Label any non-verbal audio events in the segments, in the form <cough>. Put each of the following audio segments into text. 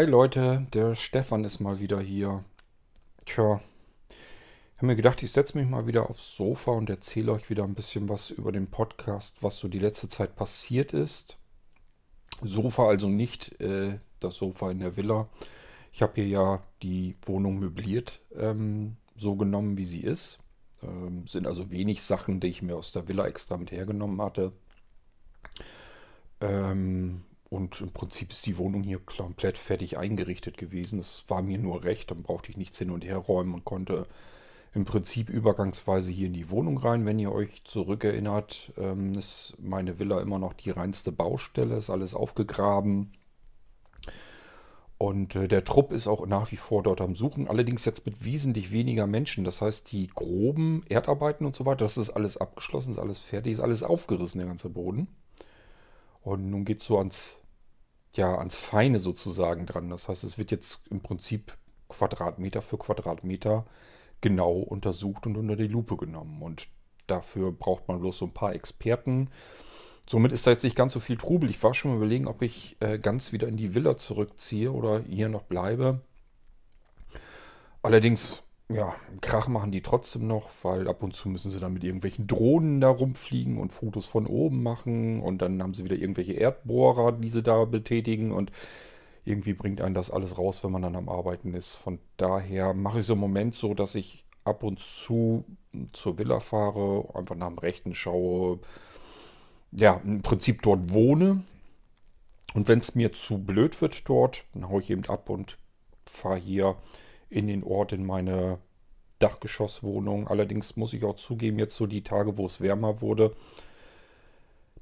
Hi Leute, der Stefan ist mal wieder hier. Tja, ich habe mir gedacht, ich setze mich mal wieder aufs Sofa und erzähle euch wieder ein bisschen was über den Podcast, was so die letzte Zeit passiert ist. Sofa also nicht äh, das Sofa in der Villa. Ich habe hier ja die Wohnung möbliert, ähm, so genommen wie sie ist. Ähm, sind also wenig Sachen, die ich mir aus der Villa extra mit hergenommen hatte. Ähm, und im Prinzip ist die Wohnung hier komplett fertig eingerichtet gewesen. Es war mir nur recht, dann brauchte ich nichts hin und her räumen und konnte im Prinzip übergangsweise hier in die Wohnung rein. Wenn ihr euch zurückerinnert, ähm, ist meine Villa immer noch die reinste Baustelle, ist alles aufgegraben. Und äh, der Trupp ist auch nach wie vor dort am Suchen, allerdings jetzt mit wesentlich weniger Menschen. Das heißt, die groben Erdarbeiten und so weiter, das ist alles abgeschlossen, ist alles fertig, ist alles aufgerissen, der ganze Boden. Und nun geht es so ans ja ans Feine sozusagen dran. Das heißt, es wird jetzt im Prinzip Quadratmeter für Quadratmeter genau untersucht und unter die Lupe genommen. Und dafür braucht man bloß so ein paar Experten. Somit ist da jetzt nicht ganz so viel Trubel. Ich war schon überlegen, ob ich äh, ganz wieder in die Villa zurückziehe oder hier noch bleibe. Allerdings ja, Krach machen die trotzdem noch, weil ab und zu müssen sie dann mit irgendwelchen Drohnen da rumfliegen und Fotos von oben machen und dann haben sie wieder irgendwelche Erdbohrer, die sie da betätigen und irgendwie bringt einen das alles raus, wenn man dann am Arbeiten ist. Von daher mache ich es im Moment so, dass ich ab und zu zur Villa fahre, einfach nach dem Rechten schaue, ja, im Prinzip dort wohne. Und wenn es mir zu blöd wird dort, dann haue ich eben ab und fahre hier in den Ort, in meine Dachgeschosswohnung. Allerdings muss ich auch zugeben, jetzt so die Tage, wo es wärmer wurde,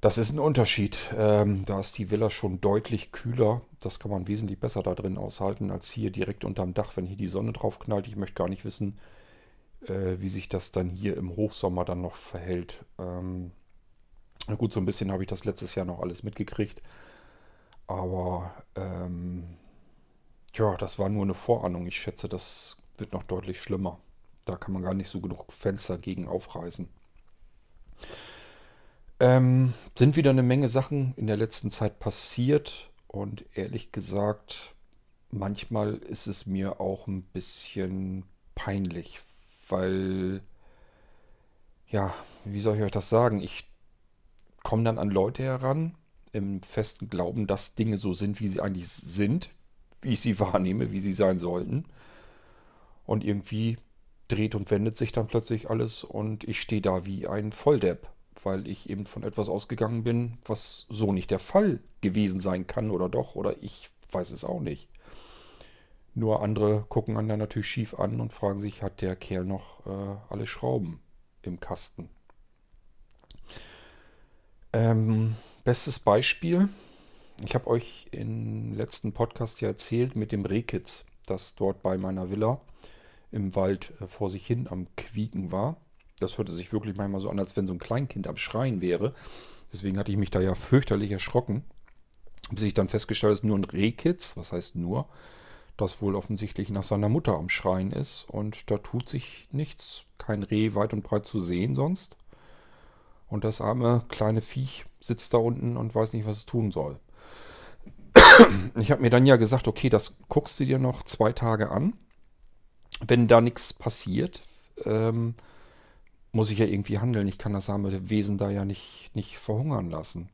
das ist ein Unterschied. Ähm, da ist die Villa schon deutlich kühler. Das kann man wesentlich besser da drin aushalten als hier direkt unterm Dach, wenn hier die Sonne drauf knallt. Ich möchte gar nicht wissen, äh, wie sich das dann hier im Hochsommer dann noch verhält. Ähm, na gut, so ein bisschen habe ich das letztes Jahr noch alles mitgekriegt. Aber ähm, ja, das war nur eine Vorahnung. Ich schätze, das wird noch deutlich schlimmer. Da kann man gar nicht so genug Fenster gegen aufreißen. Ähm, sind wieder eine Menge Sachen in der letzten Zeit passiert und ehrlich gesagt, manchmal ist es mir auch ein bisschen peinlich, weil, ja, wie soll ich euch das sagen? Ich komme dann an Leute heran im festen Glauben, dass Dinge so sind, wie sie eigentlich sind, wie ich sie <laughs> wahrnehme, wie sie sein sollten. Und irgendwie dreht und wendet sich dann plötzlich alles und ich stehe da wie ein Volldepp, weil ich eben von etwas ausgegangen bin, was so nicht der Fall gewesen sein kann oder doch, oder ich weiß es auch nicht. Nur andere gucken einen dann natürlich schief an und fragen sich, hat der Kerl noch äh, alle Schrauben im Kasten? Ähm, bestes Beispiel, ich habe euch im letzten Podcast ja erzählt mit dem Rehkitz, das dort bei meiner Villa im Wald äh, vor sich hin am Quieken war. Das hörte sich wirklich manchmal so an, als wenn so ein Kleinkind am Schreien wäre. Deswegen hatte ich mich da ja fürchterlich erschrocken. Bis ich dann festgestellt habe, es ist nur ein Rehkitz, was heißt nur, das wohl offensichtlich nach seiner Mutter am Schreien ist. Und da tut sich nichts. Kein Reh weit und breit zu sehen sonst. Und das arme kleine Viech sitzt da unten und weiß nicht, was es tun soll. <coughs> Ich habe mir dann ja gesagt, okay, das guckst du dir noch zwei Tage an. Wenn da nichts passiert, ähm, muss ich ja irgendwie handeln. Ich kann das arme Wesen da ja nicht, nicht verhungern lassen.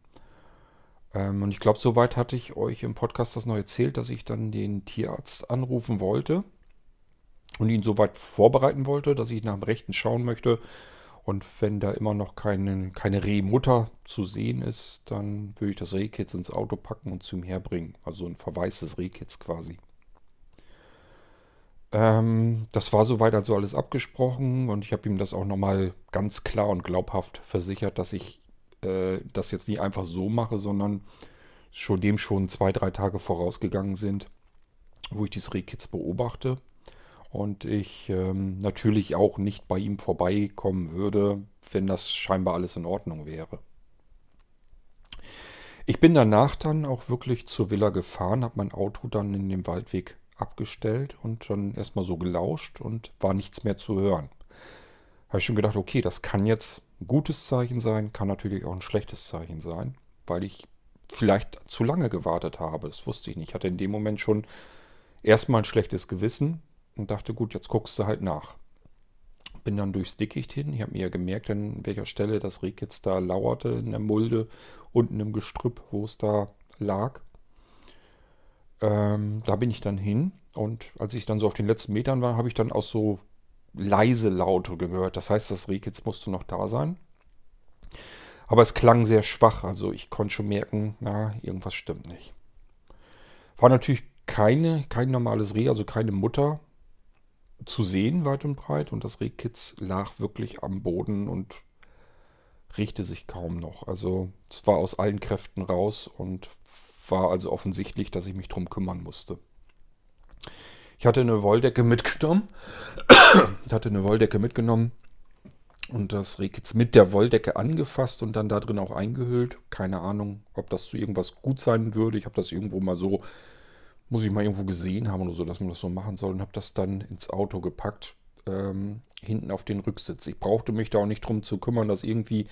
Ähm, und ich glaube, soweit hatte ich euch im Podcast das noch erzählt, dass ich dann den Tierarzt anrufen wollte und ihn soweit vorbereiten wollte, dass ich nach dem Rechten schauen möchte, und wenn da immer noch keine, keine Rehmutter zu sehen ist, dann würde ich das Rehkitz ins Auto packen und zu ihm herbringen. Also ein verwaistes Rehkitz quasi. Ähm, das war soweit also alles abgesprochen und ich habe ihm das auch nochmal ganz klar und glaubhaft versichert, dass ich äh, das jetzt nicht einfach so mache, sondern schon dem schon zwei, drei Tage vorausgegangen sind, wo ich dieses Rehkitz beobachte und ich ähm, natürlich auch nicht bei ihm vorbeikommen würde, wenn das scheinbar alles in Ordnung wäre. Ich bin danach dann auch wirklich zur Villa gefahren, habe mein Auto dann in dem Waldweg abgestellt und dann erstmal so gelauscht und war nichts mehr zu hören. Habe ich schon gedacht, okay, das kann jetzt ein gutes Zeichen sein, kann natürlich auch ein schlechtes Zeichen sein, weil ich vielleicht zu lange gewartet habe. Das wusste ich nicht. Ich hatte in dem Moment schon erstmal ein schlechtes Gewissen und dachte, gut, jetzt guckst du halt nach. Bin dann durchs Dickicht hin. Ich habe mir ja gemerkt, an welcher Stelle das Reh jetzt da lauerte, in der Mulde, unten im Gestrüpp, wo es da lag. Ähm, da bin ich dann hin und als ich dann so auf den letzten Metern war, habe ich dann auch so leise Laute gehört. Das heißt, das Rehkitz musste noch da sein. Aber es klang sehr schwach, also ich konnte schon merken, na, irgendwas stimmt nicht. War natürlich keine, kein normales Reh, also keine Mutter zu sehen weit und breit und das Rehkitz lag wirklich am Boden und richte sich kaum noch. Also es war aus allen Kräften raus und war also offensichtlich, dass ich mich drum kümmern musste. Ich hatte eine Wolldecke mitgenommen. ich <coughs> hatte eine Wolldecke mitgenommen und das Rehkitz mit der Wolldecke angefasst und dann da drin auch eingehüllt. Keine Ahnung, ob das zu irgendwas gut sein würde. Ich habe das irgendwo mal so, muss ich mal irgendwo gesehen haben oder so, dass man das so machen soll und habe das dann ins Auto gepackt, ähm, hinten auf den Rücksitz. Ich brauchte mich da auch nicht drum zu kümmern, das irgendwie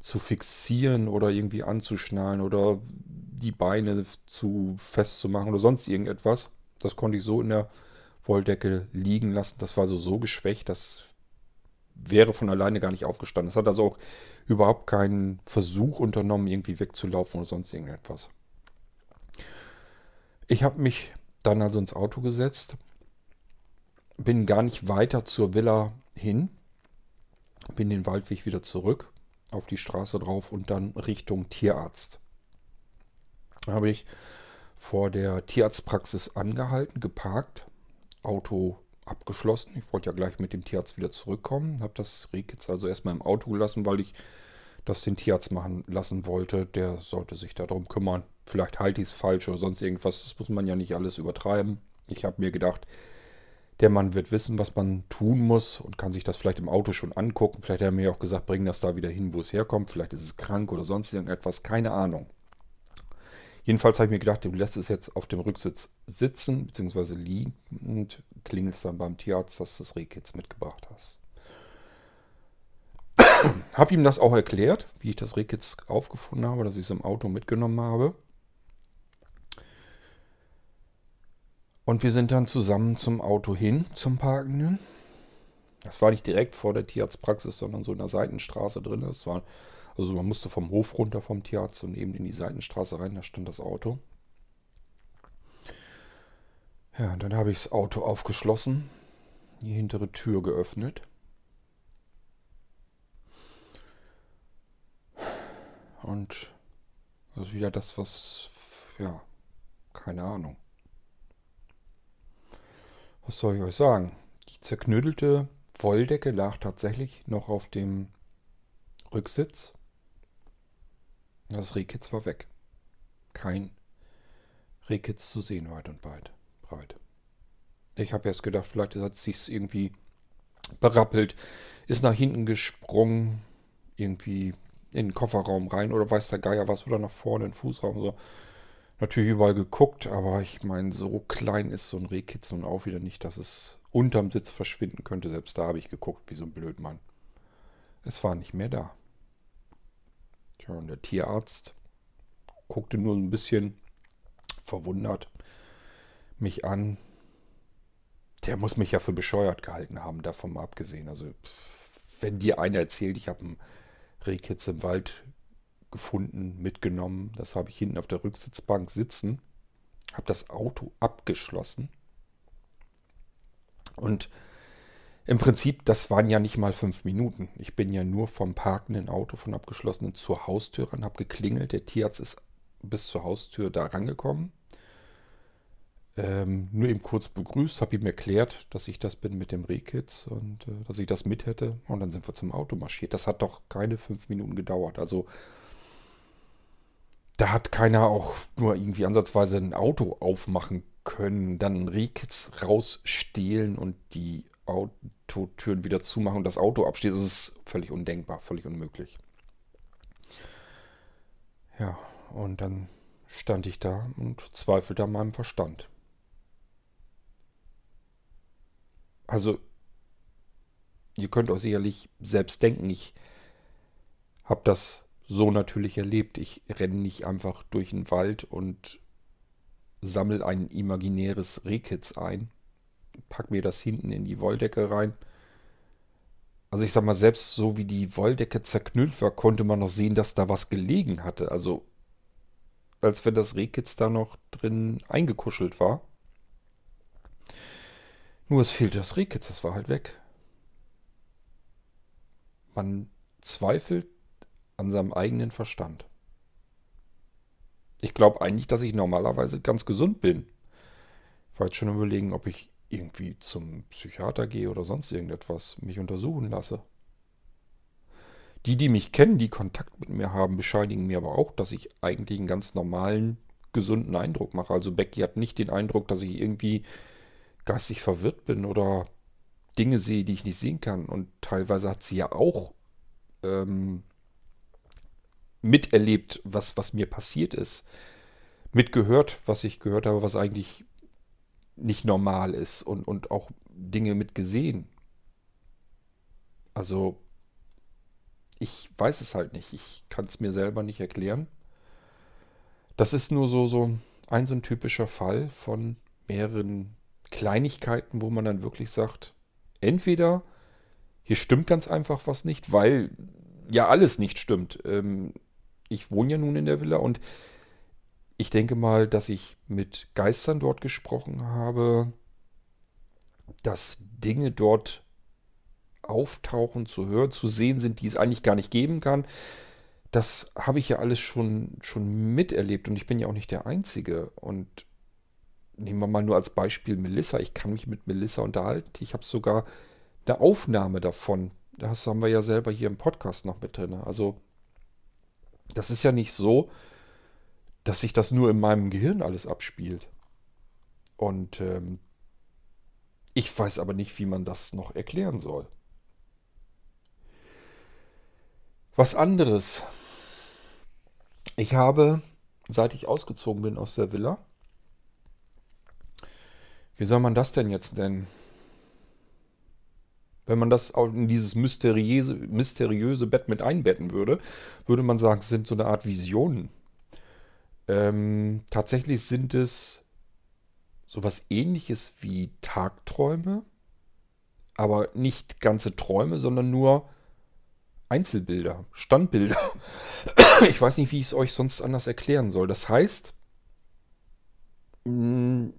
zu fixieren oder irgendwie anzuschnallen oder die Beine zu festzumachen oder sonst irgendetwas. Das konnte ich so in der Wolldecke liegen lassen. Das war so, so geschwächt, das wäre von alleine gar nicht aufgestanden. Es hat also auch überhaupt keinen Versuch unternommen, irgendwie wegzulaufen oder sonst irgendetwas. Ich habe mich dann also ins Auto gesetzt, bin gar nicht weiter zur Villa hin, bin den Waldweg wieder zurück auf die Straße drauf und dann Richtung Tierarzt. Habe ich vor der Tierarztpraxis angehalten, geparkt, Auto abgeschlossen. Ich wollte ja gleich mit dem Tierarzt wieder zurückkommen. Habe das Rehkitz also erstmal im Auto gelassen, weil ich das den Tierarzt machen lassen wollte. Der sollte sich darum kümmern. Vielleicht halte ich es falsch oder sonst irgendwas. Das muss man ja nicht alles übertreiben. Ich habe mir gedacht, der Mann wird wissen, was man tun muss und kann sich das vielleicht im Auto schon angucken. Vielleicht hat er mir auch gesagt, bring das da wieder hin, wo es herkommt. Vielleicht ist es krank oder sonst irgendetwas. Keine Ahnung. Jedenfalls habe ich mir gedacht, du lässt es jetzt auf dem Rücksitz sitzen bzw. liegen und klingelst dann beim Tierarzt, dass du das Rehkitz mitgebracht hast. <coughs> habe ihm das auch erklärt, wie ich das Rehkitz aufgefunden habe, dass ich es im Auto mitgenommen habe. Und wir sind dann zusammen zum Auto hin, zum Parkenden. Das war nicht direkt vor der Tierarztpraxis, sondern so in der Seitenstraße drin. Das war also man musste vom Hof runter vom Tierarzt und eben in die Seitenstraße rein, da stand das Auto. Ja, dann habe ich das Auto aufgeschlossen, die hintere Tür geöffnet. Und das ist wieder das, was, ja, keine Ahnung. Was soll ich euch sagen? Die zerknödelte Wolldecke lag tatsächlich noch auf dem Rücksitz. Das Rehkitz war weg. Kein Rehkitz zu sehen, weit und breit. breit. Ich habe erst gedacht, vielleicht hat es sich irgendwie berappelt, ist nach hinten gesprungen, irgendwie in den Kofferraum rein oder weiß der Geier was oder nach vorne in den Fußraum. So. Natürlich überall geguckt, aber ich meine, so klein ist so ein Rehkitz nun auch wieder nicht, dass es unterm Sitz verschwinden könnte. Selbst da habe ich geguckt, wie so ein Blödmann. Es war nicht mehr da. Tja, und der Tierarzt guckte nur ein bisschen verwundert mich an. Der muss mich ja für bescheuert gehalten haben, davon mal abgesehen. Also, wenn dir einer erzählt, ich habe einen Rehkitz im Wald gefunden, mitgenommen, das habe ich hinten auf der Rücksitzbank sitzen, habe das Auto abgeschlossen und im Prinzip, das waren ja nicht mal fünf Minuten. Ich bin ja nur vom parkenden Auto von abgeschlossenen zur Haustür ran, habe geklingelt. Der Tierarzt ist bis zur Haustür da rangekommen. Ähm, nur eben kurz begrüßt, habe ihm erklärt, dass ich das bin mit dem Rehkitz und äh, dass ich das mit hätte. Und dann sind wir zum Auto marschiert. Das hat doch keine fünf Minuten gedauert. Also da hat keiner auch nur irgendwie ansatzweise ein Auto aufmachen können, dann Rehkitz rausstehlen und die Autotüren wieder zumachen und das Auto abstehen. Das ist völlig undenkbar, völlig unmöglich. Ja, und dann stand ich da und zweifelte an meinem Verstand. Also, ihr könnt euch sicherlich selbst denken, ich habe das so natürlich erlebt. Ich renne nicht einfach durch den Wald und sammle ein imaginäres Rehkitz ein, pack mir das hinten in die Wolldecke rein. Also ich sag mal, selbst so wie die Wolldecke zerknüllt war, konnte man noch sehen, dass da was gelegen hatte. Also als wenn das Rehkitz da noch drin eingekuschelt war. Nur es fehlte das Rehkitz, das war halt weg. Man zweifelt an seinem eigenen Verstand. Ich glaube eigentlich, dass ich normalerweise ganz gesund bin. Ich war jetzt schon überlegen, ob ich irgendwie zum Psychiater gehe oder sonst irgendetwas, mich untersuchen lasse. Die, die mich kennen, die Kontakt mit mir haben, bescheinigen mir aber auch, dass ich eigentlich einen ganz normalen, gesunden Eindruck mache. Also Becky hat nicht den Eindruck, dass ich irgendwie geistig verwirrt bin oder Dinge sehe, die ich nicht sehen kann. Und teilweise hat sie ja auch ähm, miterlebt, was, was mir passiert ist. Mitgehört, was ich gehört habe, was eigentlich nicht normal ist und, und auch Dinge mitgesehen. Also, ich weiß es halt nicht. Ich kann es mir selber nicht erklären. Das ist nur so, so ein so ein typischer Fall von mehreren Kleinigkeiten, wo man dann wirklich sagt, entweder hier stimmt ganz einfach was nicht, weil ja alles nicht stimmt. Ähm, ich wohne ja nun in der Villa und ich denke mal, dass ich mit Geistern dort gesprochen habe, dass Dinge dort auftauchen, zu hören, zu sehen sind, die es eigentlich gar nicht geben kann. Das habe ich ja alles schon, schon miterlebt und ich bin ja auch nicht der Einzige. Und nehmen wir mal nur als Beispiel Melissa. Ich kann mich mit Melissa unterhalten. Ich habe sogar eine Aufnahme davon. Das haben wir ja selber hier im Podcast noch mit drin. Also das ist ja nicht so, dass sich das nur in meinem Gehirn alles abspielt. Und ähm, ich weiß aber nicht, wie man das noch erklären soll. Was anderes. Ich habe, seit ich ausgezogen bin aus der Villa, wie soll man das denn jetzt nennen? Wenn man das auch in dieses mysteriöse, mysteriöse Bett mit einbetten würde, würde man sagen, es sind so eine Art Visionen. Ähm, tatsächlich sind es sowas ähnliches wie Tagträume, aber nicht ganze Träume, sondern nur Einzelbilder, Standbilder. <coughs> Ich weiß nicht, wie ich es euch sonst anders erklären soll. Das heißt, mm,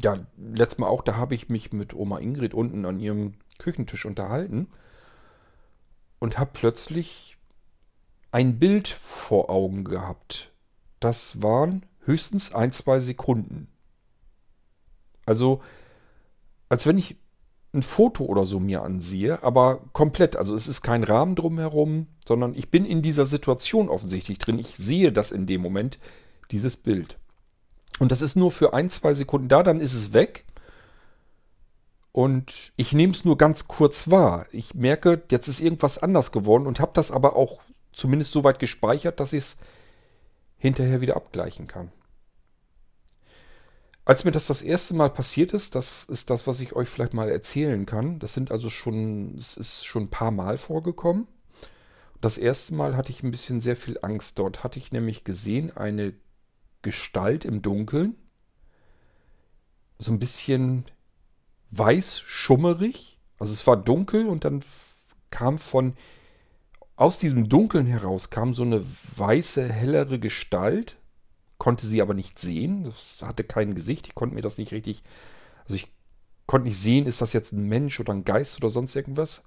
ja, letztes Mal auch, da habe ich mich mit Oma Ingrid unten an ihrem Küchentisch unterhalten und habe plötzlich ein Bild vor Augen gehabt. Das waren höchstens ein, zwei Sekunden. Also, als wenn ich ein Foto oder so mir ansehe, aber komplett. Also es ist kein Rahmen drumherum, sondern ich bin in dieser Situation offensichtlich drin. Ich sehe das in dem Moment, dieses Bild. Und das ist nur für ein, zwei Sekunden da, dann ist es weg. Und ich nehme es nur ganz kurz wahr. Ich merke, jetzt ist irgendwas anders geworden und habe das aber auch zumindest so weit gespeichert, dass ich es hinterher wieder abgleichen kann. Als mir das das erste Mal passiert ist, das ist das, was ich euch vielleicht mal erzählen kann. Das sind also schon, es ist schon ein paar Mal vorgekommen. Das erste Mal hatte ich ein bisschen sehr viel Angst. Dort hatte ich nämlich gesehen eine Gestalt im Dunkeln. So ein bisschen weiß schummerig. Also es war dunkel und dann kam von aus diesem Dunkeln heraus kam so eine weiße, hellere Gestalt. Konnte sie aber nicht sehen. Das hatte kein Gesicht. Ich konnte mir das nicht richtig. Also ich konnte nicht sehen, ist das jetzt ein Mensch oder ein Geist oder sonst irgendwas.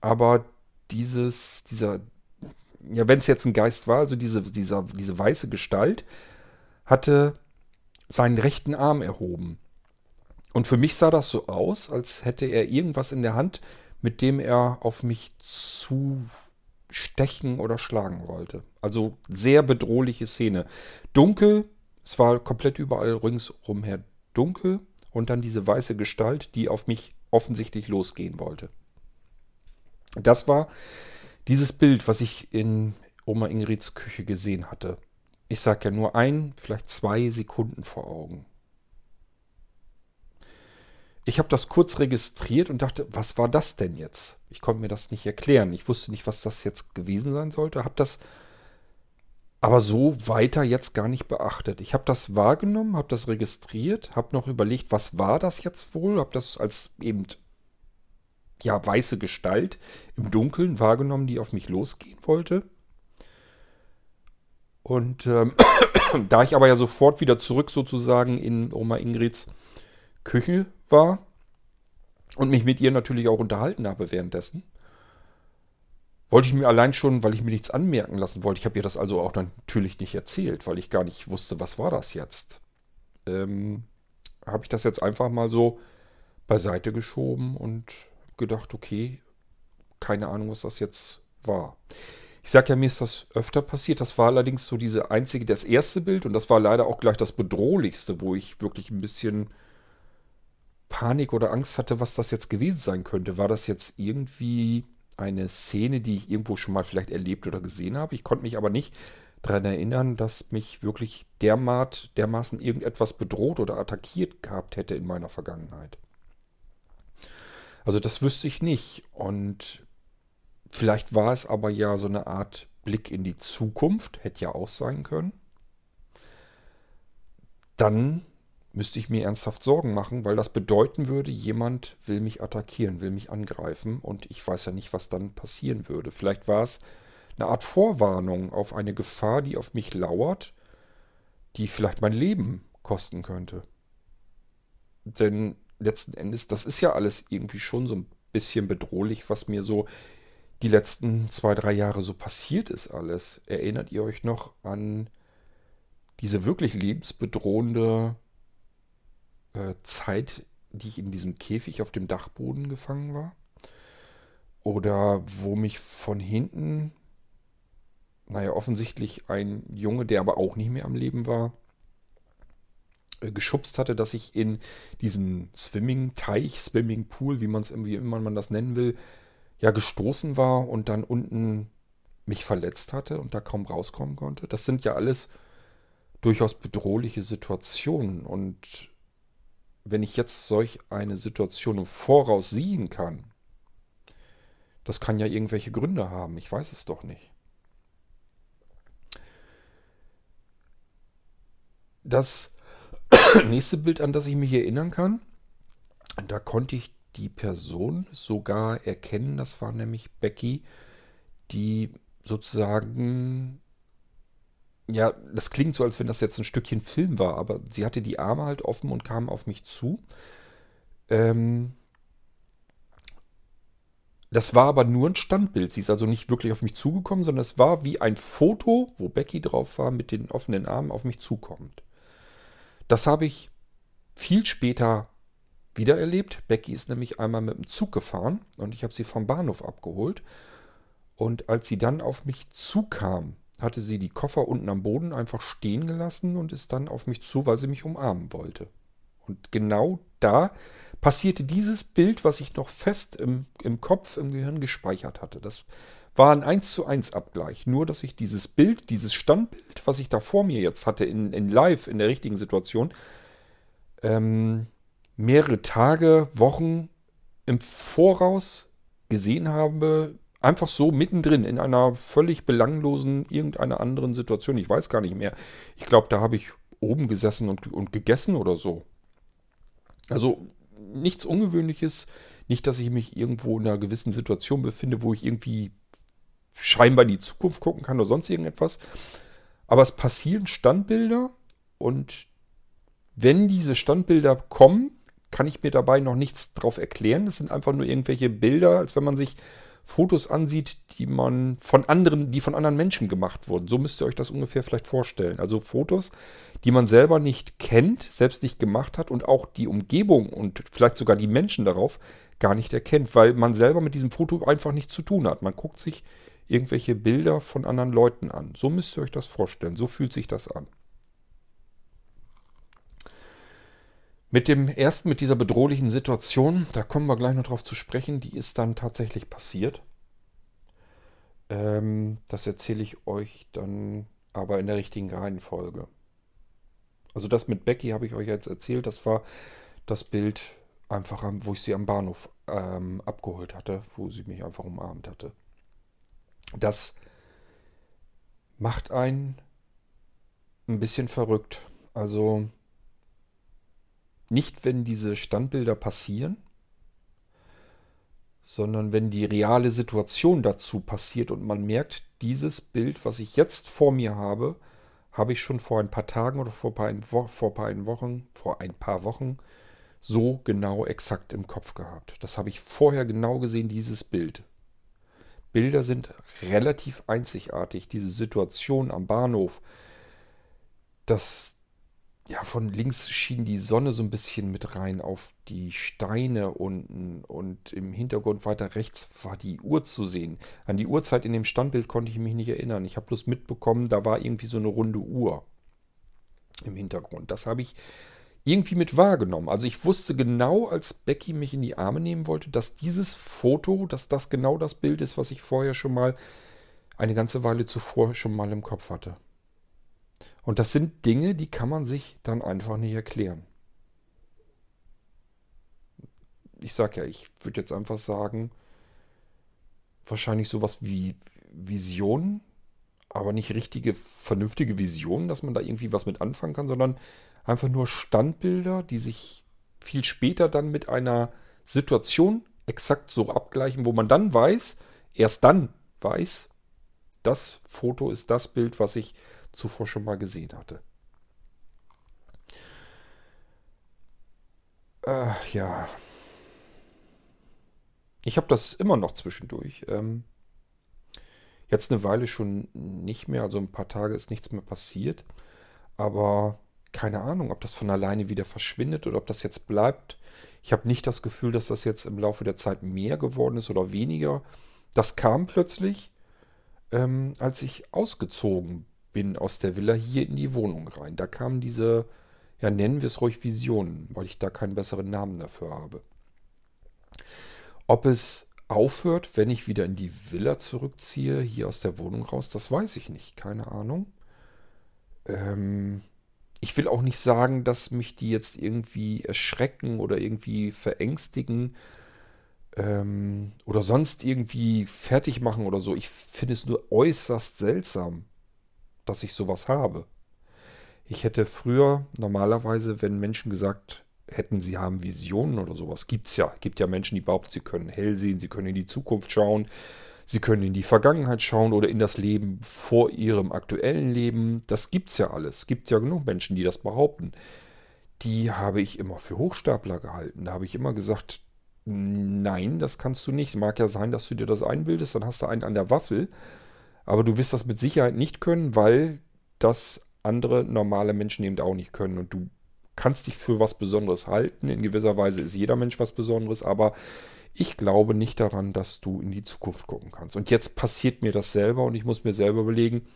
Aber dieses, dieser, ja, wenn es jetzt ein Geist war, also diese, dieser, diese weiße Gestalt, hatte seinen rechten Arm erhoben Und für mich sah das so aus, als hätte er irgendwas in der Hand, mit dem er auf mich zu stechen oder schlagen wollte. Also sehr bedrohliche Szene. Dunkel, es war komplett überall ringsum her dunkel und dann diese weiße Gestalt, die auf mich offensichtlich losgehen wollte. Das war dieses Bild, was ich in Oma Ingrids Küche gesehen hatte. Ich sag ja nur ein, vielleicht zwei Sekunden vor Augen. Ich habe das kurz registriert und dachte, was war das denn jetzt? Ich konnte mir das nicht erklären. Ich wusste nicht, was das jetzt gewesen sein sollte. Habe das aber so weiter jetzt gar nicht beachtet. Ich habe das wahrgenommen, habe das registriert, habe noch überlegt, was war das jetzt wohl? Habe das als eben ja weiße Gestalt im Dunkeln wahrgenommen, die auf mich losgehen wollte. Und ähm, <coughs> da ich aber ja sofort wieder zurück sozusagen in Oma Ingrids Küche war und mich mit ihr natürlich auch unterhalten habe währenddessen, wollte ich mir allein schon, weil ich mir nichts anmerken lassen wollte, ich habe ihr das also auch natürlich nicht erzählt, weil ich gar nicht wusste, was war das jetzt, ähm, habe ich das jetzt einfach mal so beiseite geschoben und gedacht, okay, keine Ahnung, was das jetzt war. Ich sage ja, mir ist das öfter passiert. Das war allerdings so diese einzige, das erste Bild und das war leider auch gleich das bedrohlichste, wo ich wirklich ein bisschen Panik oder Angst hatte, was das jetzt gewesen sein könnte. War das jetzt irgendwie eine Szene, die ich irgendwo schon mal vielleicht erlebt oder gesehen habe? Ich konnte mich aber nicht daran erinnern, dass mich wirklich dermat, dermaßen irgendetwas bedroht oder attackiert gehabt hätte in meiner Vergangenheit. Also das wüsste ich nicht. Und vielleicht war es aber ja so eine Art Blick in die Zukunft, hätte ja auch sein können. Dann müsste ich mir ernsthaft Sorgen machen, weil das bedeuten würde, jemand will mich attackieren, will mich angreifen und ich weiß ja nicht, was dann passieren würde. Vielleicht war es eine Art Vorwarnung auf eine Gefahr, die auf mich lauert, die vielleicht mein Leben kosten könnte. Denn letzten Endes, das ist ja alles irgendwie schon so ein bisschen bedrohlich, was mir so die letzten zwei, drei Jahre so passiert ist alles. Erinnert ihr euch noch an diese wirklich lebensbedrohende äh, Zeit, die ich in diesem Käfig auf dem Dachboden gefangen war. Oder wo mich von hinten, naja, offensichtlich ein Junge, der aber auch nicht mehr am Leben war, äh, geschubst hatte, dass ich in diesen Swimming-Teich, Swimming-Pool, wie man es immer man das nennen will, ja gestoßen war und dann unten mich verletzt hatte und da kaum rauskommen konnte. Das sind ja alles durchaus bedrohliche Situationen und wenn ich jetzt solch eine Situation im Voraus sehen kann, das kann ja irgendwelche Gründe haben. Ich weiß es doch nicht. Das <coughs> nächste Bild, an das ich mich erinnern kann, da konnte ich die Person sogar erkennen. Das war nämlich Becky, die sozusagen ja, das klingt so, als wenn das jetzt ein Stückchen Film war, aber sie hatte die Arme halt offen und kam auf mich zu. Ähm, das war aber nur ein Standbild. Sie ist also nicht wirklich auf mich zugekommen, sondern es war wie ein Foto, wo Becky drauf war, mit den offenen Armen auf mich zukommt. Das habe ich viel später wieder erlebt. Becky ist nämlich einmal mit dem Zug gefahren und ich habe sie vom Bahnhof abgeholt. Und als sie dann auf mich zukam, hatte sie die Koffer unten am Boden einfach stehen gelassen und ist dann auf mich zu, weil sie mich umarmen wollte. Und genau da passierte dieses Bild, was ich noch fest im, im Kopf, im Gehirn gespeichert hatte. Das war ein 1 zu 1 Abgleich. Nur, dass ich dieses Bild, dieses Standbild, was ich da vor mir jetzt hatte, in, in live, in der richtigen Situation, ähm, mehrere Tage, Wochen im Voraus gesehen habe, Einfach so mittendrin in einer völlig belanglosen, irgendeiner anderen Situation. Ich weiß gar nicht mehr. Ich glaube, da habe ich oben gesessen und, und gegessen oder so. Also nichts Ungewöhnliches. Nicht, dass ich mich irgendwo in einer gewissen Situation befinde, wo ich irgendwie scheinbar in die Zukunft gucken kann oder sonst irgendetwas. Aber es passieren Standbilder und wenn diese Standbilder kommen, kann ich mir dabei noch nichts drauf erklären. Das sind einfach nur irgendwelche Bilder, als wenn man sich Fotos ansieht, die man von anderen, die von anderen Menschen gemacht wurden. So müsst ihr euch das ungefähr vielleicht vorstellen. Also Fotos, die man selber nicht kennt, selbst nicht gemacht hat und auch die Umgebung und vielleicht sogar die Menschen darauf gar nicht erkennt, weil man selber mit diesem Foto einfach nichts zu tun hat. Man guckt sich irgendwelche Bilder von anderen Leuten an. So müsst ihr euch das vorstellen. So fühlt sich das an. Mit dem ersten, mit dieser bedrohlichen Situation, da kommen wir gleich noch drauf zu sprechen, die ist dann tatsächlich passiert. Ähm, das erzähle ich euch dann aber in der richtigen Reihenfolge. Also das mit Becky habe ich euch jetzt erzählt. Das war das Bild einfach, wo ich sie am Bahnhof ähm, abgeholt hatte, wo sie mich einfach umarmt hatte. Das macht einen ein bisschen verrückt. Also nicht, wenn diese Standbilder passieren, sondern wenn die reale Situation dazu passiert und man merkt, dieses Bild, was ich jetzt vor mir habe, habe ich schon vor ein paar Tagen oder vor ein paar, Wochen, vor ein paar Wochen so genau exakt im Kopf gehabt. Das habe ich vorher genau gesehen, dieses Bild. Bilder sind relativ einzigartig. Diese Situation am Bahnhof, das, ja, von links schien die Sonne so ein bisschen mit rein auf die Steine unten und im Hintergrund weiter rechts war die Uhr zu sehen. An die Uhrzeit in dem Standbild konnte ich mich nicht erinnern. Ich habe bloß mitbekommen, da war irgendwie so eine runde Uhr im Hintergrund. Das habe ich irgendwie mit wahrgenommen. Also ich wusste genau, als Becky mich in die Arme nehmen wollte, dass dieses Foto, dass das genau das Bild ist, was ich vorher schon mal eine ganze Weile zuvor schon mal im Kopf hatte. Und das sind Dinge, die kann man sich dann einfach nicht erklären. Ich sag ja, ich würde jetzt einfach sagen, wahrscheinlich sowas wie Visionen, aber nicht richtige, vernünftige Visionen, dass man da irgendwie was mit anfangen kann, sondern einfach nur Standbilder, die sich viel später dann mit einer Situation exakt so abgleichen, wo man dann weiß, erst dann weiß, das Foto ist das Bild, was ich zuvor schon mal gesehen hatte. Äh, ja. Ich habe das immer noch zwischendurch. Ähm, jetzt eine Weile schon nicht mehr, also ein paar Tage ist nichts mehr passiert. Aber keine Ahnung, ob das von alleine wieder verschwindet oder ob das jetzt bleibt. Ich habe nicht das Gefühl, dass das jetzt im Laufe der Zeit mehr geworden ist oder weniger. Das kam plötzlich, ähm, als ich ausgezogen bin aus der Villa hier in die Wohnung rein. Da kamen diese, ja nennen wir es ruhig Visionen, weil ich da keinen besseren Namen dafür habe. Ob es aufhört, wenn ich wieder in die Villa zurückziehe, hier aus der Wohnung raus, das weiß ich nicht. Keine Ahnung. Ähm, ich will auch nicht sagen, dass mich die jetzt irgendwie erschrecken oder irgendwie verängstigen ähm, oder sonst irgendwie fertig machen oder so. Ich finde es nur äußerst seltsam, dass ich sowas habe. Ich hätte früher normalerweise, wenn Menschen gesagt hätten, sie haben Visionen oder sowas, gibt es ja. gibt ja Menschen, die behaupten, sie können hell sehen, sie können in die Zukunft schauen, sie können in die Vergangenheit schauen oder in das Leben vor ihrem aktuellen Leben. Das gibt es ja alles. Es gibt ja genug Menschen, die das behaupten. Die habe ich immer für Hochstapler gehalten. Da habe ich immer gesagt, nein, das kannst du nicht. Mag ja sein, dass du dir das einbildest, dann hast du einen an der Waffel. Aber du wirst das mit Sicherheit nicht können, weil das andere normale Menschen eben auch nicht können. Und du kannst dich für was Besonderes halten. In gewisser Weise ist jeder Mensch was Besonderes, aber ich glaube nicht daran, dass du in die Zukunft gucken kannst. Und jetzt passiert mir das selber und ich muss mir selber überlegen,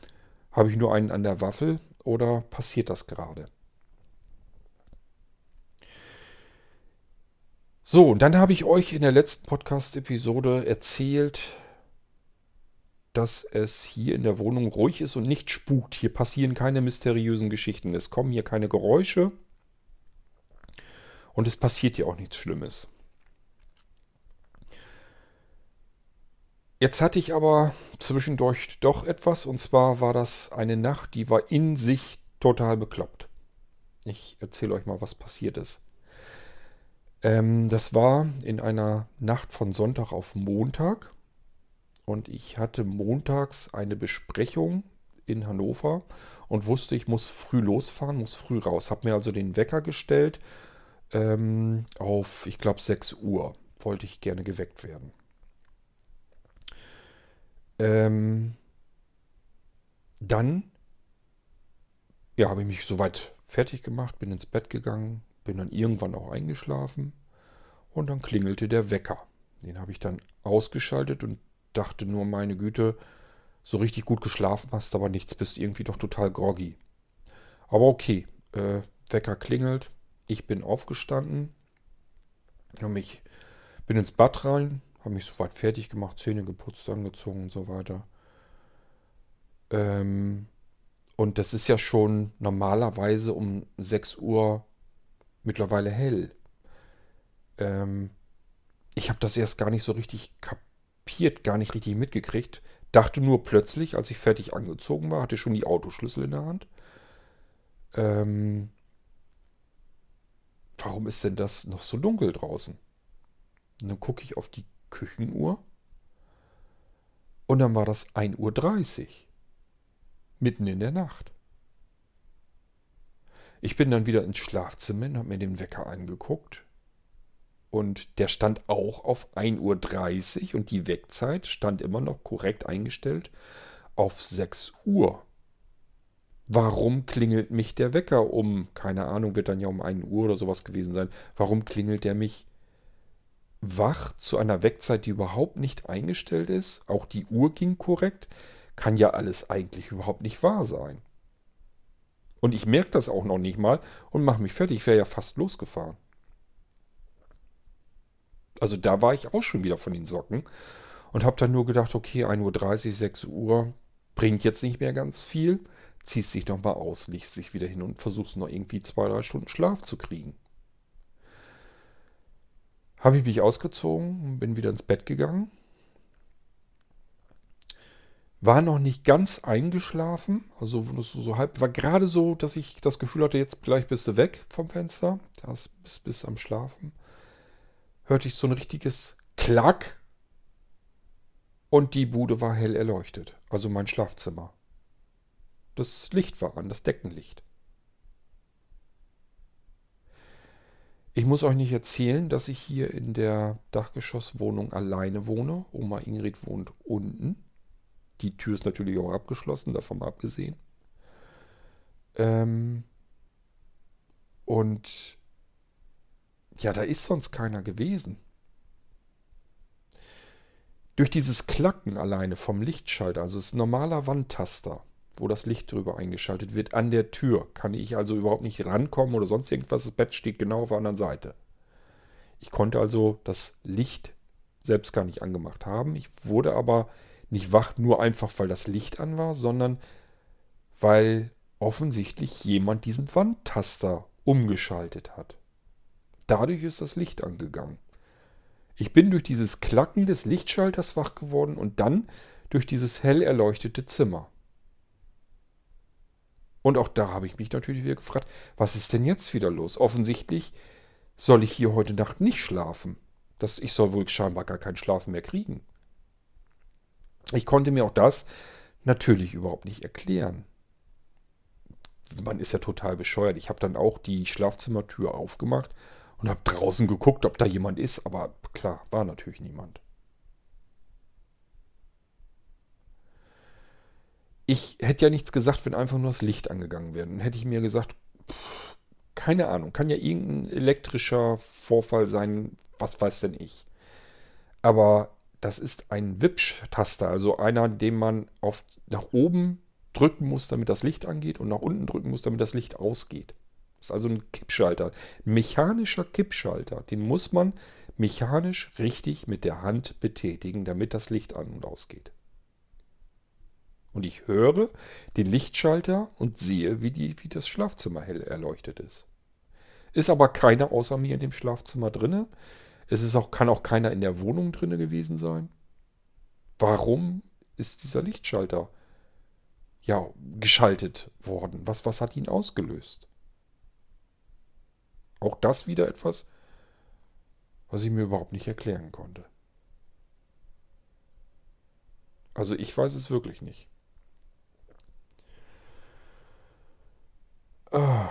habe ich nur einen an der Waffel oder passiert das gerade? So, und dann habe ich euch in der letzten Podcast-Episode erzählt, dass es hier in der Wohnung ruhig ist und nicht spukt. Hier passieren keine mysteriösen Geschichten. Es kommen hier keine Geräusche. Und es passiert hier auch nichts Schlimmes. Jetzt hatte ich aber zwischendurch doch etwas. Und zwar war das eine Nacht, die war in sich total bekloppt. Ich erzähle euch mal, was passiert ist. Ähm, das war in einer Nacht von Sonntag auf Montag. Und ich hatte montags eine Besprechung in Hannover und wusste, ich muss früh losfahren, muss früh raus. Habe mir also den Wecker gestellt ähm, auf, ich glaube, 6 Uhr wollte ich gerne geweckt werden. Ähm, dann, ja, habe ich mich soweit fertig gemacht, bin ins Bett gegangen, bin dann irgendwann auch eingeschlafen und dann klingelte der Wecker. Den habe ich dann ausgeschaltet und dachte nur, meine Güte, so richtig gut geschlafen hast aber nichts, bist irgendwie doch total groggy. Aber okay, äh, Wecker klingelt, ich bin aufgestanden, habe mich, bin ins Bad rein, habe mich soweit fertig gemacht, Zähne geputzt, angezogen und so weiter. Ähm, und das ist ja schon normalerweise um 6 Uhr mittlerweile hell. Ähm, ich habe das erst gar nicht so richtig kapiert, gar nicht richtig mitgekriegt. Dachte nur plötzlich, als ich fertig angezogen war, hatte schon die Autoschlüssel in der Hand. Ähm, warum ist denn das noch so dunkel draußen? Und dann gucke ich auf die Küchenuhr. Und dann war das 1.30 Uhr. Mitten in der Nacht. Ich bin dann wieder ins Schlafzimmer und habe mir den Wecker angeguckt. Und der stand auch auf 1.30 Uhr und die Wegzeit stand immer noch korrekt eingestellt auf 6 Uhr. Warum klingelt mich der Wecker um, keine Ahnung, wird dann ja um 1 Uhr oder sowas gewesen sein, warum klingelt der mich wach zu einer Wegzeit, die überhaupt nicht eingestellt ist? Auch die Uhr ging korrekt. Kann ja alles eigentlich überhaupt nicht wahr sein. Und ich merke das auch noch nicht mal und mache mich fertig. Ich wäre ja fast losgefahren. Also da war ich auch schon wieder von den Socken und habe dann nur gedacht, okay, 1.30 Uhr, 6 Uhr bringt jetzt nicht mehr ganz viel. Ziehst dich nochmal aus, legst dich wieder hin und versuchst noch irgendwie zwei, drei Stunden Schlaf zu kriegen. Habe ich mich ausgezogen und bin wieder ins Bett gegangen. War noch nicht ganz eingeschlafen, also so, halb, war gerade so, dass ich das Gefühl hatte, jetzt gleich bist du weg vom Fenster. Da bist, bist am Schlafen hörte ich so ein richtiges Klack und die Bude war hell erleuchtet, also mein Schlafzimmer. Das Licht war an, das Deckenlicht. Ich muss euch nicht erzählen, dass ich hier in der Dachgeschosswohnung alleine wohne. Oma Ingrid wohnt unten. Die Tür ist natürlich auch abgeschlossen, davon abgesehen. Ähm und ja, da ist sonst keiner gewesen. Durch dieses Klacken alleine vom Lichtschalter, also es ist ein normaler Wandtaster, wo das Licht drüber eingeschaltet wird, an der Tür, kann ich also überhaupt nicht rankommen oder sonst irgendwas. Das Bett steht genau auf der anderen Seite. Ich konnte also das Licht selbst gar nicht angemacht haben. Ich wurde aber nicht wach, nur einfach, weil das Licht an war, sondern weil offensichtlich jemand diesen Wandtaster umgeschaltet hat. Dadurch ist das Licht angegangen. Ich bin durch dieses Klacken des Lichtschalters wach geworden und dann durch dieses hell erleuchtete Zimmer. Und auch da habe ich mich natürlich wieder gefragt, was ist denn jetzt wieder los? Offensichtlich soll ich hier heute Nacht nicht schlafen. Das, ich soll wohl scheinbar gar keinen Schlafen mehr kriegen. Ich konnte mir auch das natürlich überhaupt nicht erklären. Man ist ja total bescheuert. Ich habe dann auch die Schlafzimmertür aufgemacht und habe draußen geguckt, ob da jemand ist, aber klar, war natürlich niemand. Ich hätte ja nichts gesagt, wenn einfach nur das Licht angegangen wäre. Dann hätte ich mir gesagt, pff, keine Ahnung, kann ja irgendein elektrischer Vorfall sein, was weiß denn ich. Aber das ist ein Wipsch-Taster, also einer, den man auf, nach oben drücken muss, damit das Licht angeht und nach unten drücken muss, damit das Licht ausgeht. Das ist also ein Kippschalter. Mechanischer Kippschalter. Den muss man mechanisch richtig mit der Hand betätigen, damit das Licht an und ausgeht. Und ich höre den Lichtschalter und sehe, wie, die, wie das Schlafzimmer hell erleuchtet ist. Ist aber keiner außer mir in dem Schlafzimmer drinne. Es ist auch, kann auch keiner in der Wohnung drinne gewesen sein. Warum ist dieser Lichtschalter ja geschaltet worden? Was, was hat ihn ausgelöst? Auch das wieder etwas, was ich mir überhaupt nicht erklären konnte. Also ich weiß es wirklich nicht. Ah.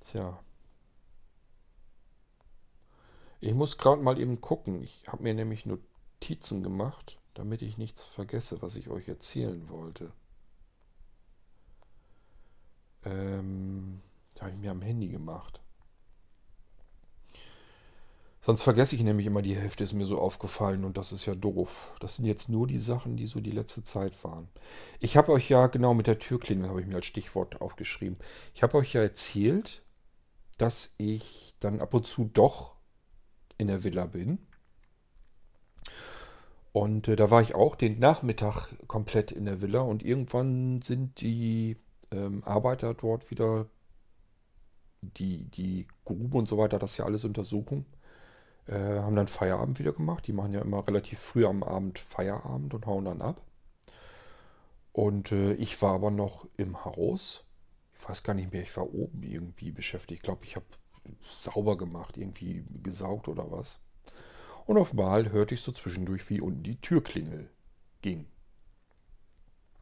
Tja. Ich muss gerade mal eben gucken. Ich habe mir nämlich Notizen gemacht, damit ich nichts vergesse, was ich euch erzählen wollte. Ähm, habe ich mir am Handy gemacht. Sonst vergesse ich nämlich immer die Hälfte, ist mir so aufgefallen und das ist ja doof. Das sind jetzt nur die Sachen, die so die letzte Zeit waren. Ich habe euch ja, genau mit der Türklingel habe ich mir als Stichwort aufgeschrieben. Ich habe euch ja erzählt, dass ich dann ab und zu doch in der Villa bin. Und äh, da war ich auch den Nachmittag komplett in der Villa und irgendwann sind die ähm, Arbeiter dort wieder, die, die Grube und so weiter, das ja alles Untersuchung, äh, haben dann Feierabend wieder gemacht. Die machen ja immer relativ früh am Abend Feierabend und hauen dann ab. Und äh, ich war aber noch im Haus. Ich weiß gar nicht mehr, ich war oben irgendwie beschäftigt. Ich glaube, ich habe sauber gemacht, irgendwie gesaugt oder was. Und auf einmal hörte ich so zwischendurch, wie unten die Türklingel ging.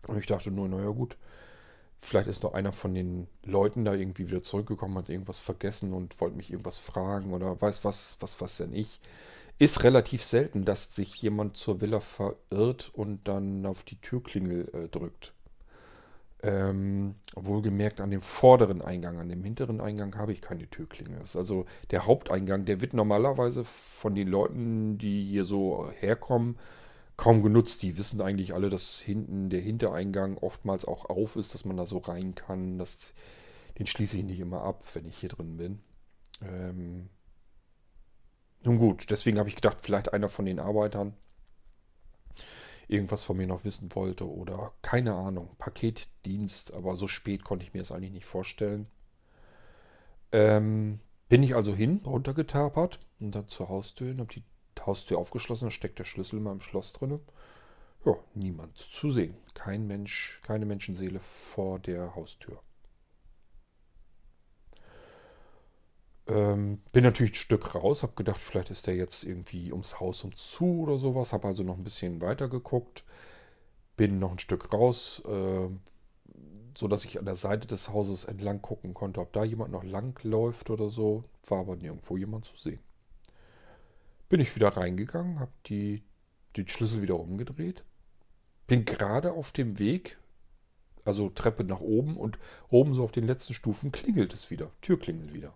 Und ich dachte nur, naja gut, vielleicht ist noch einer von den Leuten da irgendwie wieder zurückgekommen, hat irgendwas vergessen und wollte mich irgendwas fragen oder weiß was, was, was denn ich. Ist relativ selten, dass sich jemand zur Villa verirrt und dann auf die Türklingel äh, drückt. Ähm, wohlgemerkt an dem vorderen Eingang, an dem hinteren Eingang habe ich keine Türklingel. Das ist also der Haupteingang, der wird normalerweise von den Leuten, die hier so herkommen, kaum genutzt. Die wissen eigentlich alle, dass hinten der Hintereingang oftmals auch auf ist, dass man da so rein kann. Das, den schließe ich nicht immer ab, wenn ich hier drin bin. Ähm, nun gut, deswegen habe ich gedacht, vielleicht einer von den Arbeitern irgendwas von mir noch wissen wollte oder keine Ahnung, Paketdienst, aber so spät konnte ich mir das eigentlich nicht vorstellen. Ähm, bin ich also hin, runtergetapert und dann zur Haustür hin, habe die Haustür aufgeschlossen, steckt der Schlüssel in meinem Schloss drin. Ja, niemand zu sehen. Kein Mensch, keine Menschenseele vor der Haustür. Ähm, bin natürlich ein Stück raus, habe gedacht, vielleicht ist der jetzt irgendwie ums Haus um zu oder sowas. Habe also noch ein bisschen weiter geguckt. Bin noch ein Stück raus, äh, so dass ich an der Seite des Hauses entlang gucken konnte, ob da jemand noch lang läuft oder so. War aber nirgendwo jemand zu sehen. Bin ich wieder reingegangen, habe die, den Schlüssel wieder umgedreht. Bin gerade auf dem Weg, also Treppe nach oben und oben so auf den letzten Stufen klingelt es wieder. Tür klingelt wieder.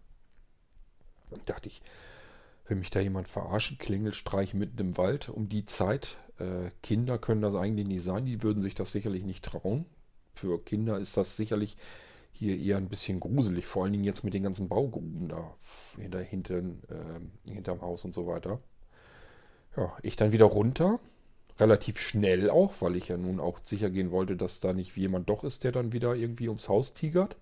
Dachte ich, wenn mich da jemand verarschen, Klingelstreich mitten im Wald um die Zeit. Äh, Kinder können das eigentlich nicht sein, die würden sich das sicherlich nicht trauen. Für Kinder ist das sicherlich hier eher ein bisschen gruselig, vor allen Dingen jetzt mit den ganzen Baugruben da hinter, hinter, äh, hinterm Haus und so weiter. Ja, ich dann wieder runter, relativ schnell auch, weil ich ja nun auch sicher gehen wollte, dass da nicht jemand doch ist, der dann wieder irgendwie ums Haus tigert.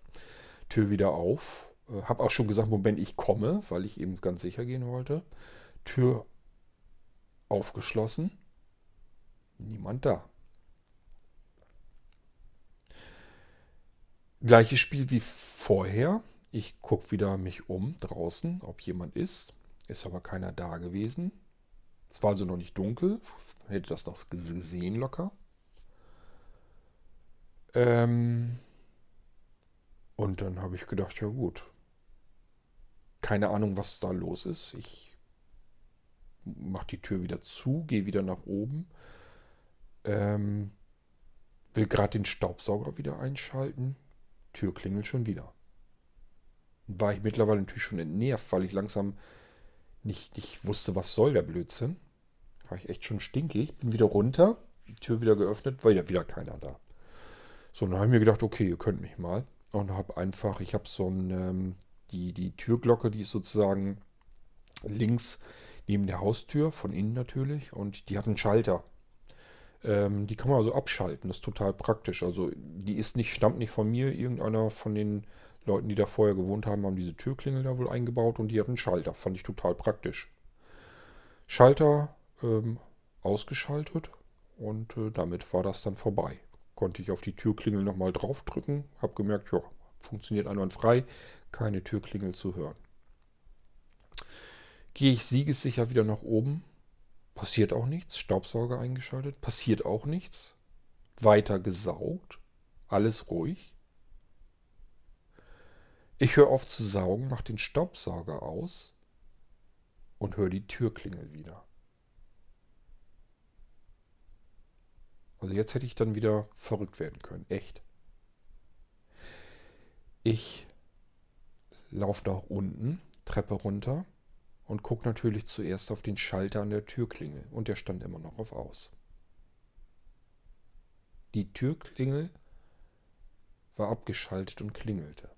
Tür wieder auf, äh, habe auch schon gesagt, Moment, ich komme, weil ich eben ganz sicher gehen wollte. Tür aufgeschlossen. Niemand da. Gleiches Spiel wie vorher. Ich gucke wieder mich um draußen, ob jemand ist. Ist aber keiner da gewesen. Es war also noch nicht dunkel. Man hätte das noch gesehen locker. Ähm und dann habe ich gedacht, ja gut, keine Ahnung, was da los ist. Ich mache die Tür wieder zu, gehe wieder nach oben. Ähm, will gerade den Staubsauger wieder einschalten. Tür klingelt schon wieder. War ich mittlerweile natürlich schon entnervt, weil ich langsam nicht, nicht wusste, was soll der Blödsinn. War ich echt schon stinkig. Bin wieder runter, die Tür wieder geöffnet, war ja wieder keiner da. So, dann habe ich mir gedacht, okay, ihr könnt mich mal. Und habe einfach, ich habe so ein ähm, die, die Türglocke, die ist sozusagen links neben der Haustür, von innen natürlich, und die hat einen Schalter. Ähm, die kann man also abschalten, das ist total praktisch. Also die ist nicht, stammt nicht von mir, irgendeiner von den Leuten, die da vorher gewohnt haben, haben diese Türklingel da wohl eingebaut und die hat einen Schalter. Fand ich total praktisch. Schalter ähm, ausgeschaltet und äh, damit war das dann vorbei. Konnte ich auf die Türklingel nochmal draufdrücken, habe gemerkt, ja, funktioniert einwandfrei, keine Türklingel zu hören. Gehe ich siegessicher wieder nach oben, passiert auch nichts, Staubsauger eingeschaltet, passiert auch nichts, weiter gesaugt, alles ruhig. Ich höre auf zu saugen, mache den Staubsauger aus und höre die Türklingel wieder. Also jetzt hätte ich dann wieder verrückt werden können. Echt. Ich laufe nach unten, Treppe runter und gucke natürlich zuerst auf den Schalter an der Türklingel. Und der stand immer noch auf aus. Die Türklingel war abgeschaltet und klingelte.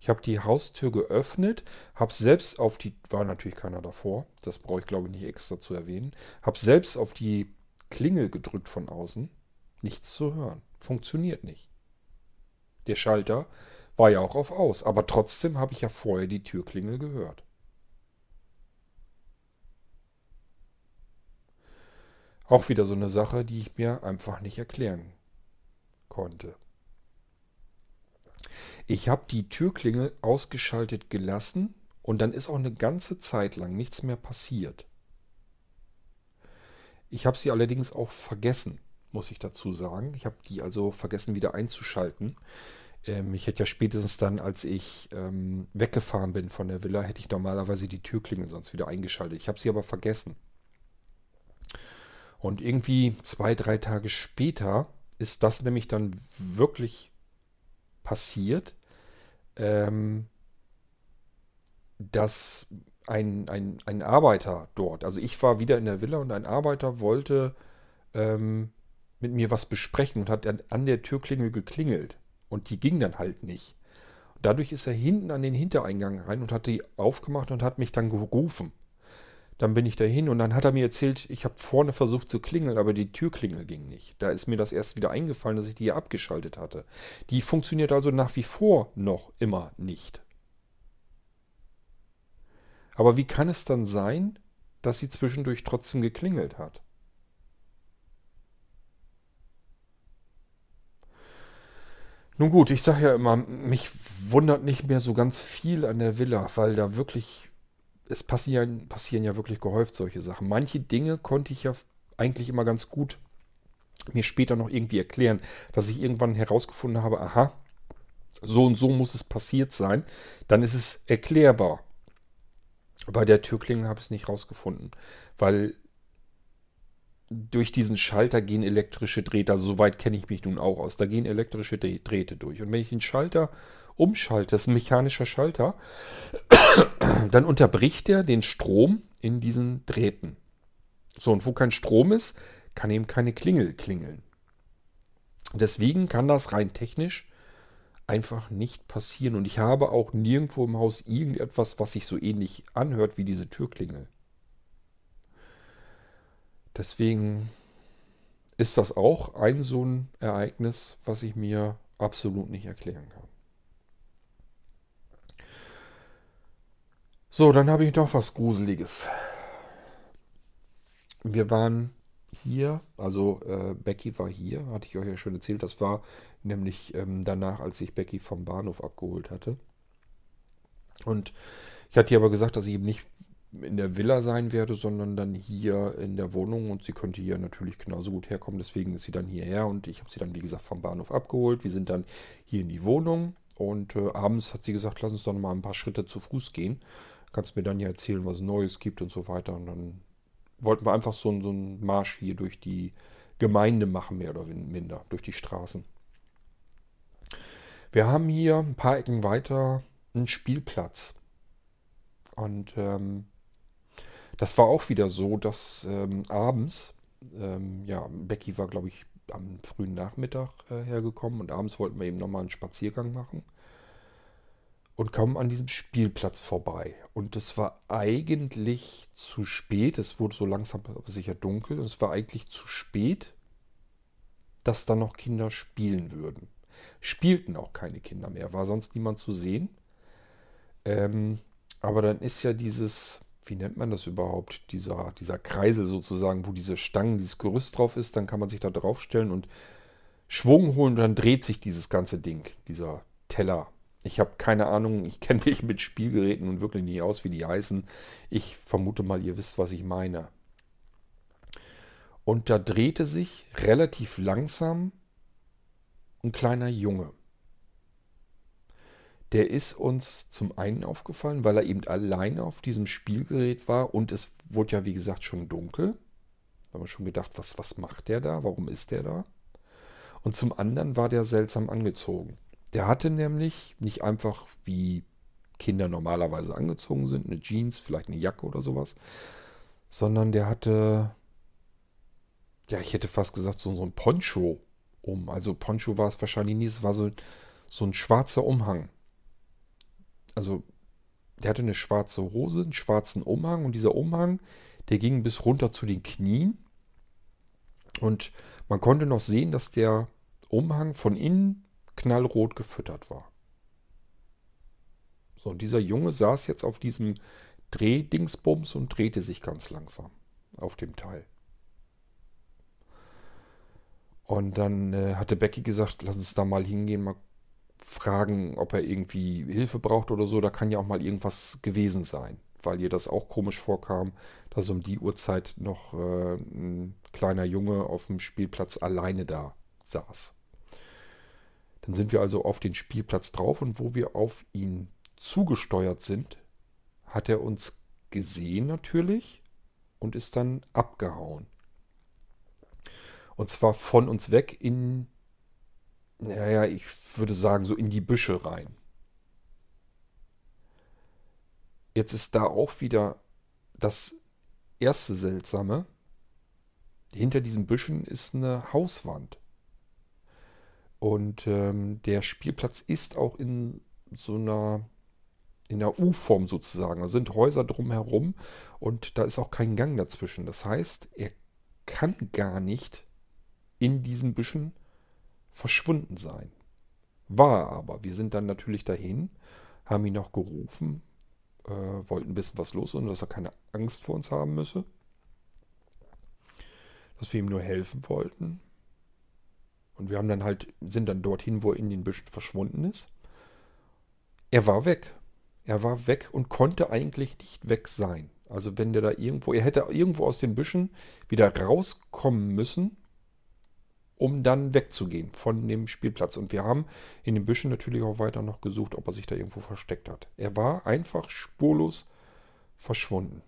Ich habe die Haustür geöffnet, habe selbst auf die, war natürlich keiner davor, das brauche ich glaube ich nicht extra zu erwähnen, habe selbst auf die Klingel gedrückt von außen, nichts zu hören, funktioniert nicht. Der Schalter war ja auch auf aus, aber trotzdem habe ich ja vorher die Türklingel gehört. Auch wieder so eine Sache, die ich mir einfach nicht erklären konnte. Ich habe die Türklingel ausgeschaltet gelassen und dann ist auch eine ganze Zeit lang nichts mehr passiert. Ich habe sie allerdings auch vergessen, muss ich dazu sagen. Ich habe die also vergessen wieder einzuschalten. Ähm, ich hätte ja spätestens dann, als ich ähm, weggefahren bin von der Villa, hätte ich normalerweise die Türklingel sonst wieder eingeschaltet. Ich habe sie aber vergessen. Und irgendwie zwei, drei Tage später ist das nämlich dann wirklich passiert, ähm, dass ein, ein, ein Arbeiter dort, also ich war wieder in der Villa und ein Arbeiter wollte ähm, mit mir was besprechen und hat an der Türklingel geklingelt. Und die ging dann halt nicht. dadurch ist er hinten an den Hintereingang rein und hat die aufgemacht und hat mich dann gerufen. Dann bin ich dahin und dann hat er mir erzählt, ich habe vorne versucht zu klingeln, aber die Türklingel ging nicht. Da ist mir das erst wieder eingefallen, dass ich die hier abgeschaltet hatte. Die funktioniert also nach wie vor noch immer nicht. Aber wie kann es dann sein, dass sie zwischendurch trotzdem geklingelt hat? Nun gut, ich sage ja immer, mich wundert nicht mehr so ganz viel an der Villa, weil da wirklich es passieren, passieren ja wirklich gehäuft solche Sachen. Manche Dinge konnte ich ja eigentlich immer ganz gut mir später noch irgendwie erklären, dass ich irgendwann herausgefunden habe, aha, so und so muss es passiert sein, dann ist es erklärbar. Bei der Türklingel habe ich es nicht rausgefunden, weil durch diesen Schalter gehen elektrische Drähte, also soweit kenne ich mich nun auch aus, da gehen elektrische Drähte durch. Und wenn ich den Schalter umschalte, das ist ein mechanischer Schalter, <coughs> dann unterbricht er den Strom in diesen Drähten. So, und wo kein Strom ist, kann eben keine Klingel klingeln. Deswegen kann das rein technisch einfach nicht passieren. Und ich habe auch nirgendwo im Haus irgendetwas, was sich so ähnlich anhört wie diese Türklingel. Deswegen ist das auch ein so ein Ereignis, was ich mir absolut nicht erklären kann. So, dann habe ich noch was Gruseliges. Wir waren hier, also äh, Becky war hier, hatte ich euch ja schon erzählt. Das war nämlich ähm, danach, als ich Becky vom Bahnhof abgeholt hatte. Und ich hatte ihr aber gesagt, dass ich eben nicht in der Villa sein werde, sondern dann hier in der Wohnung und sie könnte hier natürlich genauso gut herkommen. Deswegen ist sie dann hierher und ich habe sie dann, wie gesagt, vom Bahnhof abgeholt. Wir sind dann hier in die Wohnung und äh, abends hat sie gesagt, lass uns doch mal ein paar Schritte zu Fuß gehen kannst mir dann ja erzählen, was Neues gibt und so weiter. Und dann wollten wir einfach so, so einen Marsch hier durch die Gemeinde machen, mehr oder minder, durch die Straßen. Wir haben hier ein paar Ecken weiter einen Spielplatz. Und ähm, das war auch wieder so, dass ähm, abends, ähm, ja, Becky war, glaube ich, am frühen Nachmittag äh, hergekommen und abends wollten wir eben nochmal einen Spaziergang machen und kommen an diesem Spielplatz vorbei. Und es war eigentlich zu spät. Es wurde so langsam aber sicher dunkel. Und es war eigentlich zu spät, dass da noch Kinder spielen würden. Spielten auch keine Kinder mehr. War sonst niemand zu sehen. Ähm, aber dann ist ja dieses, wie nennt man das überhaupt? Dieser, dieser Kreisel sozusagen, wo diese Stangen, dieses Gerüst drauf ist. Dann kann man sich da draufstellen und Schwung holen und dann dreht sich dieses ganze Ding, dieser Teller ich habe keine Ahnung, ich kenne mich mit Spielgeräten und wirklich nicht aus, wie die heißen. Ich vermute mal, ihr wisst, was ich meine. Und da drehte sich relativ langsam ein kleiner Junge. Der ist uns zum einen aufgefallen, weil er eben alleine auf diesem Spielgerät war und es wurde ja, wie gesagt, schon dunkel. Da haben wir schon gedacht, was, was macht der da? Warum ist der da? Und zum anderen war der seltsam angezogen. Der hatte nämlich nicht einfach wie Kinder normalerweise angezogen sind, eine Jeans, vielleicht eine Jacke oder sowas, sondern der hatte, ja, ich hätte fast gesagt, so, so ein Poncho um. Also Poncho war es wahrscheinlich nie, es war so, so ein schwarzer Umhang. Also der hatte eine schwarze Hose, einen schwarzen Umhang und dieser Umhang, der ging bis runter zu den Knien. Und man konnte noch sehen, dass der Umhang von innen knallrot gefüttert war. So, und dieser Junge saß jetzt auf diesem Drehdingsbums und drehte sich ganz langsam auf dem Teil. Und dann äh, hatte Becky gesagt, lass uns da mal hingehen, mal fragen, ob er irgendwie Hilfe braucht oder so. Da kann ja auch mal irgendwas gewesen sein, weil ihr das auch komisch vorkam, dass um die Uhrzeit noch äh, ein kleiner Junge auf dem Spielplatz alleine da saß. Dann sind wir also auf den Spielplatz drauf und wo wir auf ihn zugesteuert sind, hat er uns gesehen natürlich und ist dann abgehauen. Und zwar von uns weg in, naja, ich würde sagen, so in die Büsche rein. Jetzt ist da auch wieder das erste Seltsame. Hinter diesen Büschen ist eine Hauswand. Und ähm, der Spielplatz ist auch in so einer in der U-Form sozusagen. Da sind Häuser drumherum und da ist auch kein Gang dazwischen. Das heißt, er kann gar nicht in diesen Büschen verschwunden sein. War aber. Wir sind dann natürlich dahin, haben ihn noch gerufen, äh, wollten wissen, was los ist und dass er keine Angst vor uns haben müsse. Dass wir ihm nur helfen wollten. Und wir haben dann halt, sind dann dorthin, wo er in den Büschen verschwunden ist. Er war weg. Er war weg und konnte eigentlich nicht weg sein. Also wenn der da irgendwo, er hätte irgendwo aus den Büschen wieder rauskommen müssen, um dann wegzugehen von dem Spielplatz. Und wir haben in den Büschen natürlich auch weiter noch gesucht, ob er sich da irgendwo versteckt hat. Er war einfach spurlos verschwunden.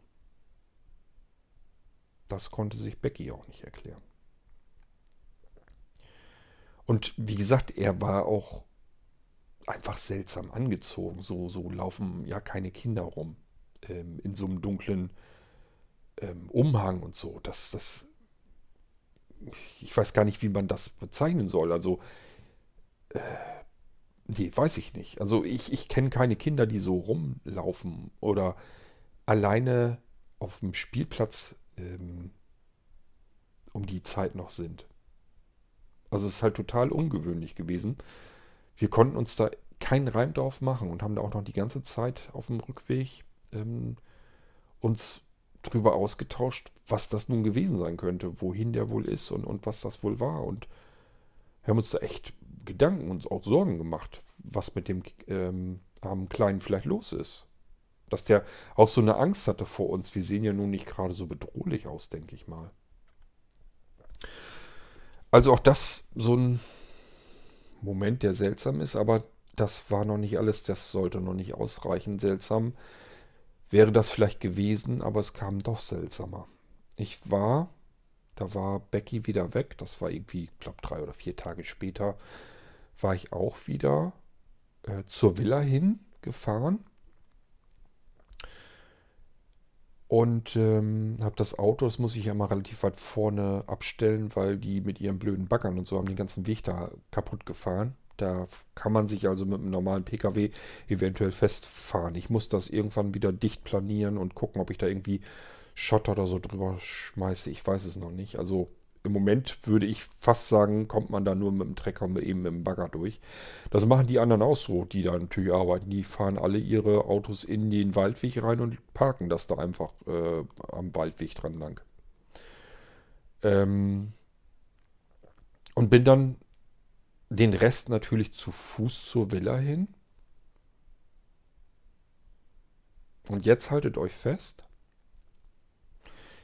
Das konnte sich Becky auch nicht erklären. Und wie gesagt, er war auch einfach seltsam angezogen. So, so laufen ja keine Kinder rum. Ähm, in so einem dunklen ähm, Umhang und so. Das, das. Ich weiß gar nicht, wie man das bezeichnen soll. Also. Äh, nee, weiß ich nicht. Also ich, ich kenne keine Kinder, die so rumlaufen oder alleine auf dem Spielplatz ähm, um die Zeit noch sind. Also es ist halt total ungewöhnlich gewesen. Wir konnten uns da keinen Reim drauf machen und haben da auch noch die ganze Zeit auf dem Rückweg ähm, uns drüber ausgetauscht, was das nun gewesen sein könnte, wohin der wohl ist und, und was das wohl war. Und wir haben uns da echt Gedanken und auch Sorgen gemacht, was mit dem ähm, armen Kleinen vielleicht los ist. Dass der auch so eine Angst hatte vor uns. Wir sehen ja nun nicht gerade so bedrohlich aus, denke ich mal. Also auch das so ein Moment, der seltsam ist, aber das war noch nicht alles, das sollte noch nicht ausreichen. Seltsam wäre das vielleicht gewesen, aber es kam doch seltsamer. Ich war, da war Becky wieder weg, das war irgendwie, ich glaube, drei oder vier Tage später, war ich auch wieder äh, zur Villa hingefahren und ähm, habe das Auto, das muss ich ja mal relativ weit vorne abstellen, weil die mit ihren blöden Baggern und so haben den ganzen Weg da kaputt gefahren. Da kann man sich also mit einem normalen Pkw eventuell festfahren. Ich muss das irgendwann wieder dicht planieren und gucken, ob ich da irgendwie Schotter oder so drüber schmeiße. Ich weiß es noch nicht. Also im Moment würde ich fast sagen, kommt man da nur mit dem Trecker und eben mit dem Bagger durch. Das machen die anderen auch so, die da natürlich arbeiten. Die fahren alle ihre Autos in den Waldweg rein und parken das da einfach äh, am Waldweg dran lang. Ähm und bin dann den Rest natürlich zu Fuß zur Villa hin. Und jetzt haltet euch fest.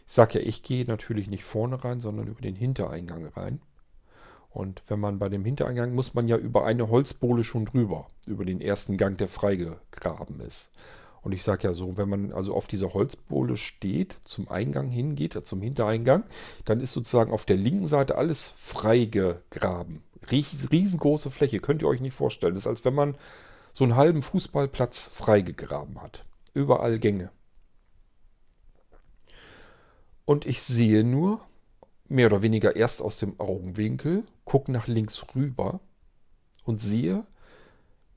Ich sage ja, ich gehe natürlich nicht vorne rein, sondern über den Hintereingang rein. Und wenn man bei dem Hintereingang muss man ja über eine Holzbohle schon drüber, über den ersten Gang, der freigegraben ist. Und ich sage ja so, wenn man also auf dieser Holzbohle steht, zum Eingang hingeht, zum Hintereingang, dann ist sozusagen auf der linken Seite alles freigegraben. Riesengroße Fläche, könnt ihr euch nicht vorstellen. Das ist, als wenn man so einen halben Fußballplatz freigegraben hat. Überall Gänge. Und ich sehe nur, mehr oder weniger erst aus dem Augenwinkel, gucke nach links rüber und sehe,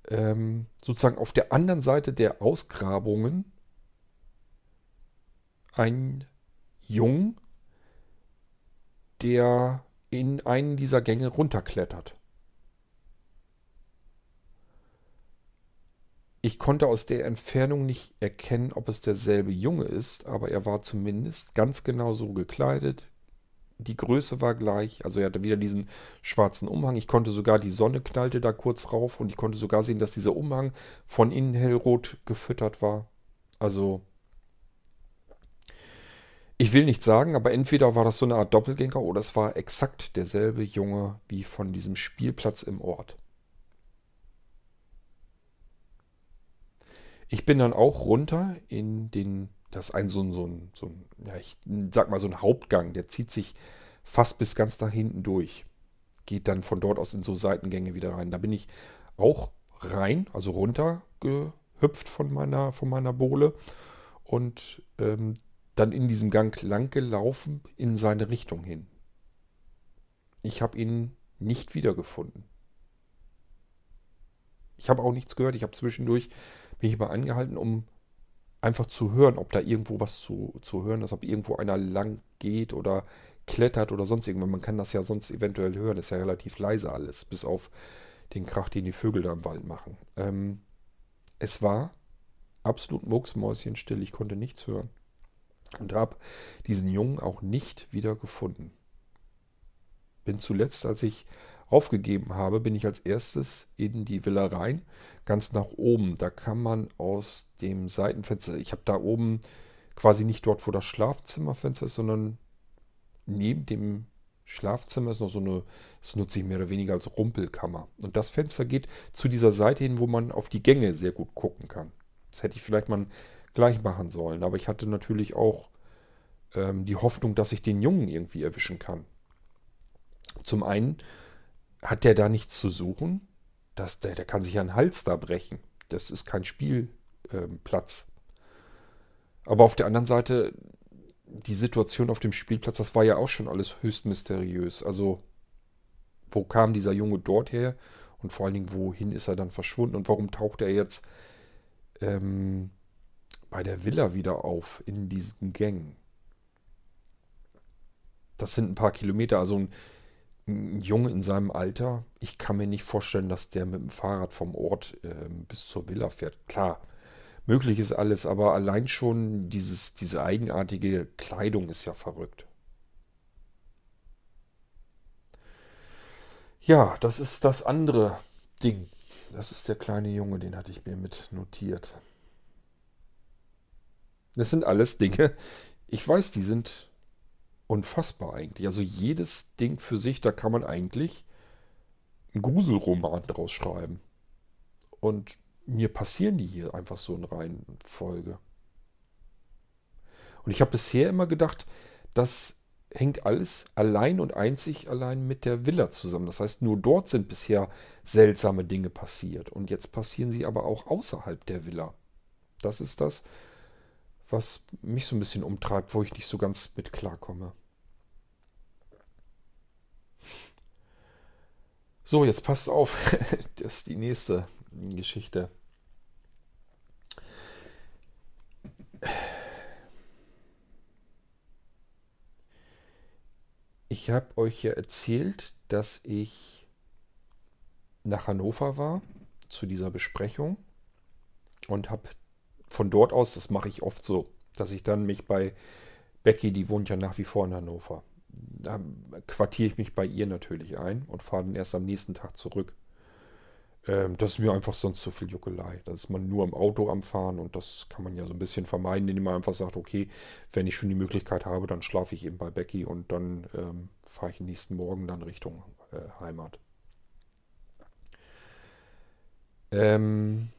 ähm, sozusagen auf der anderen Seite der Ausgrabungen ein Jungen, der in einen dieser Gänge runterklettert. Ich konnte aus der Entfernung nicht erkennen, ob es derselbe Junge ist, aber er war zumindest ganz genau so gekleidet, die Größe war gleich. Also er hatte wieder diesen schwarzen Umhang. Ich konnte sogar, die Sonne knallte da kurz rauf und ich konnte sogar sehen, dass dieser Umhang von innen hellrot gefüttert war. Also ich will nicht sagen, aber entweder war das so eine Art Doppelgänger oder es war exakt derselbe Junge wie von diesem Spielplatz im Ort. Ich bin dann auch runter in den das ist ein so ein, so ein, so ein, ja, ich sag mal so ein Hauptgang, der zieht sich fast bis ganz da hinten durch. Geht dann von dort aus in so Seitengänge wieder rein. Da bin ich auch rein, also runter gehüpft von meiner, von meiner Bohle und ähm, dann in diesem Gang lang gelaufen in seine Richtung hin. Ich habe ihn nicht wiedergefunden. Ich habe auch nichts gehört. Ich habe zwischendurch bin ich mal angehalten, um einfach zu hören, ob da irgendwo was zu, zu hören ist, ob irgendwo einer lang geht oder klettert oder sonst irgendwas. Man kann das ja sonst eventuell hören, ist ja relativ leise alles, bis auf den Krach, den die Vögel da im Wald machen. Ähm, es war absolut mucksmäuschenstill, ich konnte nichts hören. Und habe diesen Jungen auch nicht wieder gefunden. Bin zuletzt, als ich aufgegeben habe, bin ich als erstes in die Villa rein, ganz nach oben. Da kann man aus dem Seitenfenster, ich habe da oben quasi nicht dort, wo das Schlafzimmerfenster ist, sondern neben dem Schlafzimmer ist noch so eine, das nutze ich mehr oder weniger als Rumpelkammer. Und das Fenster geht zu dieser Seite hin, wo man auf die Gänge sehr gut gucken kann. Das hätte ich vielleicht mal gleich machen sollen. Aber ich hatte natürlich auch ähm, die Hoffnung, dass ich den Jungen irgendwie erwischen kann. Zum einen hat der da nichts zu suchen? Das, der, der kann sich einen Hals da brechen. Das ist kein Spielplatz. Ähm, Aber auf der anderen Seite, die Situation auf dem Spielplatz, das war ja auch schon alles höchst mysteriös. Also, wo kam dieser Junge dort her? Und vor allen Dingen, wohin ist er dann verschwunden? Und warum taucht er jetzt ähm, bei der Villa wieder auf, in diesen Gängen? Das sind ein paar Kilometer, also ein ein Junge in seinem Alter, ich kann mir nicht vorstellen, dass der mit dem Fahrrad vom Ort äh, bis zur Villa fährt. Klar, möglich ist alles, aber allein schon dieses, diese eigenartige Kleidung ist ja verrückt. Ja, das ist das andere Ding. Das ist der kleine Junge, den hatte ich mir mit notiert. Das sind alles Dinge, ich weiß, die sind unfassbar eigentlich. Also jedes Ding für sich, da kann man eigentlich einen Gruselroman draus schreiben. Und mir passieren die hier einfach so in Reihenfolge. Und ich habe bisher immer gedacht, das hängt alles allein und einzig allein mit der Villa zusammen. Das heißt, nur dort sind bisher seltsame Dinge passiert. Und jetzt passieren sie aber auch außerhalb der Villa. Das ist das, was mich so ein bisschen umtreibt, wo ich nicht so ganz mit klarkomme. So, jetzt passt auf, <laughs> das ist die nächste Geschichte. Ich habe euch ja erzählt, dass ich nach Hannover war zu dieser Besprechung und habe von dort aus, das mache ich oft so, dass ich dann mich bei Becky, die wohnt ja nach wie vor in Hannover, da quartiere ich mich bei ihr natürlich ein und fahre dann erst am nächsten Tag zurück. Ähm, das ist mir einfach sonst zu viel Juckelei. Da ist man nur im Auto am Fahren und das kann man ja so ein bisschen vermeiden, indem man einfach sagt, okay, wenn ich schon die Möglichkeit habe, dann schlafe ich eben bei Becky und dann ähm, fahre ich nächsten Morgen dann Richtung äh, Heimat. Ähm,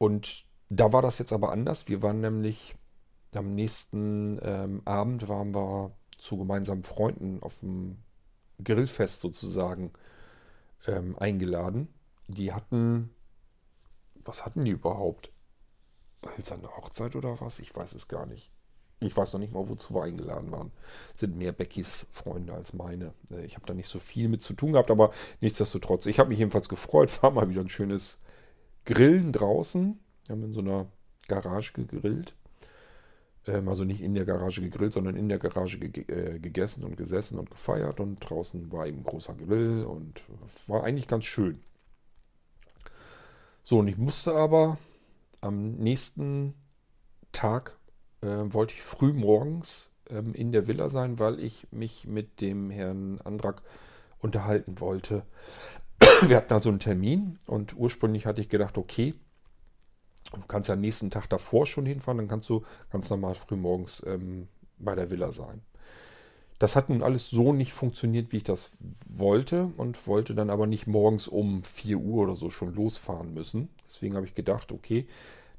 und Da war das jetzt aber anders. Wir waren nämlich am nächsten ähm, Abend waren wir zu gemeinsamen Freunden auf dem Grillfest sozusagen ähm, eingeladen. Die hatten, was hatten die überhaupt? Hölzerne Hochzeit oder was? Ich weiß es gar nicht. Ich weiß noch nicht mal, wozu wir eingeladen waren. Sind mehr Beckys Freunde als meine. Äh, ich habe da nicht so viel mit zu tun gehabt, aber nichtsdestotrotz. Ich habe mich jedenfalls gefreut. <laughs> War mal wieder ein schönes Grillen draußen. Wir haben in so einer Garage gegrillt. Ähm, also nicht in der Garage gegrillt, sondern in der Garage ge äh, gegessen und gesessen und gefeiert. Und draußen war eben großer Grill und war eigentlich ganz schön. So, und ich musste aber am nächsten Tag äh, wollte ich früh morgens ähm, in der Villa sein, weil ich mich mit dem Herrn Andrak unterhalten wollte. <coughs> Wir hatten also einen Termin und ursprünglich hatte ich gedacht, okay, du kannst ja am nächsten Tag davor schon hinfahren, dann kannst du ganz normal früh morgens ähm, bei der Villa sein. Das hat nun alles so nicht funktioniert, wie ich das wollte und wollte dann aber nicht morgens um 4 Uhr oder so schon losfahren müssen. Deswegen habe ich gedacht, okay,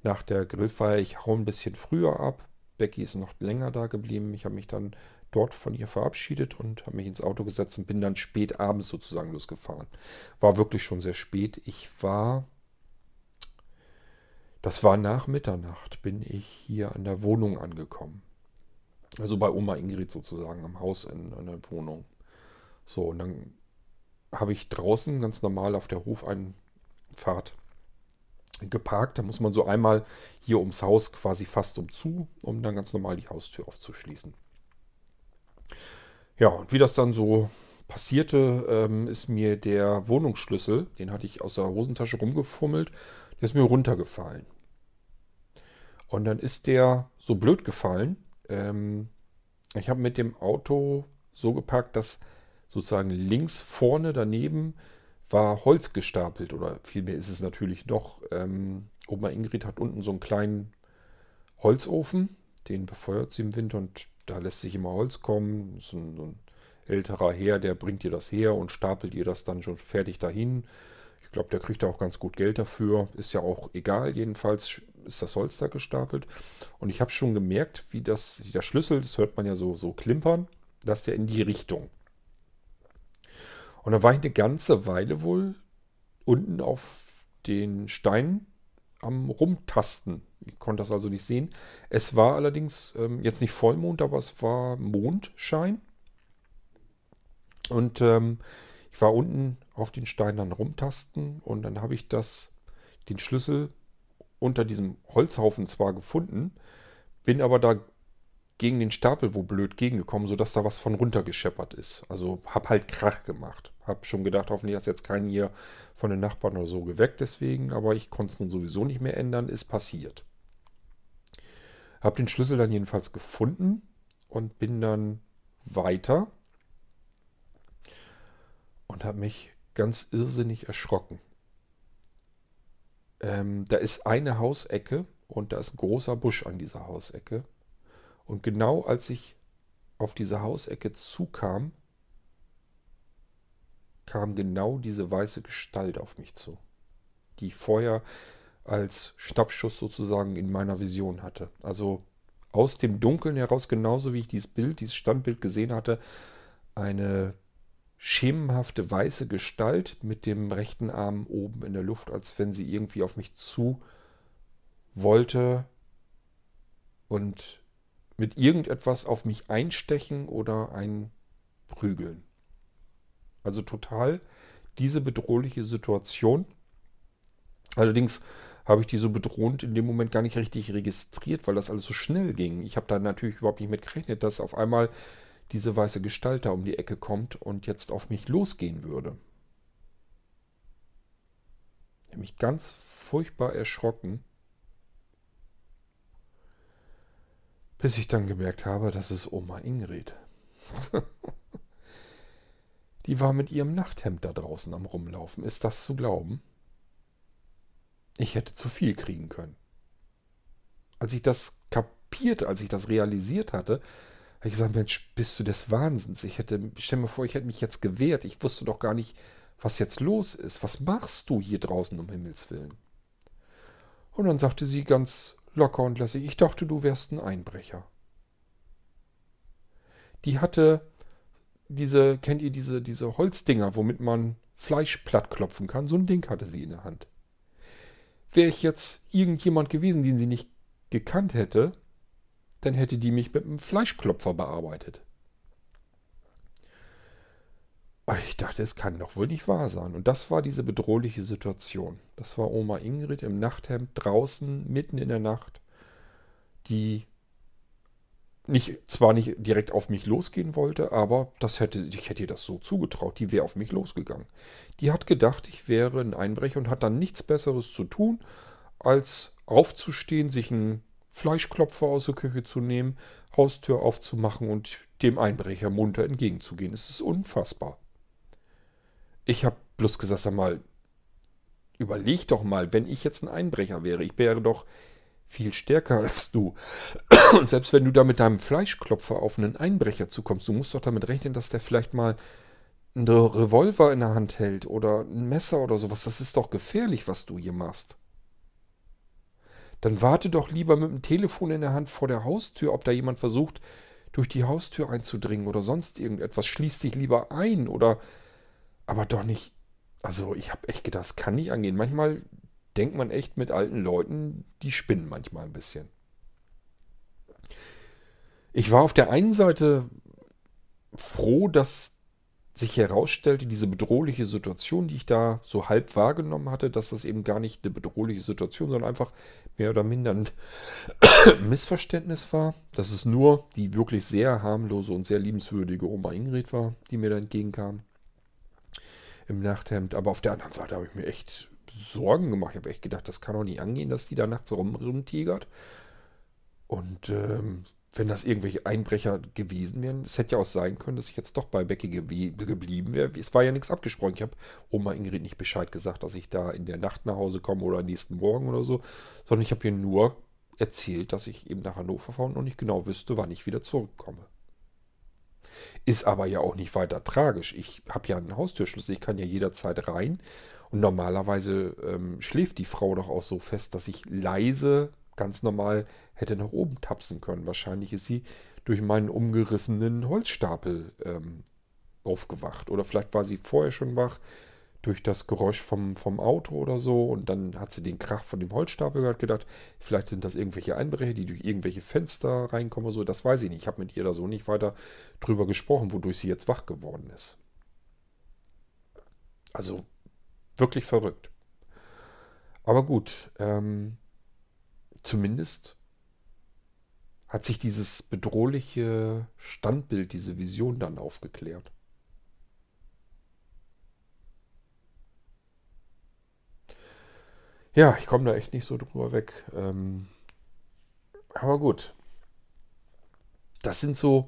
nach der Grillfeier, ich hau ein bisschen früher ab. Becky ist noch länger da geblieben. Ich habe mich dann dort von ihr verabschiedet und habe mich ins Auto gesetzt und bin dann spät abends sozusagen losgefahren. War wirklich schon sehr spät. Ich war, das war nach Mitternacht, bin ich hier an der Wohnung angekommen. Also bei Oma Ingrid sozusagen, am Haus in, in der Wohnung. So, und dann habe ich draußen ganz normal auf der Hofeinfahrt geparkt. Da muss man so einmal hier ums Haus quasi fast umzu, um dann ganz normal die Haustür aufzuschließen. Ja, und wie das dann so passierte, ähm, ist mir der Wohnungsschlüssel, den hatte ich aus der Hosentasche rumgefummelt, der ist mir runtergefallen. Und dann ist der so blöd gefallen, ähm, ich habe mit dem Auto so geparkt, dass sozusagen links vorne daneben war Holz gestapelt oder vielmehr ist es natürlich noch. Ähm, Oma Ingrid hat unten so einen kleinen Holzofen, den befeuert sie im Winter und da lässt sich immer Holz kommen. So ein, so ein älterer Herr, der bringt ihr das her und stapelt ihr das dann schon fertig dahin. Ich glaube, der kriegt auch ganz gut Geld dafür. Ist ja auch egal. Jedenfalls ist das Holz da gestapelt. Und ich habe schon gemerkt, wie das, der Schlüssel, das hört man ja so, so klimpern, dass der in die Richtung. Und dann war ich eine ganze Weile wohl unten auf den Steinen am Rumtasten. Ich konnte das also nicht sehen. Es war allerdings ähm, jetzt nicht Vollmond, aber es war Mondschein. Und ähm, ich war unten auf den Steinen dann rumtasten und dann habe ich das, den Schlüssel unter diesem Holzhaufen zwar gefunden, bin aber da gegen den Stapel wo blöd gegengekommen, sodass da was von runtergescheppert ist. Also hab halt Krach gemacht. Hab schon gedacht, hoffentlich hat jetzt keinen hier von den Nachbarn oder so geweckt deswegen, aber ich konnte es nun sowieso nicht mehr ändern, ist passiert. Hab den Schlüssel dann jedenfalls gefunden und bin dann weiter und habe mich ganz irrsinnig erschrocken. Ähm, da ist eine Hausecke und da ist ein großer Busch an dieser Hausecke. Und genau als ich auf diese Hausecke zukam, kam genau diese weiße Gestalt auf mich zu, die vorher als Stabschuss sozusagen in meiner Vision hatte. Also aus dem Dunkeln heraus, genauso wie ich dieses Bild, dieses Standbild gesehen hatte, eine schemenhafte weiße Gestalt mit dem rechten Arm oben in der Luft, als wenn sie irgendwie auf mich zu wollte und mit irgendetwas auf mich einstechen oder einprügeln. Also total diese bedrohliche Situation. Allerdings habe ich die so bedrohend in dem Moment gar nicht richtig registriert, weil das alles so schnell ging. Ich habe da natürlich überhaupt nicht mit gerechnet, dass auf einmal diese weiße Gestalt da um die Ecke kommt und jetzt auf mich losgehen würde. Ich habe mich ganz furchtbar erschrocken, bis ich dann gemerkt habe, das ist Oma Ingrid. <laughs> Die war mit ihrem Nachthemd da draußen am Rumlaufen. Ist das zu glauben? Ich hätte zu viel kriegen können. Als ich das kapierte, als ich das realisiert hatte, habe ich gesagt, Mensch, bist du des Wahnsinns? Ich hätte, stell mir vor, ich hätte mich jetzt gewehrt. Ich wusste doch gar nicht, was jetzt los ist. Was machst du hier draußen um Himmels Willen? Und dann sagte sie ganz locker und lässig, ich dachte, du wärst ein Einbrecher. Die hatte diese, kennt ihr diese, diese Holzdinger, womit man Fleisch plattklopfen kann? So ein Ding hatte sie in der Hand. Wäre ich jetzt irgendjemand gewesen, den sie nicht gekannt hätte, dann hätte die mich mit einem Fleischklopfer bearbeitet. Ich dachte, es kann doch wohl nicht wahr sein. Und das war diese bedrohliche Situation. Das war Oma Ingrid im Nachthemd draußen, mitten in der Nacht, die nicht, zwar nicht direkt auf mich losgehen wollte, aber das hätte, ich hätte ihr das so zugetraut. Die wäre auf mich losgegangen. Die hat gedacht, ich wäre ein Einbrecher und hat dann nichts Besseres zu tun, als aufzustehen, sich einen Fleischklopfer aus der Küche zu nehmen, Haustür aufzumachen und dem Einbrecher munter entgegenzugehen. Es ist unfassbar. Ich habe bloß gesagt, sag mal, überleg doch mal, wenn ich jetzt ein Einbrecher wäre, ich wäre doch viel stärker als du. Und selbst wenn du da mit deinem Fleischklopfer auf einen Einbrecher zukommst, du musst doch damit rechnen, dass der vielleicht mal einen Revolver in der Hand hält oder ein Messer oder sowas. Das ist doch gefährlich, was du hier machst. Dann warte doch lieber mit dem Telefon in der Hand vor der Haustür, ob da jemand versucht, durch die Haustür einzudringen oder sonst irgendetwas. Schließ dich lieber ein oder aber doch nicht. Also, ich habe echt gedacht, das kann nicht angehen. Manchmal denkt man echt mit alten Leuten, die spinnen manchmal ein bisschen. Ich war auf der einen Seite froh, dass sich herausstellte, diese bedrohliche Situation, die ich da so halb wahrgenommen hatte, dass das eben gar nicht eine bedrohliche Situation, sondern einfach mehr oder minder ein <coughs> Missverständnis war. Dass es nur die wirklich sehr harmlose und sehr liebenswürdige Oma Ingrid war, die mir da entgegenkam im Nachthemd. Aber auf der anderen Seite habe ich mir echt Sorgen gemacht. Ich habe echt gedacht, das kann doch nicht angehen, dass die da nachts rumtigert. Und ähm, wenn das irgendwelche Einbrecher gewesen wären, es hätte ja auch sein können, dass ich jetzt doch bei Becky geblieben wäre. Es war ja nichts abgesprochen. Ich habe Oma Ingrid nicht Bescheid gesagt, dass ich da in der Nacht nach Hause komme oder nächsten Morgen oder so, sondern ich habe ihr nur erzählt, dass ich eben nach Hannover fahre und noch nicht genau wüsste, wann ich wieder zurückkomme. Ist aber ja auch nicht weiter tragisch. Ich habe ja einen Haustürschlüssel, ich kann ja jederzeit rein. Und normalerweise ähm, schläft die Frau doch auch so fest, dass ich leise, ganz normal hätte nach oben tapsen können. Wahrscheinlich ist sie durch meinen umgerissenen Holzstapel ähm, aufgewacht. Oder vielleicht war sie vorher schon wach durch das Geräusch vom, vom Auto oder so und dann hat sie den Krach von dem Holzstapel gehört, gedacht, vielleicht sind das irgendwelche Einbrecher, die durch irgendwelche Fenster reinkommen oder so, das weiß ich nicht. Ich habe mit ihr da so nicht weiter drüber gesprochen, wodurch sie jetzt wach geworden ist. Also wirklich verrückt. Aber gut, ähm, zumindest hat sich dieses bedrohliche Standbild, diese Vision dann aufgeklärt. Ja, ich komme da echt nicht so drüber weg. Ähm, aber gut. Das sind so,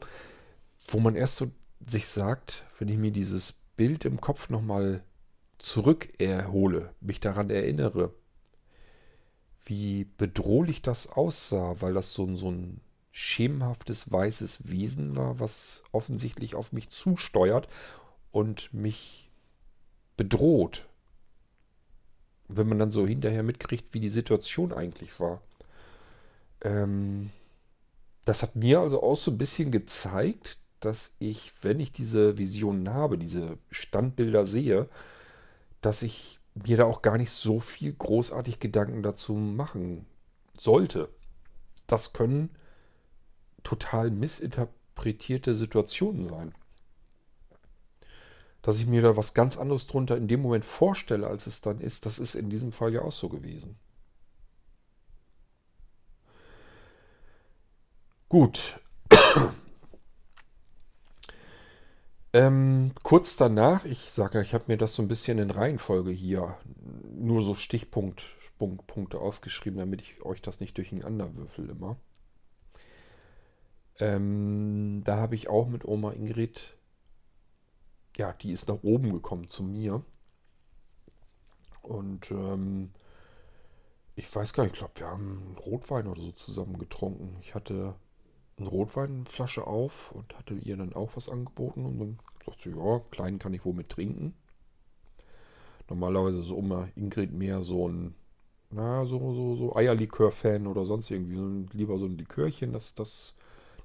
wo man erst so sich sagt, wenn ich mir dieses Bild im Kopf nochmal zurück erhole, mich daran erinnere, wie bedrohlich das aussah, weil das so, so ein schemenhaftes weißes Wesen war, was offensichtlich auf mich zusteuert und mich bedroht, wenn man dann so hinterher mitkriegt, wie die Situation eigentlich war. Ähm, das hat mir also auch so ein bisschen gezeigt, dass ich, wenn ich diese Visionen habe, diese Standbilder sehe, dass ich mir da auch gar nicht so viel großartig Gedanken dazu machen sollte. Das können total missinterpretierte Situationen sein dass ich mir da was ganz anderes drunter in dem Moment vorstelle, als es dann ist. Das ist in diesem Fall ja auch so gewesen. Gut. Ähm, kurz danach, ich sage ja, ich habe mir das so ein bisschen in Reihenfolge hier, nur so Stichpunkte aufgeschrieben, damit ich euch das nicht durcheinander würfel immer. Ähm, da habe ich auch mit Oma Ingrid ja, die ist nach oben gekommen zu mir. Und ähm, ich weiß gar nicht, ich glaube, wir haben Rotwein oder so zusammen getrunken. Ich hatte eine Rotweinflasche auf und hatte ihr dann auch was angeboten. Und dann sagte sie, ja, klein kann ich wohl mit trinken. Normalerweise ist Oma Ingrid mehr so ein na, so, so, so Eierlikör-Fan oder sonst irgendwie. Lieber so ein Likörchen, das, das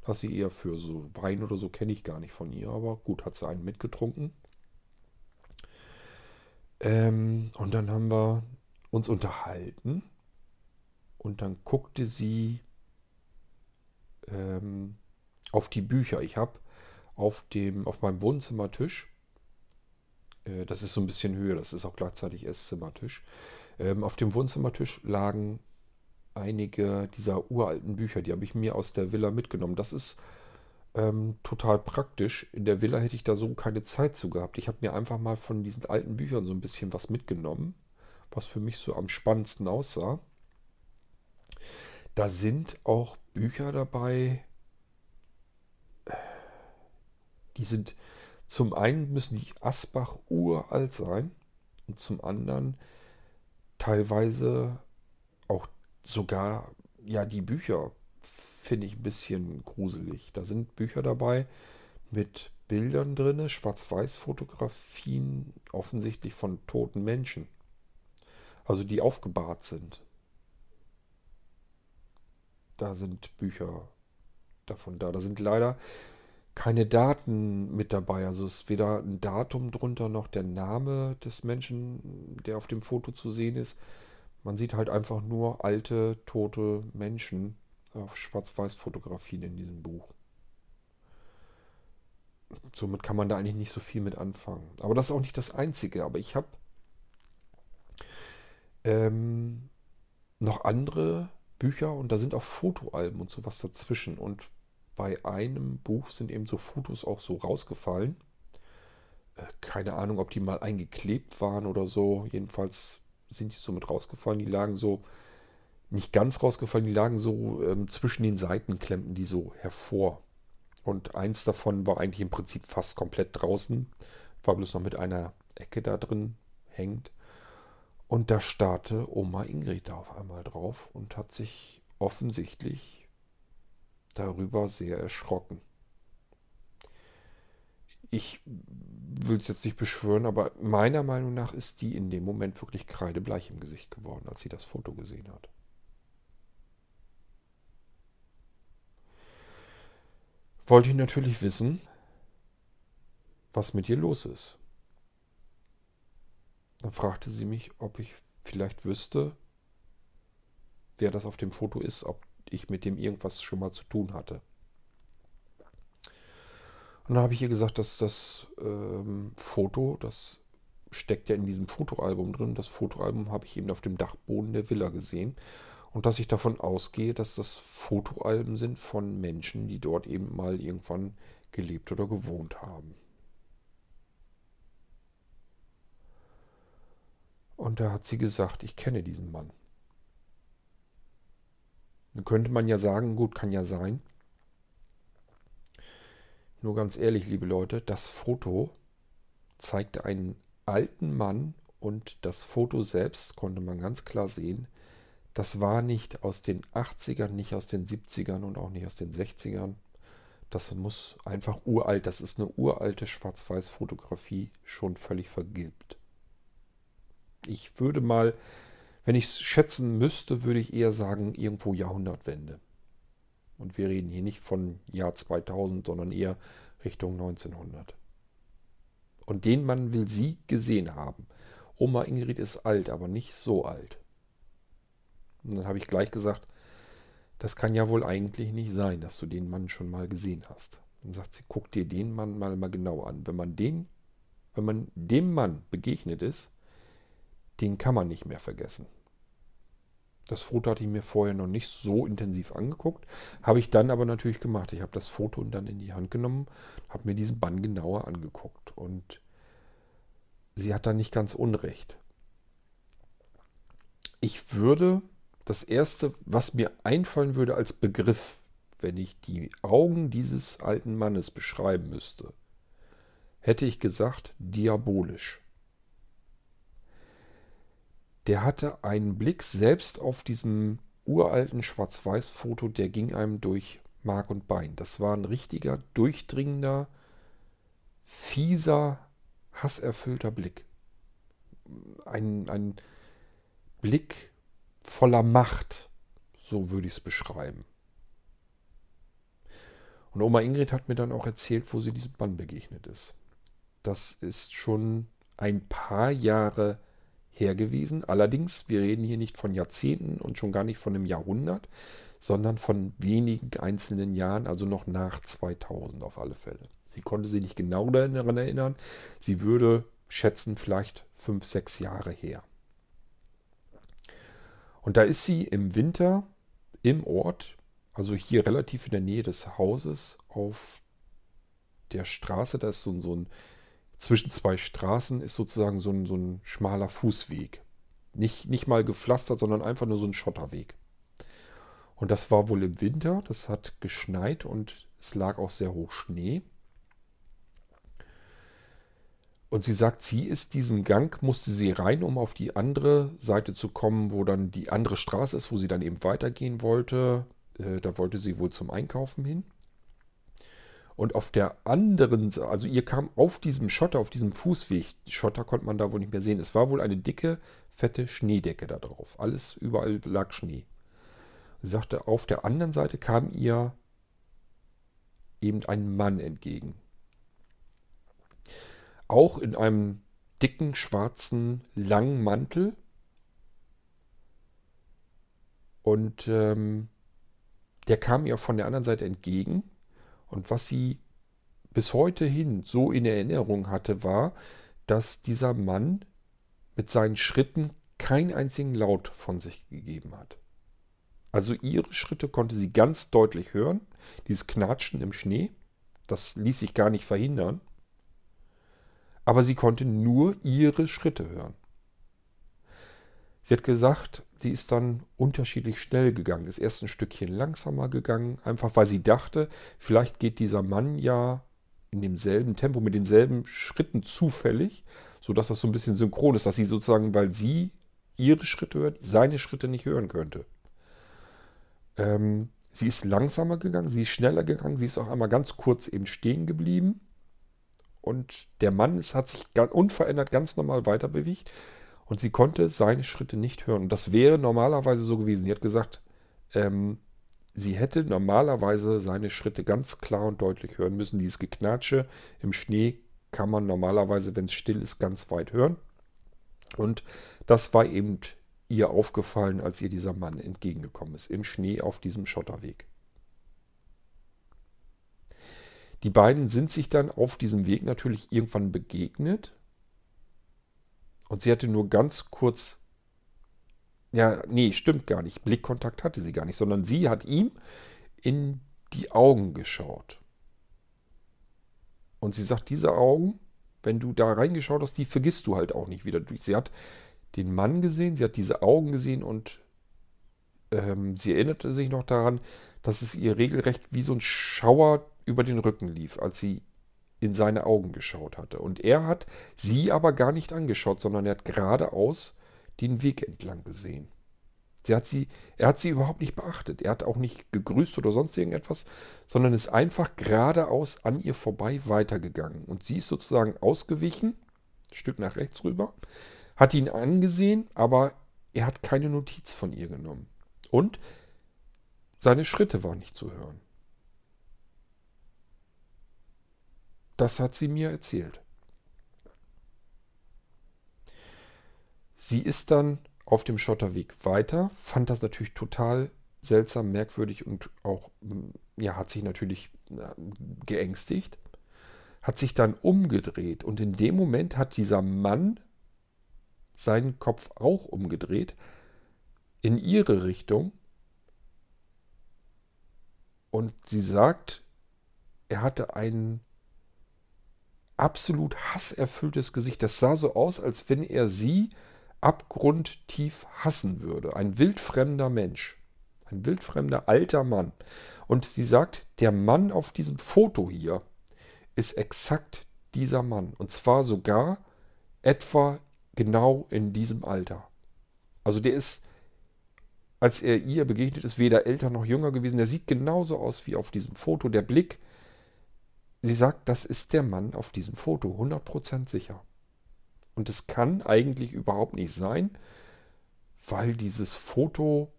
lasse ich eher für so Wein oder so, kenne ich gar nicht von ihr. Aber gut, hat sie einen mitgetrunken. Ähm, und dann haben wir uns unterhalten. Und dann guckte sie ähm, auf die Bücher. Ich habe auf auf meinem Wohnzimmertisch, äh, das ist so ein bisschen höher, das ist auch gleichzeitig Esszimmertisch, ähm, auf dem Wohnzimmertisch lagen einige dieser uralten Bücher, die habe ich mir aus der Villa mitgenommen. Das ist ähm, total praktisch. In der Villa hätte ich da so keine Zeit zu gehabt. Ich habe mir einfach mal von diesen alten Büchern so ein bisschen was mitgenommen, was für mich so am spannendsten aussah. Da sind auch Bücher dabei, die sind zum einen müssen die Asbach uralt sein und zum anderen teilweise auch sogar, ja, die Bücher finde ich ein bisschen gruselig. Da sind Bücher dabei mit Bildern drin, Schwarz-Weiß-Fotografien, offensichtlich von toten Menschen. Also die aufgebahrt sind. Da sind Bücher davon da. Da sind leider keine Daten mit dabei. Also es ist weder ein Datum drunter noch der Name des Menschen, der auf dem Foto zu sehen ist. Man sieht halt einfach nur alte, tote Menschen auf Schwarz-Weiß-Fotografien in diesem Buch. Somit kann man da eigentlich nicht so viel mit anfangen. Aber das ist auch nicht das Einzige. Aber ich habe ähm, noch andere Bücher und da sind auch Fotoalben und sowas dazwischen. Und bei einem Buch sind eben so Fotos auch so rausgefallen. Äh, keine Ahnung, ob die mal eingeklebt waren oder so. Jedenfalls sind die so mit rausgefallen. Die lagen so, nicht ganz rausgefallen, die lagen so ähm, zwischen den Seiten, klemmten die so hervor. Und eins davon war eigentlich im Prinzip fast komplett draußen, war bloß noch mit einer Ecke da drin hängt. Und da starrte Oma Ingrid auf einmal drauf und hat sich offensichtlich darüber sehr erschrocken. Ich will es jetzt nicht beschwören, aber meiner Meinung nach ist die in dem Moment wirklich kreidebleich im Gesicht geworden, als sie das Foto gesehen hat. Wollte ich natürlich wissen, was mit ihr los ist. Dann fragte sie mich, ob ich vielleicht wüsste, wer das auf dem Foto ist, ob ich mit dem irgendwas schon mal zu tun hatte. Und dann habe ich ihr gesagt, dass das ähm, Foto, das steckt ja in diesem Fotoalbum drin. Das Fotoalbum habe ich eben auf dem Dachboden der Villa gesehen. Und dass ich davon ausgehe, dass das Fotoalben sind von Menschen, die dort eben mal irgendwann gelebt oder gewohnt haben. Und da hat sie gesagt, ich kenne diesen Mann. Dann könnte man ja sagen, gut, kann ja sein. Nur ganz ehrlich, liebe Leute, das Foto zeigte einen alten Mann und das Foto selbst konnte man ganz klar sehen. Das war nicht aus den 80ern, nicht aus den 70ern und auch nicht aus den 60ern. Das muss einfach uralt, das ist eine uralte Schwarz-Weiß-Fotografie, schon völlig vergilbt. Ich würde mal, wenn ich es schätzen müsste, würde ich eher sagen, irgendwo Jahrhundertwende. Und wir reden hier nicht von Jahr 2000, sondern eher Richtung 1900. Und den Mann will sie gesehen haben. Oma Ingrid ist alt, aber nicht so alt. Und dann habe ich gleich gesagt, das kann ja wohl eigentlich nicht sein, dass du den Mann schon mal gesehen hast. Dann sagt sie, guck dir den Mann mal, mal genau an. Wenn man den, wenn man dem Mann begegnet ist, den kann man nicht mehr vergessen. Das Foto hatte ich mir vorher noch nicht so intensiv angeguckt. Habe ich dann aber natürlich gemacht. Ich habe das Foto dann in die Hand genommen, habe mir diesen Bann genauer angeguckt. Und sie hat da nicht ganz unrecht. Ich würde das Erste, was mir einfallen würde als Begriff, wenn ich die Augen dieses alten Mannes beschreiben müsste, hätte ich gesagt diabolisch der hatte einen Blick selbst auf diesem uralten Schwarz-Weiß-Foto, der ging einem durch Mark und Bein. Das war ein richtiger, durchdringender, fieser, hasserfüllter Blick. Ein, ein Blick voller Macht. So würde ich es beschreiben. Und Oma Ingrid hat mir dann auch erzählt, wo sie diesem Mann begegnet ist. Das ist schon ein paar Jahre her gewesen. Allerdings, wir reden hier nicht von Jahrzehnten und schon gar nicht von einem Jahrhundert, sondern von wenigen einzelnen Jahren, also noch nach 2000 auf alle Fälle. Sie konnte sich nicht genau daran erinnern. Sie würde schätzen vielleicht fünf, sechs Jahre her. Und da ist sie im Winter im Ort, also hier relativ in der Nähe des Hauses, auf der Straße, da ist so, so ein, zwischen zwei Straßen ist sozusagen so ein, so ein schmaler Fußweg. Nicht, nicht mal gepflastert, sondern einfach nur so ein Schotterweg. Und das war wohl im Winter, das hat geschneit und es lag auch sehr hoch Schnee. Und sie sagt, sie ist diesen Gang, musste sie rein, um auf die andere Seite zu kommen, wo dann die andere Straße ist, wo sie dann eben weitergehen wollte. Äh, da wollte sie wohl zum Einkaufen hin. Und auf der anderen Seite, also ihr kam auf diesem Schotter, auf diesem Fußweg, Schotter konnte man da wohl nicht mehr sehen. Es war wohl eine dicke, fette Schneedecke da drauf. Alles, überall lag Schnee. Sie sagte, auf der anderen Seite kam ihr eben ein Mann entgegen auch in einem dicken, schwarzen, langen Mantel. Und ähm, der kam ihr von der anderen Seite entgegen. Und was sie bis heute hin so in Erinnerung hatte, war, dass dieser Mann mit seinen Schritten keinen einzigen Laut von sich gegeben hat. Also ihre Schritte konnte sie ganz deutlich hören. Dieses Knatschen im Schnee, das ließ sich gar nicht verhindern aber sie konnte nur ihre Schritte hören. Sie hat gesagt, sie ist dann unterschiedlich schnell gegangen, ist erst ein Stückchen langsamer gegangen, einfach weil sie dachte, vielleicht geht dieser Mann ja in demselben Tempo, mit denselben Schritten zufällig, sodass das so ein bisschen synchron ist, dass sie sozusagen, weil sie ihre Schritte hört, seine Schritte nicht hören könnte. Ähm, sie ist langsamer gegangen, sie ist schneller gegangen, sie ist auch einmal ganz kurz eben stehen geblieben und der Mann ist, hat sich unverändert ganz normal weiter bewegt und sie konnte seine Schritte nicht hören. Und das wäre normalerweise so gewesen. Sie hat gesagt, ähm, sie hätte normalerweise seine Schritte ganz klar und deutlich hören müssen. Dieses Geknatsche im Schnee kann man normalerweise, wenn es still ist, ganz weit hören. Und das war eben ihr aufgefallen, als ihr dieser Mann entgegengekommen ist, im Schnee auf diesem Schotterweg. Die beiden sind sich dann auf diesem Weg natürlich irgendwann begegnet. Und sie hatte nur ganz kurz, ja, nee, stimmt gar nicht. Blickkontakt hatte sie gar nicht, sondern sie hat ihm in die Augen geschaut. Und sie sagt, diese Augen, wenn du da reingeschaut hast, die vergisst du halt auch nicht wieder. Sie hat den Mann gesehen, sie hat diese Augen gesehen und ähm, sie erinnerte sich noch daran, dass es ihr regelrecht wie so ein Schauer über den Rücken lief, als sie in seine Augen geschaut hatte. Und er hat sie aber gar nicht angeschaut, sondern er hat geradeaus den Weg entlang gesehen. Sie hat sie, er hat sie überhaupt nicht beachtet. Er hat auch nicht gegrüßt oder sonst irgendetwas, sondern ist einfach geradeaus an ihr vorbei weitergegangen. Und sie ist sozusagen ausgewichen, ein Stück nach rechts rüber, hat ihn angesehen, aber er hat keine Notiz von ihr genommen. Und seine Schritte waren nicht zu hören. Das hat sie mir erzählt. Sie ist dann auf dem Schotterweg weiter, fand das natürlich total seltsam, merkwürdig und auch, mm, ja, hat sich natürlich geängstigt, hat sich dann umgedreht und in dem Moment hat dieser Mann seinen Kopf auch umgedreht in ihre Richtung und sie sagt, er hatte einen absolut hasserfülltes Gesicht. Das sah so aus, als wenn er sie abgrundtief hassen würde. Ein wildfremder Mensch. Ein wildfremder alter Mann. Und sie sagt, der Mann auf diesem Foto hier ist exakt dieser Mann. Und zwar sogar etwa genau in diesem Alter. Also der ist, als er ihr begegnet ist, weder älter noch jünger gewesen. Der sieht genauso aus wie auf diesem Foto. Der Blick Sie sagt, das ist der Mann auf diesem Foto, 100% sicher. Und es kann eigentlich überhaupt nicht sein, weil dieses Foto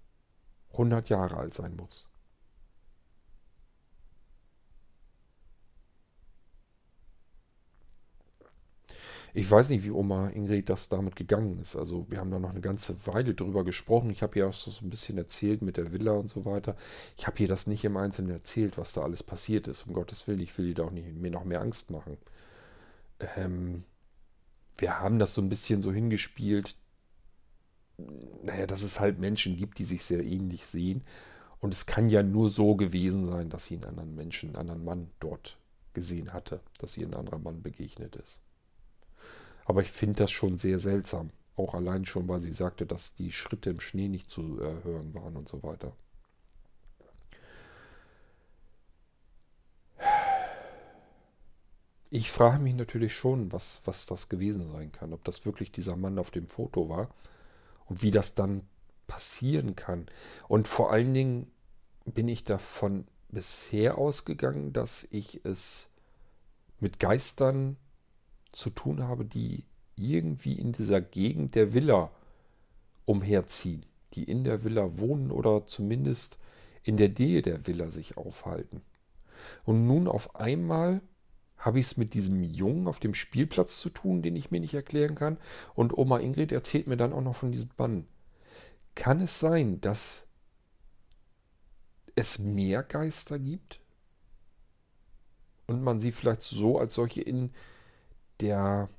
100 Jahre alt sein muss. Ich weiß nicht, wie Oma Ingrid das damit gegangen ist. Also wir haben da noch eine ganze Weile drüber gesprochen. Ich habe ihr auch so ein bisschen erzählt mit der Villa und so weiter. Ich habe ihr das nicht im Einzelnen erzählt, was da alles passiert ist. Um Gottes Willen, ich will ihr da auch nicht mir noch mehr Angst machen. Ähm, wir haben das so ein bisschen so hingespielt, naja, dass es halt Menschen gibt, die sich sehr ähnlich sehen. Und es kann ja nur so gewesen sein, dass sie einen anderen Menschen, einen anderen Mann dort gesehen hatte, dass ihr ein anderer Mann begegnet ist. Aber ich finde das schon sehr seltsam. Auch allein schon, weil sie sagte, dass die Schritte im Schnee nicht zu äh, hören waren und so weiter. Ich frage mich natürlich schon, was, was das gewesen sein kann. Ob das wirklich dieser Mann auf dem Foto war und wie das dann passieren kann. Und vor allen Dingen bin ich davon bisher ausgegangen, dass ich es mit Geistern zu tun habe, die irgendwie in dieser Gegend der Villa umherziehen, die in der Villa wohnen oder zumindest in der Nähe der Villa sich aufhalten. Und nun auf einmal habe ich es mit diesem Jungen auf dem Spielplatz zu tun, den ich mir nicht erklären kann, und Oma Ingrid erzählt mir dann auch noch von diesem Bann. Kann es sein, dass es mehr Geister gibt? Und man sie vielleicht so als solche in der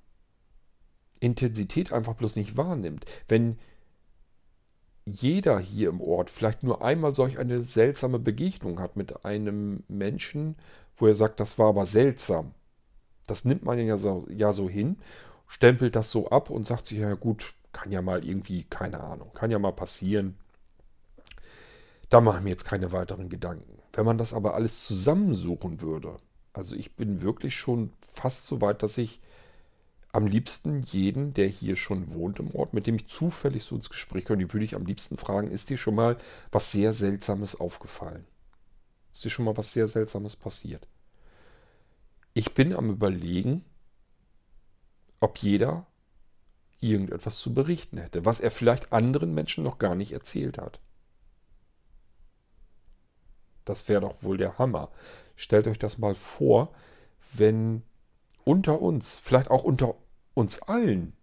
Intensität einfach bloß nicht wahrnimmt. Wenn jeder hier im Ort vielleicht nur einmal solch eine seltsame Begegnung hat mit einem Menschen, wo er sagt, das war aber seltsam. Das nimmt man ja so, ja so hin, stempelt das so ab und sagt sich, ja gut, kann ja mal irgendwie, keine Ahnung, kann ja mal passieren. Da machen wir jetzt keine weiteren Gedanken. Wenn man das aber alles zusammensuchen würde, also ich bin wirklich schon fast so weit, dass ich am liebsten jeden, der hier schon wohnt im Ort, mit dem ich zufällig so ins Gespräch komme, den würde ich am liebsten fragen, ist dir schon mal was sehr Seltsames aufgefallen? Ist dir schon mal was sehr Seltsames passiert? Ich bin am Überlegen, ob jeder irgendetwas zu berichten hätte, was er vielleicht anderen Menschen noch gar nicht erzählt hat. Das wäre doch wohl der Hammer. Stellt euch das mal vor, wenn unter uns, vielleicht auch unter uns allen,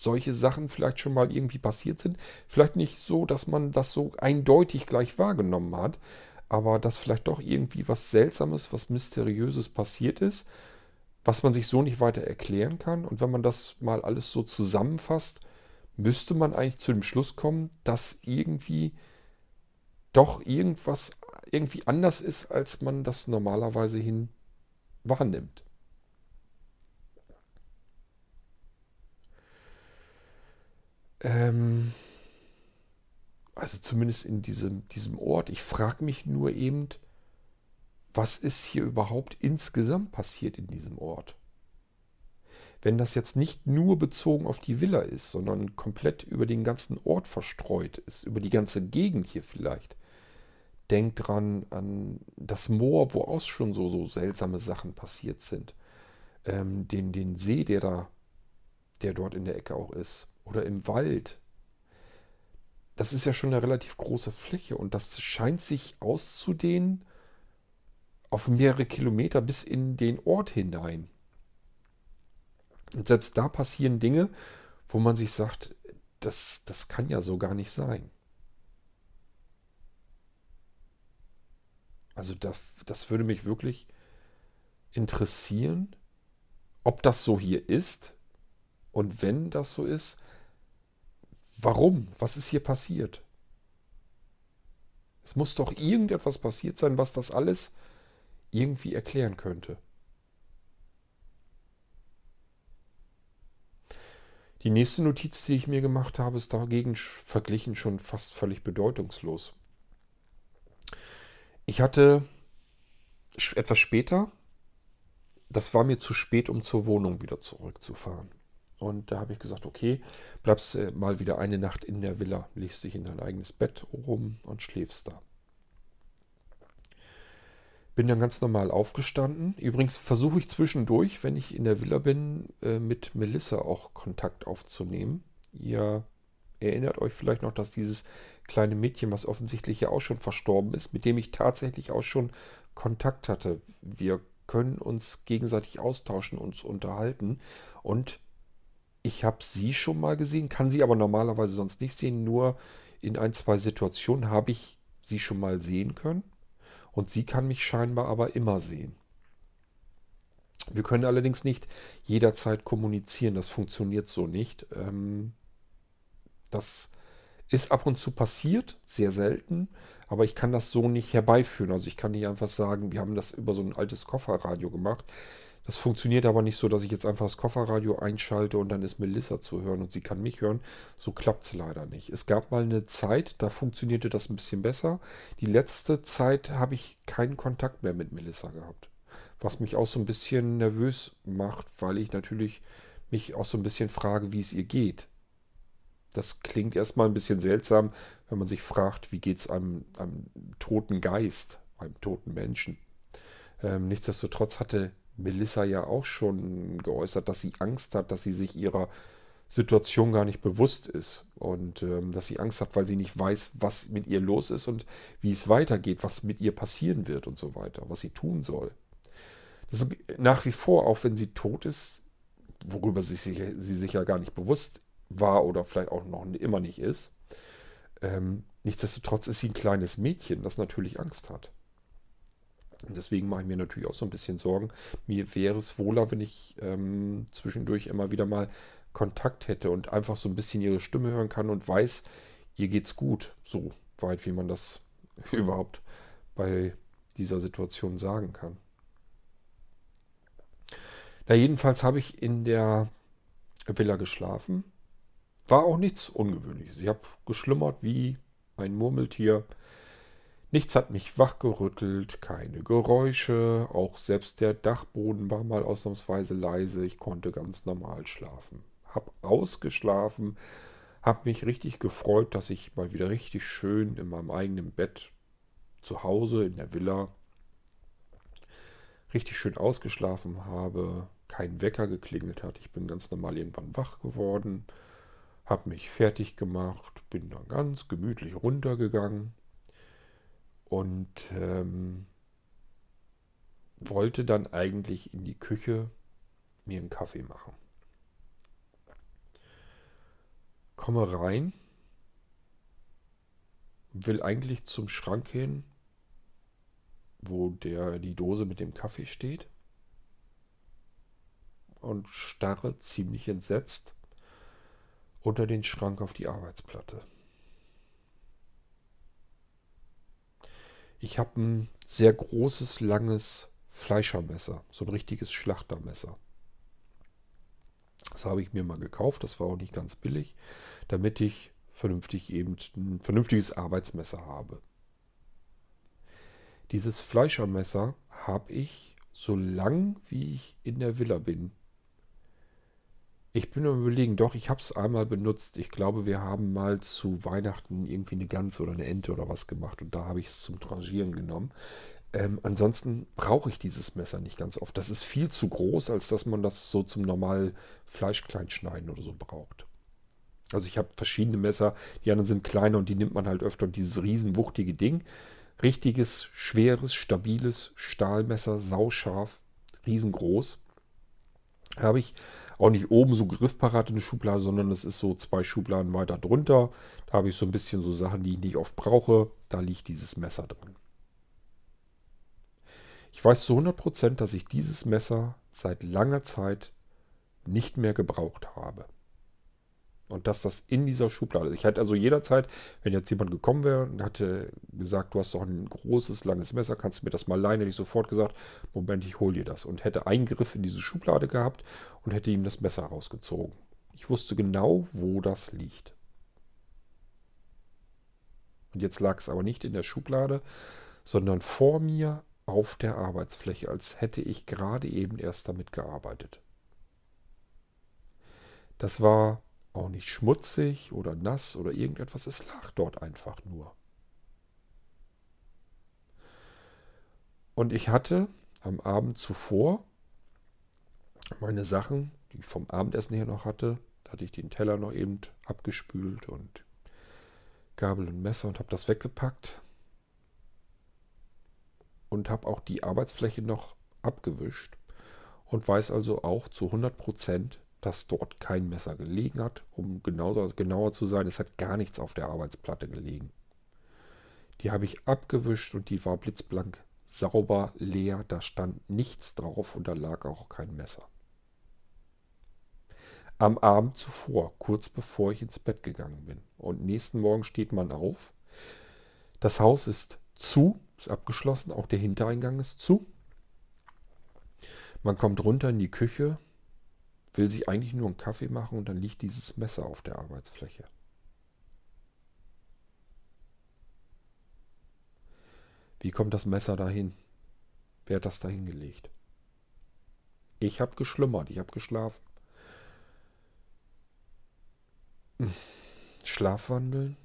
solche Sachen vielleicht schon mal irgendwie passiert sind. Vielleicht nicht so, dass man das so eindeutig gleich wahrgenommen hat, aber dass vielleicht doch irgendwie was Seltsames, was Mysteriöses passiert ist, was man sich so nicht weiter erklären kann. Und wenn man das mal alles so zusammenfasst, müsste man eigentlich zu dem Schluss kommen, dass irgendwie doch irgendwas irgendwie anders ist, als man das normalerweise hin wahrnimmt. Ähm, also zumindest in diesem, diesem Ort. Ich frage mich nur eben, was ist hier überhaupt insgesamt passiert in diesem Ort? Wenn das jetzt nicht nur bezogen auf die Villa ist, sondern komplett über den ganzen Ort verstreut ist, über die ganze Gegend hier vielleicht, Denkt dran an das Moor, wo auch schon so, so seltsame Sachen passiert sind. Ähm, den, den See, der da, der dort in der Ecke auch ist. Oder im Wald. Das ist ja schon eine relativ große Fläche und das scheint sich auszudehnen auf mehrere Kilometer bis in den Ort hinein. Und selbst da passieren Dinge, wo man sich sagt, das, das kann ja so gar nicht sein. Also das, das würde mich wirklich interessieren, ob das so hier ist und wenn das so ist, warum? Was ist hier passiert? Es muss doch irgendetwas passiert sein, was das alles irgendwie erklären könnte. Die nächste Notiz, die ich mir gemacht habe, ist dagegen verglichen schon fast völlig bedeutungslos. Ich hatte etwas später, das war mir zu spät, um zur Wohnung wieder zurückzufahren. Und da habe ich gesagt, okay, bleibst äh, mal wieder eine Nacht in der Villa, legst dich in dein eigenes Bett rum und schläfst da. Bin dann ganz normal aufgestanden. Übrigens versuche ich zwischendurch, wenn ich in der Villa bin, äh, mit Melissa auch Kontakt aufzunehmen. Ihr erinnert euch vielleicht noch, dass dieses kleine Mädchen, was offensichtlich ja auch schon verstorben ist, mit dem ich tatsächlich auch schon Kontakt hatte. Wir können uns gegenseitig austauschen, uns unterhalten. Und ich habe sie schon mal gesehen, kann sie aber normalerweise sonst nicht sehen. Nur in ein, zwei Situationen habe ich sie schon mal sehen können. Und sie kann mich scheinbar aber immer sehen. Wir können allerdings nicht jederzeit kommunizieren. Das funktioniert so nicht. Ähm, das ist ab und zu passiert, sehr selten, aber ich kann das so nicht herbeiführen. Also ich kann nicht einfach sagen, wir haben das über so ein altes Kofferradio gemacht. Das funktioniert aber nicht so, dass ich jetzt einfach das Kofferradio einschalte und dann ist Melissa zu hören und sie kann mich hören. So klappt es leider nicht. Es gab mal eine Zeit, da funktionierte das ein bisschen besser. Die letzte Zeit habe ich keinen Kontakt mehr mit Melissa gehabt. Was mich auch so ein bisschen nervös macht, weil ich natürlich mich auch so ein bisschen frage, wie es ihr geht. Das klingt erstmal ein bisschen seltsam, wenn man sich fragt, wie geht es einem, einem toten Geist, einem toten Menschen. Ähm, nichtsdestotrotz hatte Melissa ja auch schon geäußert, dass sie Angst hat, dass sie sich ihrer Situation gar nicht bewusst ist und ähm, dass sie Angst hat, weil sie nicht weiß, was mit ihr los ist und wie es weitergeht, was mit ihr passieren wird und so weiter, was sie tun soll. Das ist nach wie vor, auch wenn sie tot ist, worüber sie sich, sie sich ja gar nicht bewusst war oder vielleicht auch noch immer nicht ist. Ähm, nichtsdestotrotz ist sie ein kleines Mädchen, das natürlich Angst hat. Und deswegen mache ich mir natürlich auch so ein bisschen Sorgen. Mir wäre es wohler, wenn ich ähm, zwischendurch immer wieder mal Kontakt hätte und einfach so ein bisschen ihre Stimme hören kann und weiß, ihr geht's gut. So weit, wie man das <laughs> überhaupt bei dieser Situation sagen kann. Na, jedenfalls habe ich in der Villa geschlafen war auch nichts Ungewöhnliches. Ich habe geschlummert wie ein Murmeltier. Nichts hat mich wachgerüttelt, keine Geräusche, auch selbst der Dachboden war mal ausnahmsweise leise. Ich konnte ganz normal schlafen. Hab ausgeschlafen, hab mich richtig gefreut, dass ich mal wieder richtig schön in meinem eigenen Bett zu Hause in der Villa richtig schön ausgeschlafen habe, kein Wecker geklingelt hat. Ich bin ganz normal irgendwann wach geworden habe mich fertig gemacht, bin dann ganz gemütlich runtergegangen und ähm, wollte dann eigentlich in die Küche mir einen Kaffee machen. Komme rein, will eigentlich zum Schrank hin, wo der, die Dose mit dem Kaffee steht und starre ziemlich entsetzt unter den Schrank auf die Arbeitsplatte. Ich habe ein sehr großes, langes Fleischermesser, so ein richtiges Schlachtermesser. Das habe ich mir mal gekauft, das war auch nicht ganz billig, damit ich vernünftig eben ein vernünftiges Arbeitsmesser habe. Dieses Fleischermesser habe ich so lang wie ich in der Villa bin ich bin am überlegen, doch, ich habe es einmal benutzt. Ich glaube, wir haben mal zu Weihnachten irgendwie eine Gans oder eine Ente oder was gemacht und da habe ich es zum Trangieren genommen. Ähm, ansonsten brauche ich dieses Messer nicht ganz oft. Das ist viel zu groß, als dass man das so zum normal Fleischkleinschneiden oder so braucht. Also ich habe verschiedene Messer, die anderen sind kleiner und die nimmt man halt öfter. Und dieses riesenwuchtige Ding, richtiges, schweres, stabiles Stahlmesser, sauscharf, riesengroß, habe ich auch nicht oben so griffparat in der Schublade, sondern es ist so zwei Schubladen weiter drunter. Da habe ich so ein bisschen so Sachen, die ich nicht oft brauche. Da liegt dieses Messer drin. Ich weiß zu 100%, dass ich dieses Messer seit langer Zeit nicht mehr gebraucht habe. Und dass das in dieser Schublade ist. Ich hätte also jederzeit, wenn jetzt jemand gekommen wäre und hatte gesagt, du hast doch ein großes, langes Messer, kannst du mir das mal leihen, hätte ich sofort gesagt, Moment, ich hole dir das. Und hätte Eingriff in diese Schublade gehabt und hätte ihm das Messer rausgezogen. Ich wusste genau, wo das liegt. Und jetzt lag es aber nicht in der Schublade, sondern vor mir auf der Arbeitsfläche, als hätte ich gerade eben erst damit gearbeitet. Das war auch nicht schmutzig oder nass oder irgendetwas. Es lag dort einfach nur. Und ich hatte am Abend zuvor meine Sachen, die ich vom Abendessen her noch hatte, Da hatte ich den Teller noch eben abgespült und Gabel und Messer und habe das weggepackt. Und habe auch die Arbeitsfläche noch abgewischt. Und weiß also auch zu 100 Prozent, dass dort kein Messer gelegen hat. Um genauer, genauer zu sein, es hat gar nichts auf der Arbeitsplatte gelegen. Die habe ich abgewischt und die war blitzblank sauber, leer. Da stand nichts drauf und da lag auch kein Messer. Am Abend zuvor, kurz bevor ich ins Bett gegangen bin. Und nächsten Morgen steht man auf. Das Haus ist zu, ist abgeschlossen, auch der Hintereingang ist zu. Man kommt runter in die Küche, will sich eigentlich nur einen Kaffee machen und dann liegt dieses Messer auf der Arbeitsfläche. Wie kommt das Messer dahin? Wer hat das da hingelegt? Ich habe geschlummert, ich habe geschlafen. Schlafwandeln?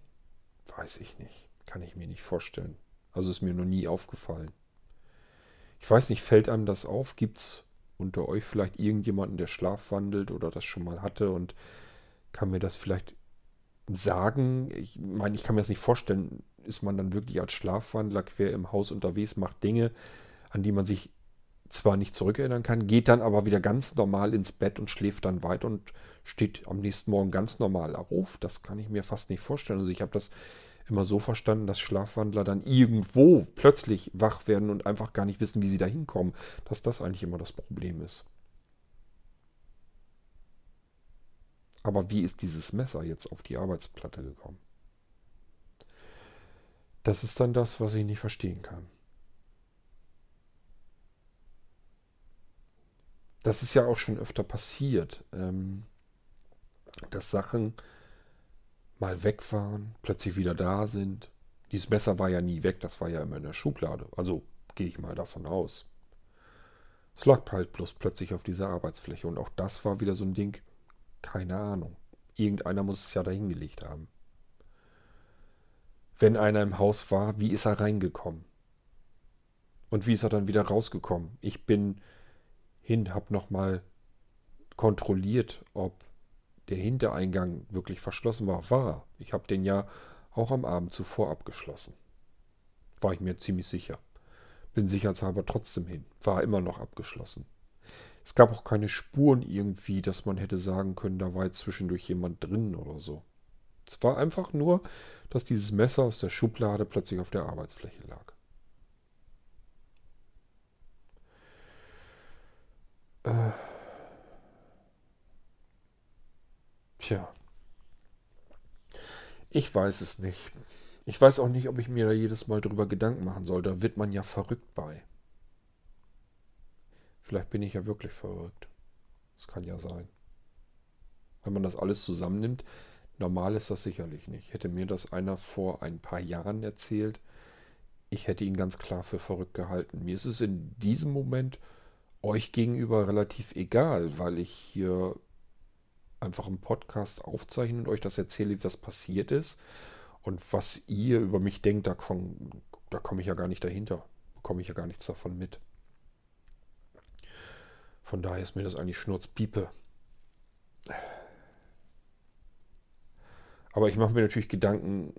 Weiß ich nicht. Kann ich mir nicht vorstellen. Also ist mir noch nie aufgefallen. Ich weiß nicht, fällt einem das auf? Gibt es unter euch vielleicht irgendjemanden, der schlafwandelt oder das schon mal hatte und kann mir das vielleicht sagen? Ich meine, ich kann mir das nicht vorstellen. Ist man dann wirklich als Schlafwandler quer im Haus unterwegs, macht Dinge, an die man sich zwar nicht zurückerinnern kann, geht dann aber wieder ganz normal ins Bett und schläft dann weiter und steht am nächsten Morgen ganz normal auf. Das kann ich mir fast nicht vorstellen. Also ich habe das immer so verstanden, dass Schlafwandler dann irgendwo plötzlich wach werden und einfach gar nicht wissen, wie sie da hinkommen, dass das eigentlich immer das Problem ist. Aber wie ist dieses Messer jetzt auf die Arbeitsplatte gekommen? Das ist dann das, was ich nicht verstehen kann. Das ist ja auch schon öfter passiert, ähm, dass Sachen mal weg waren, plötzlich wieder da sind. Dieses Messer war ja nie weg, das war ja immer in der Schublade. Also gehe ich mal davon aus. Es lag halt bloß plötzlich auf dieser Arbeitsfläche. Und auch das war wieder so ein Ding, keine Ahnung. Irgendeiner muss es ja dahingelegt haben. Wenn einer im Haus war, wie ist er reingekommen? Und wie ist er dann wieder rausgekommen? Ich bin hin, hab nochmal kontrolliert, ob der Hintereingang wirklich verschlossen war, war. Ich habe den ja auch am Abend zuvor abgeschlossen. War ich mir ziemlich sicher. Bin sicherheitshalber trotzdem hin. War immer noch abgeschlossen. Es gab auch keine Spuren irgendwie, dass man hätte sagen können, da war jetzt zwischendurch jemand drin oder so. Es war einfach nur, dass dieses Messer aus der Schublade plötzlich auf der Arbeitsfläche lag. Äh. Tja. Ich weiß es nicht. Ich weiß auch nicht, ob ich mir da jedes Mal drüber Gedanken machen soll. Da wird man ja verrückt bei. Vielleicht bin ich ja wirklich verrückt. Das kann ja sein. Wenn man das alles zusammennimmt, normal ist das sicherlich nicht. Hätte mir das einer vor ein paar Jahren erzählt, ich hätte ihn ganz klar für verrückt gehalten. Mir ist es in diesem Moment euch gegenüber relativ egal, weil ich hier einfach einen Podcast aufzeichne und euch das erzähle, wie das passiert ist. Und was ihr über mich denkt, da, da komme ich ja gar nicht dahinter. Bekomme ich ja gar nichts davon mit. Von daher ist mir das eigentlich Schnurzpiepe. Aber ich mache mir natürlich Gedanken,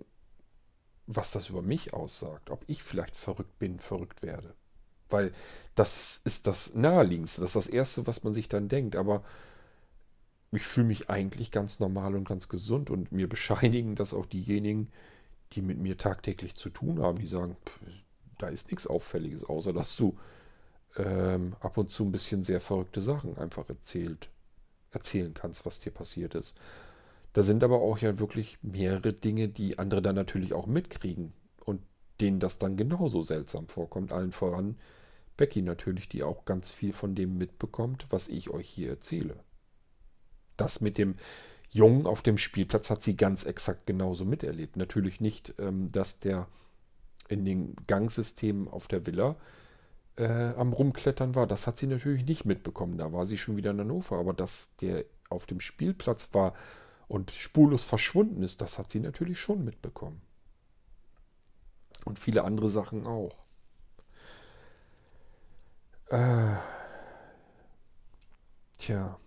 was das über mich aussagt. Ob ich vielleicht verrückt bin, verrückt werde. Weil das ist das Naheliegendste. Das ist das Erste, was man sich dann denkt. Aber ich fühle mich eigentlich ganz normal und ganz gesund und mir bescheinigen das auch diejenigen, die mit mir tagtäglich zu tun haben, die sagen, pff, da ist nichts Auffälliges, außer dass du ähm, ab und zu ein bisschen sehr verrückte Sachen einfach erzählt, erzählen kannst, was dir passiert ist. Da sind aber auch ja wirklich mehrere Dinge, die andere dann natürlich auch mitkriegen und denen das dann genauso seltsam vorkommt. Allen voran Becky natürlich, die auch ganz viel von dem mitbekommt, was ich euch hier erzähle das mit dem Jungen auf dem Spielplatz hat sie ganz exakt genauso miterlebt. Natürlich nicht, ähm, dass der in den Gangsystemen auf der Villa äh, am Rumklettern war. Das hat sie natürlich nicht mitbekommen. Da war sie schon wieder in Hannover. Aber dass der auf dem Spielplatz war und spurlos verschwunden ist, das hat sie natürlich schon mitbekommen. Und viele andere Sachen auch. Äh, tja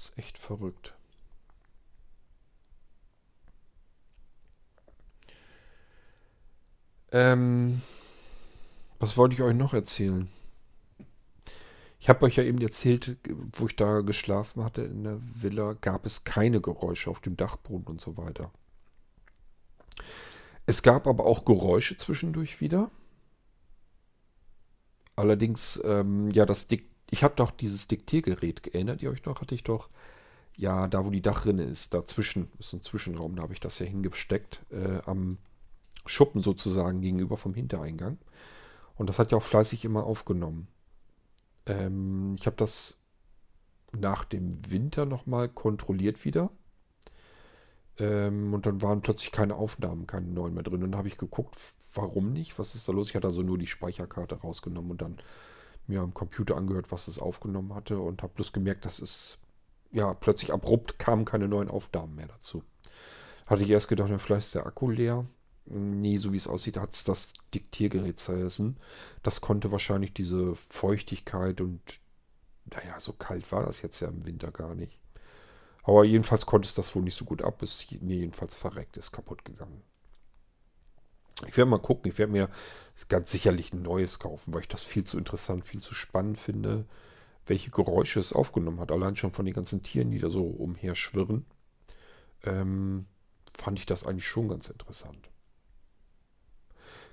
ist echt verrückt. Ähm, was wollte ich euch noch erzählen? Ich habe euch ja eben erzählt, wo ich da geschlafen hatte in der Villa, gab es keine Geräusche auf dem Dachboden und so weiter. Es gab aber auch Geräusche zwischendurch wieder. Allerdings, ähm, ja, das Dick ich habe doch dieses Diktiergerät, erinnert ihr euch noch? Hatte ich doch, ja, da wo die Dachrinne ist, dazwischen, ist ein Zwischenraum, da habe ich das ja hingesteckt, äh, am Schuppen sozusagen gegenüber vom Hintereingang. Und das hat ja auch fleißig immer aufgenommen. Ähm, ich habe das nach dem Winter nochmal kontrolliert wieder. Ähm, und dann waren plötzlich keine Aufnahmen, keine neuen mehr drin. Und dann habe ich geguckt, warum nicht? Was ist da los? Ich hatte also nur die Speicherkarte rausgenommen und dann mir am Computer angehört, was es aufgenommen hatte und habe bloß gemerkt, dass es ja plötzlich abrupt kamen keine neuen Aufnahmen mehr dazu. Hatte ich erst gedacht, vielleicht ist der Akku leer. Nee, so wie es aussieht, hat es das Diktiergerät zerrissen. Das konnte wahrscheinlich diese Feuchtigkeit und naja, so kalt war das jetzt ja im Winter gar nicht. Aber jedenfalls konnte es das wohl nicht so gut ab. Ist jedenfalls verreckt, ist kaputt gegangen. Ich werde mal gucken. Ich werde mir ganz sicherlich ein neues kaufen, weil ich das viel zu interessant, viel zu spannend finde, welche Geräusche es aufgenommen hat. Allein schon von den ganzen Tieren, die da so umherschwirren, ähm, fand ich das eigentlich schon ganz interessant.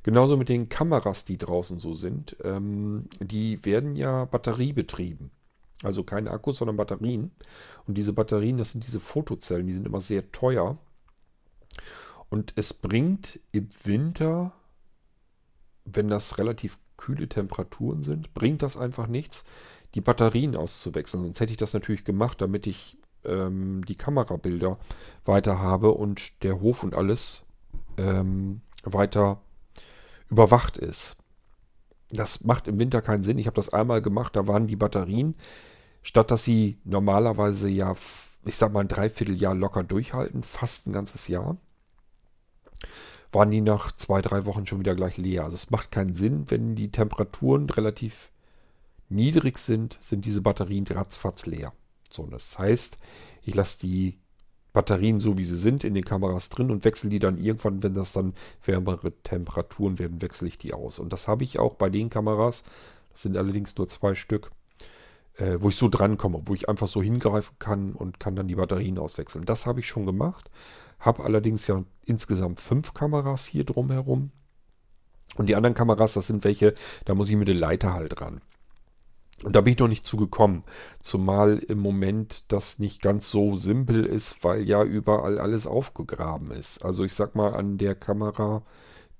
Genauso mit den Kameras, die draußen so sind. Ähm, die werden ja batteriebetrieben. Also keine Akkus, sondern Batterien. Und diese Batterien, das sind diese Fotozellen, die sind immer sehr teuer. Und es bringt im Winter, wenn das relativ kühle Temperaturen sind, bringt das einfach nichts, die Batterien auszuwechseln. Sonst hätte ich das natürlich gemacht, damit ich ähm, die Kamerabilder weiter habe und der Hof und alles ähm, weiter überwacht ist. Das macht im Winter keinen Sinn. Ich habe das einmal gemacht, da waren die Batterien, statt dass sie normalerweise ja, ich sag mal, ein Dreivierteljahr locker durchhalten, fast ein ganzes Jahr, waren die nach zwei, drei Wochen schon wieder gleich leer. Also es macht keinen Sinn, wenn die Temperaturen relativ niedrig sind, sind diese Batterien ratzfatz leer. So, das heißt, ich lasse die Batterien so wie sie sind in den Kameras drin und wechsle die dann irgendwann, wenn das dann wärmere Temperaturen werden, wechsle ich die aus. Und das habe ich auch bei den Kameras, das sind allerdings nur zwei Stück, äh, wo ich so drankomme, wo ich einfach so hingreifen kann und kann dann die Batterien auswechseln. Das habe ich schon gemacht. Habe allerdings ja insgesamt fünf Kameras hier drumherum. Und die anderen Kameras, das sind welche, da muss ich mit der Leiter halt ran. Und da bin ich noch nicht zugekommen. Zumal im Moment das nicht ganz so simpel ist, weil ja überall alles aufgegraben ist. Also ich sag mal an der Kamera,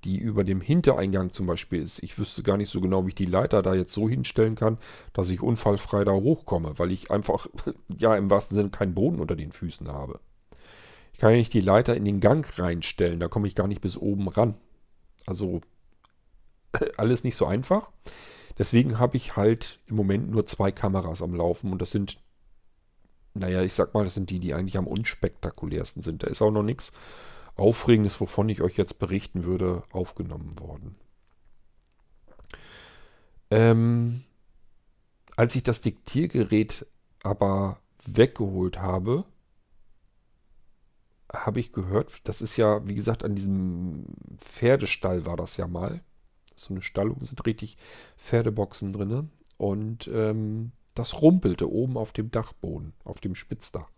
die über dem Hintereingang zum Beispiel ist. Ich wüsste gar nicht so genau, wie ich die Leiter da jetzt so hinstellen kann, dass ich unfallfrei da hochkomme, weil ich einfach, <laughs> ja, im wahrsten Sinne keinen Boden unter den Füßen habe. Ich kann ja nicht die Leiter in den Gang reinstellen, da komme ich gar nicht bis oben ran. Also <clears throat> alles nicht so einfach. Deswegen habe ich halt im Moment nur zwei Kameras am Laufen und das sind, naja, ich sag mal, das sind die, die eigentlich am unspektakulärsten sind. Da ist auch noch nichts Aufregendes, wovon ich euch jetzt berichten würde, aufgenommen worden. Ähm, als ich das Diktiergerät aber weggeholt habe, habe ich gehört, das ist ja, wie gesagt, an diesem Pferdestall war das ja mal. So eine Stallung sind richtig Pferdeboxen drin. Und ähm, das rumpelte oben auf dem Dachboden, auf dem Spitzdach.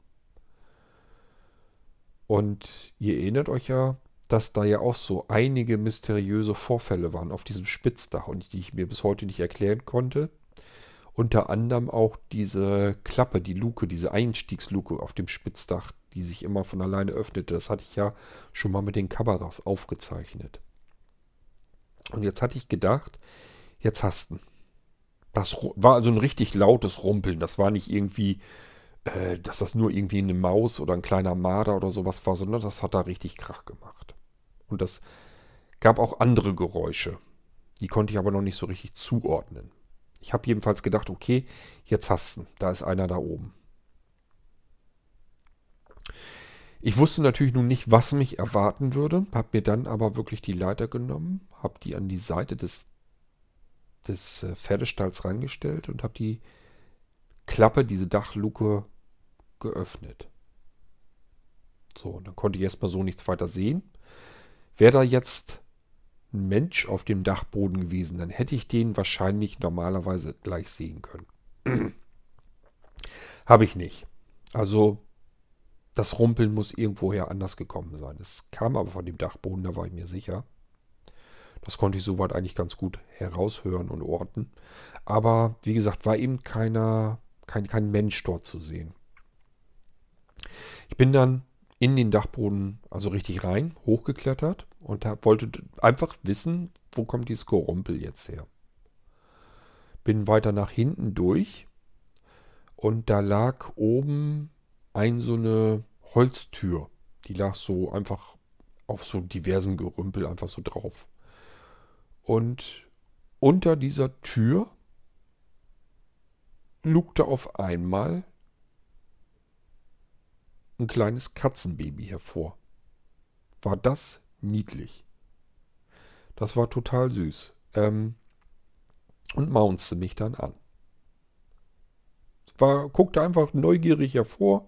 Und ihr erinnert euch ja, dass da ja auch so einige mysteriöse Vorfälle waren auf diesem Spitzdach und die ich mir bis heute nicht erklären konnte. Unter anderem auch diese Klappe, die Luke, diese Einstiegsluke auf dem Spitzdach, die sich immer von alleine öffnete. Das hatte ich ja schon mal mit den Kameras aufgezeichnet. Und jetzt hatte ich gedacht, jetzt hast du. Das war also ein richtig lautes Rumpeln. Das war nicht irgendwie, äh, dass das nur irgendwie eine Maus oder ein kleiner Marder oder sowas war, sondern das hat da richtig Krach gemacht. Und das gab auch andere Geräusche. Die konnte ich aber noch nicht so richtig zuordnen. Ich habe jedenfalls gedacht, okay, jetzt hast du. Da ist einer da oben. Ich wusste natürlich nun nicht, was mich erwarten würde, habe mir dann aber wirklich die Leiter genommen, habe die an die Seite des, des äh, Pferdestalls reingestellt und habe die Klappe, diese Dachluke, geöffnet. So, und dann konnte ich erstmal so nichts weiter sehen. Wer da jetzt ein Mensch auf dem Dachboden gewesen, dann hätte ich den wahrscheinlich normalerweise gleich sehen können. <clears throat> Habe ich nicht. Also das Rumpeln muss irgendwoher anders gekommen sein. Es kam aber von dem Dachboden, da war ich mir sicher. Das konnte ich soweit eigentlich ganz gut heraushören und orten. Aber wie gesagt, war eben keiner, kein, kein Mensch dort zu sehen. Ich bin dann in den Dachboden, also richtig rein, hochgeklettert und hab, wollte einfach wissen, wo kommt dieses Gerumpel jetzt her. Bin weiter nach hinten durch und da lag oben ein so eine Holztür. Die lag so einfach auf so diversem Gerümpel einfach so drauf. Und unter dieser Tür lugte auf einmal ein kleines Katzenbaby hervor. War das niedlich. Das war total süß. Ähm, und maunzte mich dann an. War, guckte einfach neugierig hervor.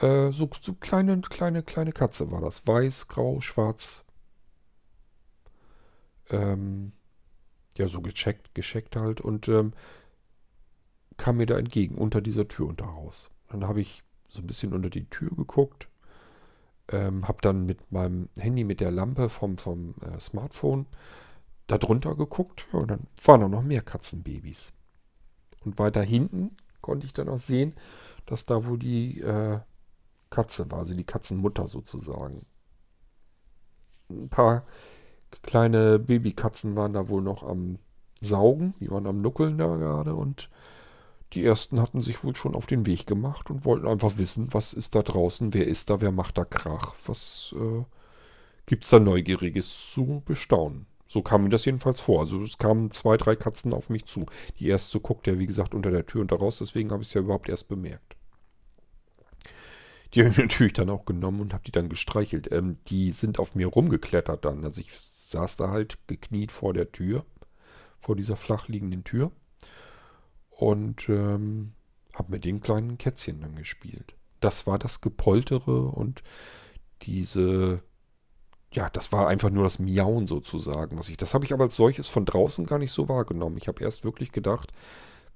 Äh, so, so kleine, kleine, kleine Katze war das. Weiß, grau, schwarz. Ähm, ja, so gecheckt, gescheckt halt. Und ähm, kam mir da entgegen, unter dieser Tür unter Haus. Dann habe ich so ein bisschen unter die Tür geguckt. Ähm, habe dann mit meinem Handy, mit der Lampe vom, vom äh, Smartphone da drunter geguckt. Ja, und dann waren auch noch mehr Katzenbabys. Und weiter hinten konnte ich dann auch sehen, dass da wohl die äh, Katze war, also die Katzenmutter sozusagen. Ein paar kleine Babykatzen waren da wohl noch am Saugen, die waren am Nuckeln da gerade und die ersten hatten sich wohl schon auf den Weg gemacht und wollten einfach wissen, was ist da draußen, wer ist da, wer macht da Krach, was äh, gibt es da Neugieriges zu bestaunen. So kam mir das jedenfalls vor. Also es kamen zwei, drei Katzen auf mich zu. Die erste guckte ja, wie gesagt, unter der Tür und da raus, deswegen habe ich es ja überhaupt erst bemerkt. Die habe ich <laughs> natürlich dann auch genommen und habe die dann gestreichelt. Ähm, die sind auf mir rumgeklettert dann. Also ich saß da halt gekniet vor der Tür, vor dieser flach liegenden Tür und ähm, habe mit den kleinen Kätzchen dann gespielt. Das war das Gepoltere und diese, ja, das war einfach nur das Miauen sozusagen. Was ich, das habe ich aber als solches von draußen gar nicht so wahrgenommen. Ich habe erst wirklich gedacht,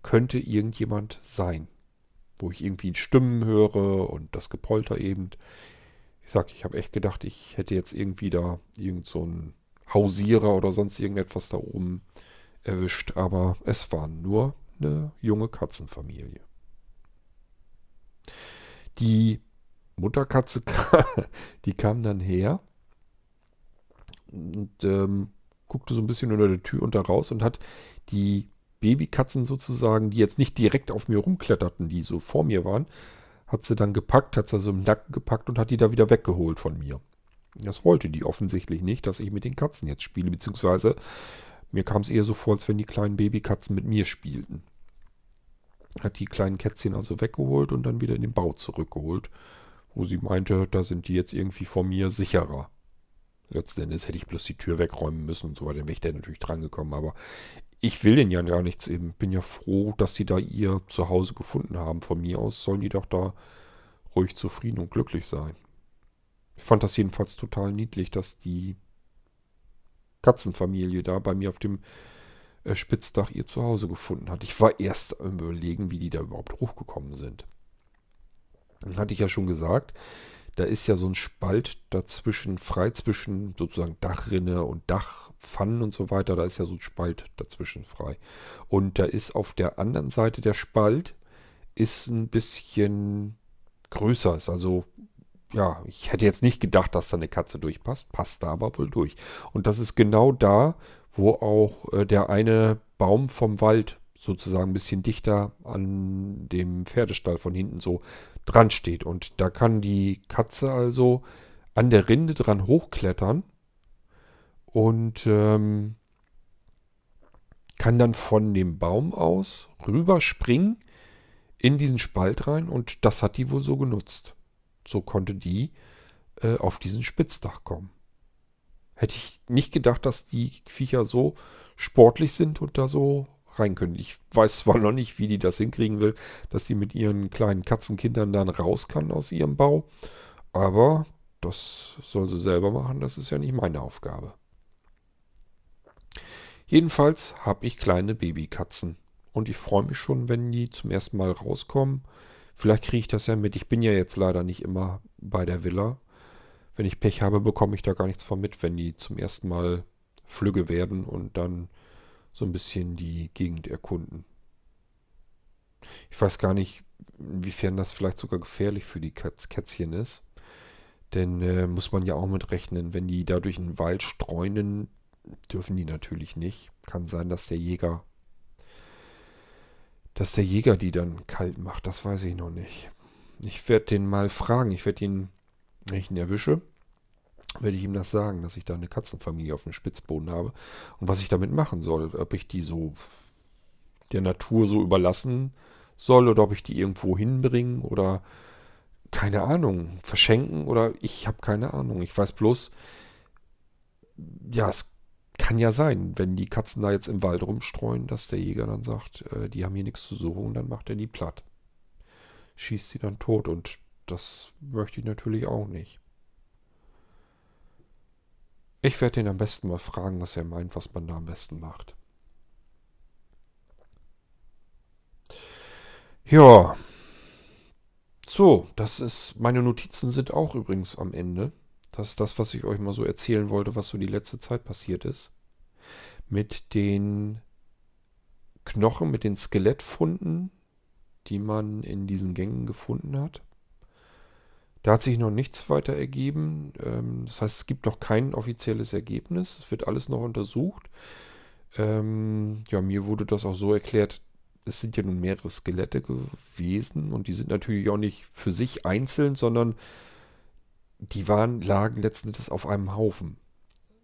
könnte irgendjemand sein, wo ich irgendwie Stimmen höre und das Gepolter eben. Ich sag, ich habe echt gedacht, ich hätte jetzt irgendwie da irgend so einen Hausierer oder sonst irgendetwas da oben erwischt, aber es waren nur eine junge Katzenfamilie. Die Mutterkatze, <laughs> die kam dann her und ähm, guckte so ein bisschen unter der Tür und da raus und hat die Babykatzen sozusagen, die jetzt nicht direkt auf mir rumkletterten, die so vor mir waren, hat sie dann gepackt, hat sie so im Nacken gepackt und hat die da wieder weggeholt von mir. Das wollte die offensichtlich nicht, dass ich mit den Katzen jetzt spiele, beziehungsweise mir kam es eher so vor, als wenn die kleinen Babykatzen mit mir spielten. Hat die kleinen Kätzchen also weggeholt und dann wieder in den Bau zurückgeholt, wo sie meinte, da sind die jetzt irgendwie vor mir sicherer. Letzten Endes hätte ich bloß die Tür wegräumen müssen und so weiter. Dann wäre ich da natürlich drangekommen. Aber ich will denen ja gar nichts eben. Bin ja froh, dass sie da ihr Zuhause gefunden haben. Von mir aus sollen die doch da ruhig zufrieden und glücklich sein. Ich fand das jedenfalls total niedlich, dass die Katzenfamilie da bei mir auf dem äh, Spitzdach ihr Zuhause gefunden hat. Ich war erst am Überlegen, wie die da überhaupt hochgekommen sind. Dann hatte ich ja schon gesagt, da ist ja so ein Spalt dazwischen, frei zwischen sozusagen Dachrinne und Dachpfannen und so weiter. Da ist ja so ein Spalt dazwischen frei. Und da ist auf der anderen Seite der Spalt ist ein bisschen größer. Ist also, ja, ich hätte jetzt nicht gedacht, dass da eine Katze durchpasst. Passt da aber wohl durch. Und das ist genau da, wo auch äh, der eine Baum vom Wald sozusagen ein bisschen dichter an dem Pferdestall von hinten so dran steht. Und da kann die Katze also an der Rinde dran hochklettern und ähm, kann dann von dem Baum aus rüberspringen in diesen Spalt rein und das hat die wohl so genutzt. So konnte die äh, auf diesen Spitzdach kommen. Hätte ich nicht gedacht, dass die Viecher so sportlich sind und da so rein können. Ich weiß zwar noch nicht, wie die das hinkriegen will, dass sie mit ihren kleinen Katzenkindern dann raus kann aus ihrem Bau. Aber das soll sie selber machen, das ist ja nicht meine Aufgabe. Jedenfalls habe ich kleine Babykatzen. Und ich freue mich schon, wenn die zum ersten Mal rauskommen. Vielleicht kriege ich das ja mit. Ich bin ja jetzt leider nicht immer bei der Villa. Wenn ich Pech habe, bekomme ich da gar nichts von mit, wenn die zum ersten Mal flügge werden und dann so ein bisschen die Gegend erkunden. Ich weiß gar nicht, inwiefern das vielleicht sogar gefährlich für die Katz Kätzchen ist. Denn äh, muss man ja auch mit rechnen, wenn die da durch den Wald streunen, dürfen die natürlich nicht. Kann sein, dass der Jäger, dass der Jäger die dann kalt macht. Das weiß ich noch nicht. Ich werde den mal fragen. Ich werde ihn, wenn ich ihn erwische, werde ich ihm das sagen, dass ich da eine Katzenfamilie auf dem Spitzboden habe und was ich damit machen soll. Ob ich die so der Natur so überlassen soll oder ob ich die irgendwo hinbringen oder keine Ahnung, verschenken oder ich habe keine Ahnung. Ich weiß bloß, ja, es kann ja sein, wenn die Katzen da jetzt im Wald rumstreuen, dass der Jäger dann sagt, äh, die haben hier nichts zu suchen, dann macht er die platt. Schießt sie dann tot und das möchte ich natürlich auch nicht. Ich werde ihn am besten mal fragen, was er meint, was man da am besten macht. Ja. So, das ist, meine Notizen sind auch übrigens am Ende. Das ist das, was ich euch mal so erzählen wollte, was so die letzte Zeit passiert ist. Mit den Knochen, mit den Skelettfunden, die man in diesen Gängen gefunden hat. Da hat sich noch nichts weiter ergeben. Ähm, das heißt, es gibt noch kein offizielles Ergebnis. Es wird alles noch untersucht. Ähm, ja, mir wurde das auch so erklärt, es sind ja nun mehrere Skelette gewesen und die sind natürlich auch nicht für sich einzeln, sondern die waren, lagen letzten Endes auf einem Haufen.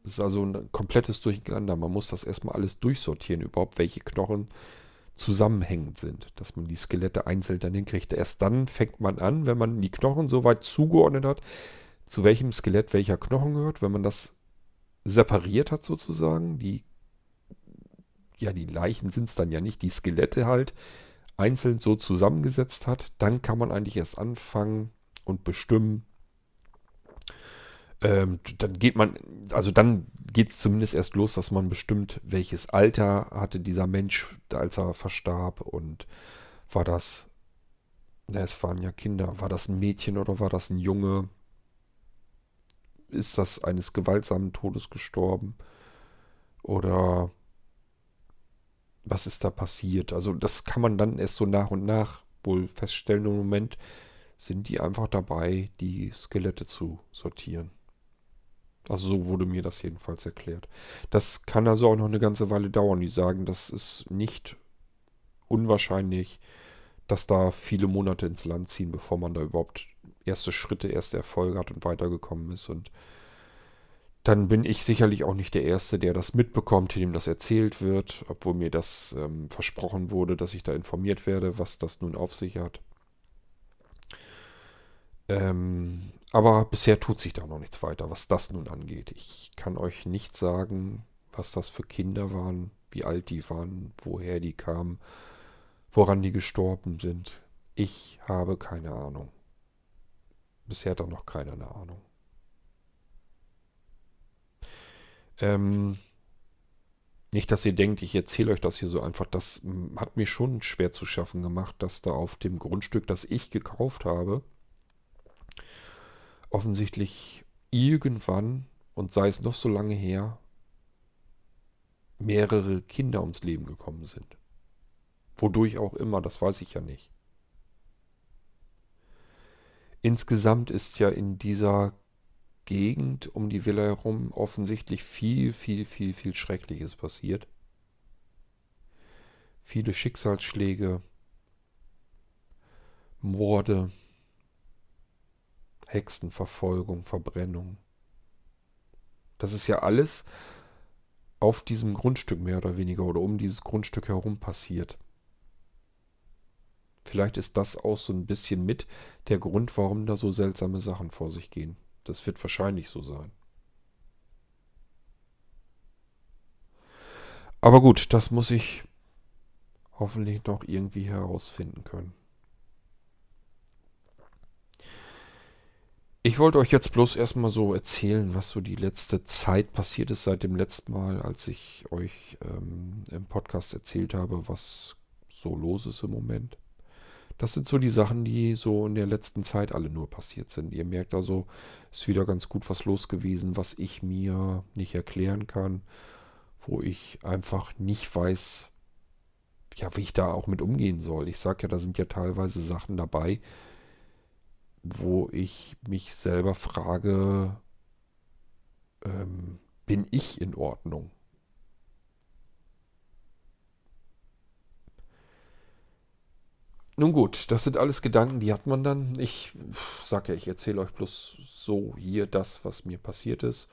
Das ist also ein komplettes Durcheinander. Man muss das erstmal alles durchsortieren, überhaupt welche Knochen zusammenhängend sind, dass man die Skelette einzeln dann hinkriegt. Erst dann fängt man an, wenn man die Knochen so weit zugeordnet hat, zu welchem Skelett welcher Knochen gehört, wenn man das separiert hat sozusagen, die ja, die Leichen sind es dann ja nicht, die Skelette halt einzeln so zusammengesetzt hat, dann kann man eigentlich erst anfangen und bestimmen. Ähm, dann geht man, also dann geht es zumindest erst los, dass man bestimmt, welches Alter hatte dieser Mensch, als er verstarb und war das, na, es waren ja Kinder, war das ein Mädchen oder war das ein Junge? Ist das eines gewaltsamen Todes gestorben? Oder was ist da passiert. Also das kann man dann erst so nach und nach wohl feststellen. Im Moment sind die einfach dabei, die Skelette zu sortieren. Also so wurde mir das jedenfalls erklärt. Das kann also auch noch eine ganze Weile dauern. Die sagen, das ist nicht unwahrscheinlich, dass da viele Monate ins Land ziehen, bevor man da überhaupt erste Schritte, erste Erfolge hat und weitergekommen ist. Und dann bin ich sicherlich auch nicht der Erste, der das mitbekommt, dem das erzählt wird, obwohl mir das ähm, versprochen wurde, dass ich da informiert werde, was das nun auf sich hat. Ähm, aber bisher tut sich da noch nichts weiter, was das nun angeht. Ich kann euch nicht sagen, was das für Kinder waren, wie alt die waren, woher die kamen, woran die gestorben sind. Ich habe keine Ahnung. Bisher hat auch noch keiner eine Ahnung. Ähm, nicht, dass ihr denkt, ich erzähle euch das hier so einfach. Das hm, hat mir schon schwer zu schaffen gemacht, dass da auf dem Grundstück, das ich gekauft habe, offensichtlich irgendwann, und sei es noch so lange her, mehrere Kinder ums Leben gekommen sind. Wodurch auch immer, das weiß ich ja nicht. Insgesamt ist ja in dieser Gegend um die Villa herum offensichtlich viel, viel, viel, viel Schreckliches passiert. Viele Schicksalsschläge, Morde, Hexenverfolgung, Verbrennung. Das ist ja alles auf diesem Grundstück mehr oder weniger oder um dieses Grundstück herum passiert. Vielleicht ist das auch so ein bisschen mit der Grund, warum da so seltsame Sachen vor sich gehen. Das wird wahrscheinlich so sein. Aber gut, das muss ich hoffentlich noch irgendwie herausfinden können. Ich wollte euch jetzt bloß erstmal so erzählen, was so die letzte Zeit passiert ist seit dem letzten Mal, als ich euch ähm, im Podcast erzählt habe, was so los ist im Moment. Das sind so die Sachen, die so in der letzten Zeit alle nur passiert sind. Ihr merkt also, ist wieder ganz gut was los gewesen, was ich mir nicht erklären kann, wo ich einfach nicht weiß, ja, wie ich da auch mit umgehen soll. Ich sage ja, da sind ja teilweise Sachen dabei, wo ich mich selber frage, ähm, bin ich in Ordnung? Nun gut, das sind alles Gedanken, die hat man dann. Ich sage ja, ich erzähle euch bloß so hier das, was mir passiert ist.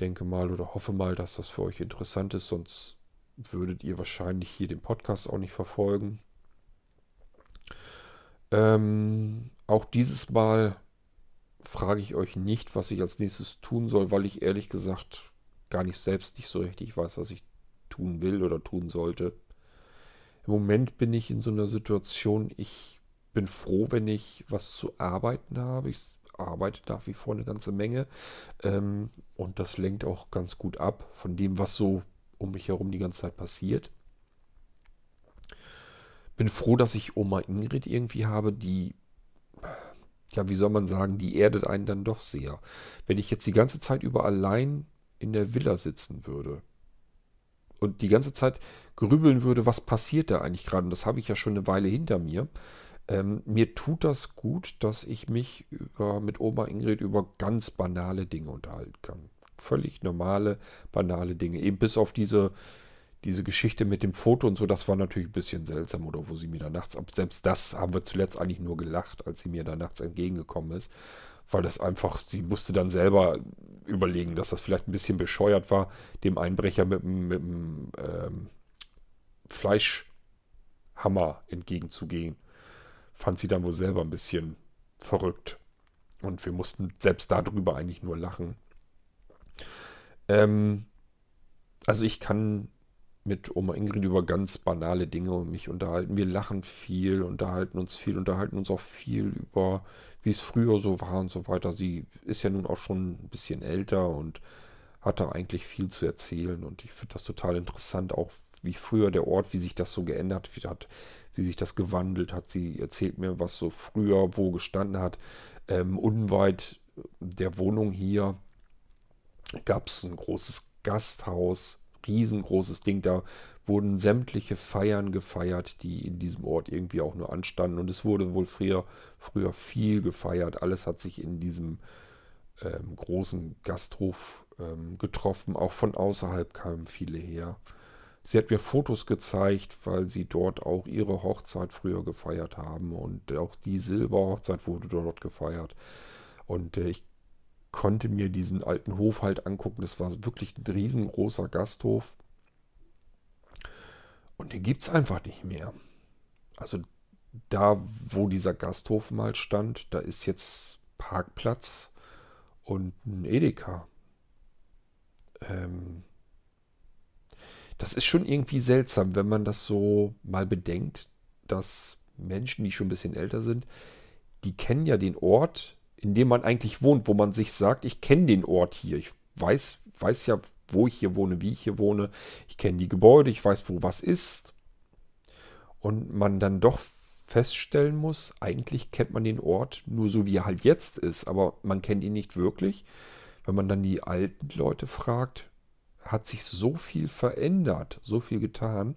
Denke mal oder hoffe mal, dass das für euch interessant ist, sonst würdet ihr wahrscheinlich hier den Podcast auch nicht verfolgen. Ähm, auch dieses Mal frage ich euch nicht, was ich als nächstes tun soll, weil ich ehrlich gesagt gar nicht selbst nicht so richtig weiß, was ich tun will oder tun sollte. Im Moment bin ich in so einer Situation, ich bin froh, wenn ich was zu arbeiten habe. Ich arbeite nach wie vor eine ganze Menge. Ähm, und das lenkt auch ganz gut ab von dem, was so um mich herum die ganze Zeit passiert. Bin froh, dass ich Oma Ingrid irgendwie habe, die, ja, wie soll man sagen, die erdet einen dann doch sehr. Wenn ich jetzt die ganze Zeit über allein in der Villa sitzen würde, und die ganze Zeit grübeln würde, was passiert da eigentlich gerade. Und das habe ich ja schon eine Weile hinter mir. Ähm, mir tut das gut, dass ich mich über, mit Oma Ingrid über ganz banale Dinge unterhalten kann. Völlig normale, banale Dinge. Eben bis auf diese, diese Geschichte mit dem Foto und so, das war natürlich ein bisschen seltsam. Oder wo sie mir da nachts, selbst das haben wir zuletzt eigentlich nur gelacht, als sie mir da nachts entgegengekommen ist weil das einfach, sie musste dann selber überlegen, dass das vielleicht ein bisschen bescheuert war, dem Einbrecher mit dem ähm, Fleischhammer entgegenzugehen. Fand sie dann wohl selber ein bisschen verrückt. Und wir mussten selbst darüber eigentlich nur lachen. Ähm, also ich kann mit Oma Ingrid über ganz banale Dinge und mich unterhalten. Wir lachen viel, unterhalten uns viel, unterhalten uns auch viel über, wie es früher so war und so weiter. Sie ist ja nun auch schon ein bisschen älter und hat da eigentlich viel zu erzählen und ich finde das total interessant, auch wie früher der Ort, wie sich das so geändert hat, wie sich das gewandelt hat. Sie erzählt mir, was so früher wo gestanden hat. Ähm, unweit der Wohnung hier gab es ein großes Gasthaus riesengroßes Ding. Da wurden sämtliche Feiern gefeiert, die in diesem Ort irgendwie auch nur anstanden. Und es wurde wohl früher, früher viel gefeiert. Alles hat sich in diesem ähm, großen Gasthof ähm, getroffen. Auch von außerhalb kamen viele her. Sie hat mir Fotos gezeigt, weil sie dort auch ihre Hochzeit früher gefeiert haben. Und auch die Silberhochzeit wurde dort gefeiert. Und äh, ich konnte mir diesen alten Hof halt angucken. Das war wirklich ein riesengroßer Gasthof. Und den gibt es einfach nicht mehr. Also da, wo dieser Gasthof mal stand, da ist jetzt Parkplatz und ein Edeka. Ähm, das ist schon irgendwie seltsam, wenn man das so mal bedenkt, dass Menschen, die schon ein bisschen älter sind, die kennen ja den Ort, in dem man eigentlich wohnt, wo man sich sagt, ich kenne den Ort hier, ich weiß, weiß ja, wo ich hier wohne, wie ich hier wohne, ich kenne die Gebäude, ich weiß, wo was ist. Und man dann doch feststellen muss, eigentlich kennt man den Ort nur so, wie er halt jetzt ist, aber man kennt ihn nicht wirklich. Wenn man dann die alten Leute fragt, hat sich so viel verändert, so viel getan.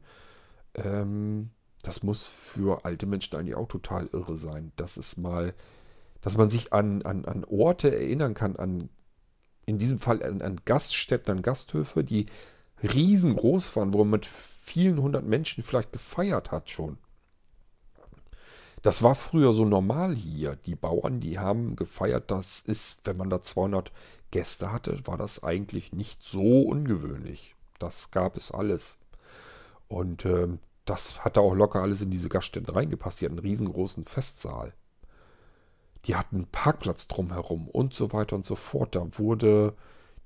Ähm, das muss für alte Menschen eigentlich auch total irre sein, dass es mal dass man sich an, an, an Orte erinnern kann, an in diesem Fall an, an Gaststätten, an Gasthöfe, die riesengroß waren, wo man mit vielen hundert Menschen vielleicht gefeiert hat schon. Das war früher so normal hier. Die Bauern, die haben gefeiert. Das ist, wenn man da 200 Gäste hatte, war das eigentlich nicht so ungewöhnlich. Das gab es alles. Und äh, das hatte auch locker alles in diese Gaststätten reingepasst. Die hatten einen riesengroßen Festsaal. Die hatten Parkplatz drumherum und so weiter und so fort. Da wurde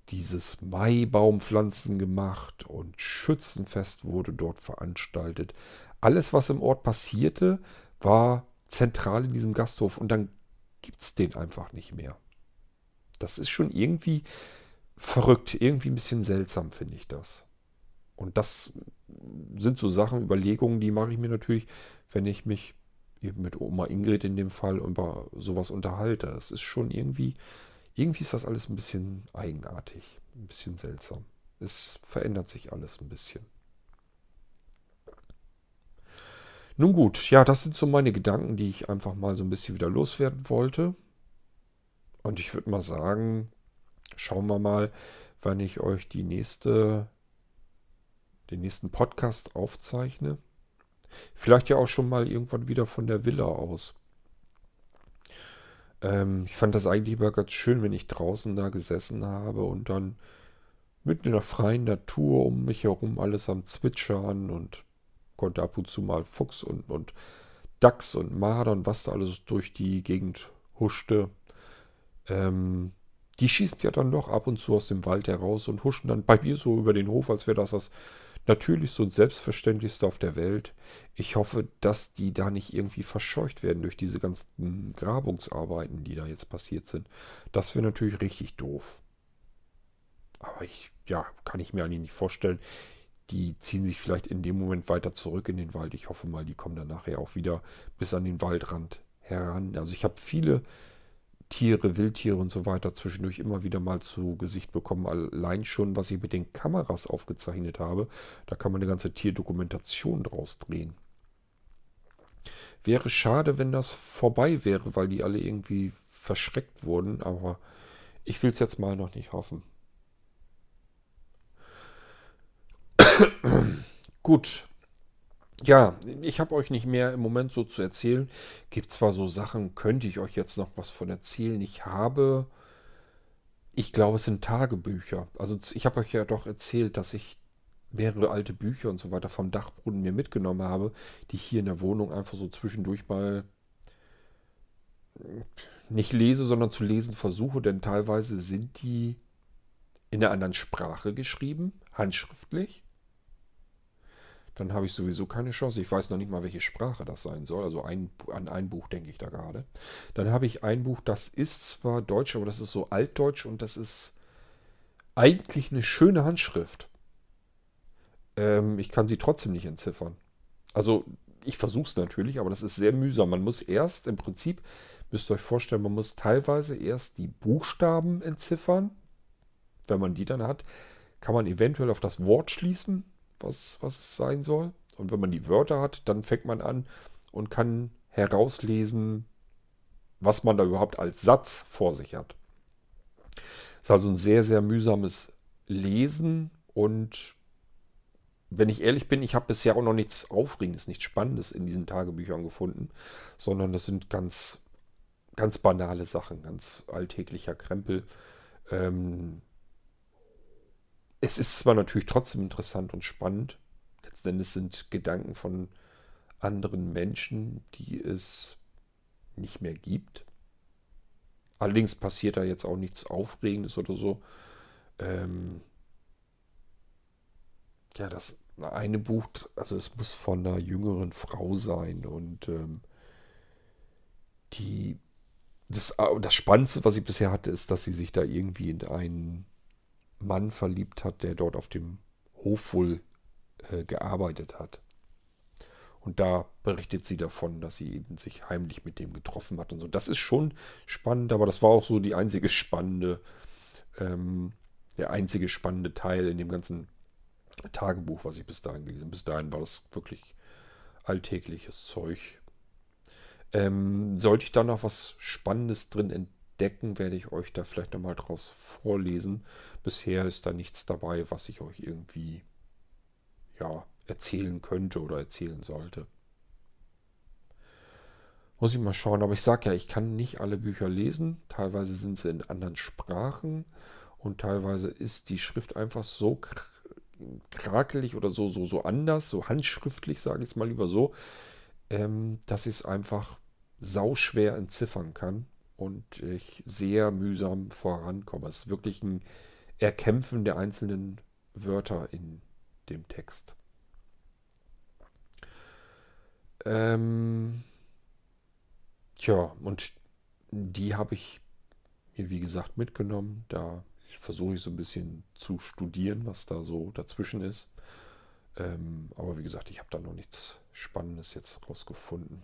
dieses Maibaumpflanzen gemacht und Schützenfest wurde dort veranstaltet. Alles, was im Ort passierte, war zentral in diesem Gasthof und dann gibt es den einfach nicht mehr. Das ist schon irgendwie verrückt, irgendwie ein bisschen seltsam, finde ich das. Und das sind so Sachen, Überlegungen, die mache ich mir natürlich, wenn ich mich eben mit Oma Ingrid in dem Fall über sowas unterhalte. Es ist schon irgendwie, irgendwie ist das alles ein bisschen eigenartig, ein bisschen seltsam. Es verändert sich alles ein bisschen. Nun gut, ja, das sind so meine Gedanken, die ich einfach mal so ein bisschen wieder loswerden wollte. Und ich würde mal sagen, schauen wir mal, wann ich euch die nächste, den nächsten Podcast aufzeichne. Vielleicht ja auch schon mal irgendwann wieder von der Villa aus. Ähm, ich fand das eigentlich immer ganz schön, wenn ich draußen da gesessen habe und dann mitten in der freien Natur um mich herum alles am Zwitschern und konnte ab und zu mal Fuchs und, und Dachs und Marder und was da alles durch die Gegend huschte. Ähm, die schießen ja dann doch ab und zu aus dem Wald heraus und huschen dann bei mir so über den Hof, als wäre das das Natürlichste und Selbstverständlichste auf der Welt. Ich hoffe, dass die da nicht irgendwie verscheucht werden durch diese ganzen Grabungsarbeiten, die da jetzt passiert sind. Das wäre natürlich richtig doof. Aber ich, ja, kann ich mir eigentlich nicht vorstellen. Die ziehen sich vielleicht in dem Moment weiter zurück in den Wald. Ich hoffe mal, die kommen dann nachher auch wieder bis an den Waldrand heran. Also ich habe viele Tiere, Wildtiere und so weiter zwischendurch immer wieder mal zu Gesicht bekommen. Allein schon, was ich mit den Kameras aufgezeichnet habe, da kann man eine ganze Tierdokumentation draus drehen. Wäre schade, wenn das vorbei wäre, weil die alle irgendwie verschreckt wurden, aber ich will es jetzt mal noch nicht hoffen. <coughs> Gut. Ja, ich habe euch nicht mehr im Moment so zu erzählen. Gibt zwar so Sachen, könnte ich euch jetzt noch was von erzählen. Ich habe, ich glaube, es sind Tagebücher. Also ich habe euch ja doch erzählt, dass ich mehrere alte Bücher und so weiter vom Dachboden mir mitgenommen habe, die ich hier in der Wohnung einfach so zwischendurch mal nicht lese, sondern zu lesen versuche, denn teilweise sind die in einer anderen Sprache geschrieben, handschriftlich dann habe ich sowieso keine Chance. Ich weiß noch nicht mal, welche Sprache das sein soll. Also ein, an ein Buch denke ich da gerade. Dann habe ich ein Buch, das ist zwar Deutsch, aber das ist so altdeutsch und das ist eigentlich eine schöne Handschrift. Ähm, ich kann sie trotzdem nicht entziffern. Also ich versuche es natürlich, aber das ist sehr mühsam. Man muss erst im Prinzip, müsst ihr euch vorstellen, man muss teilweise erst die Buchstaben entziffern. Wenn man die dann hat, kann man eventuell auf das Wort schließen was, was es sein soll. Und wenn man die Wörter hat, dann fängt man an und kann herauslesen, was man da überhaupt als Satz vor sich hat. Es ist also ein sehr, sehr mühsames Lesen und wenn ich ehrlich bin, ich habe bisher auch noch nichts Aufregendes, nichts Spannendes in diesen Tagebüchern gefunden, sondern das sind ganz, ganz banale Sachen, ganz alltäglicher Krempel. Ähm, es ist zwar natürlich trotzdem interessant und spannend, letzten Endes sind Gedanken von anderen Menschen, die es nicht mehr gibt. Allerdings passiert da jetzt auch nichts Aufregendes oder so. Ähm ja, das eine Buch, also es muss von einer jüngeren Frau sein und ähm, die das, das Spannendste, was ich bisher hatte, ist, dass sie sich da irgendwie in einen Mann verliebt hat, der dort auf dem Hof wohl äh, gearbeitet hat. Und da berichtet sie davon, dass sie eben sich heimlich mit dem getroffen hat und so. Das ist schon spannend, aber das war auch so die einzige spannende, ähm, der einzige spannende Teil in dem ganzen Tagebuch, was ich bis dahin gelesen habe. Bis dahin war das wirklich alltägliches Zeug. Ähm, sollte ich da noch was Spannendes drin entdecken? Decken werde ich euch da vielleicht nochmal draus vorlesen. Bisher ist da nichts dabei, was ich euch irgendwie ja, erzählen könnte oder erzählen sollte. Muss ich mal schauen, aber ich sage ja, ich kann nicht alle Bücher lesen. Teilweise sind sie in anderen Sprachen und teilweise ist die Schrift einfach so krakelig oder so, so, so anders, so handschriftlich, sage ich es mal lieber so, ähm, dass ich es einfach sauschwer entziffern kann und ich sehr mühsam vorankomme. Es ist wirklich ein Erkämpfen der einzelnen Wörter in dem Text. Ähm, tja, und die habe ich mir wie gesagt mitgenommen. Da versuche ich so ein bisschen zu studieren, was da so dazwischen ist. Ähm, aber wie gesagt, ich habe da noch nichts Spannendes jetzt rausgefunden.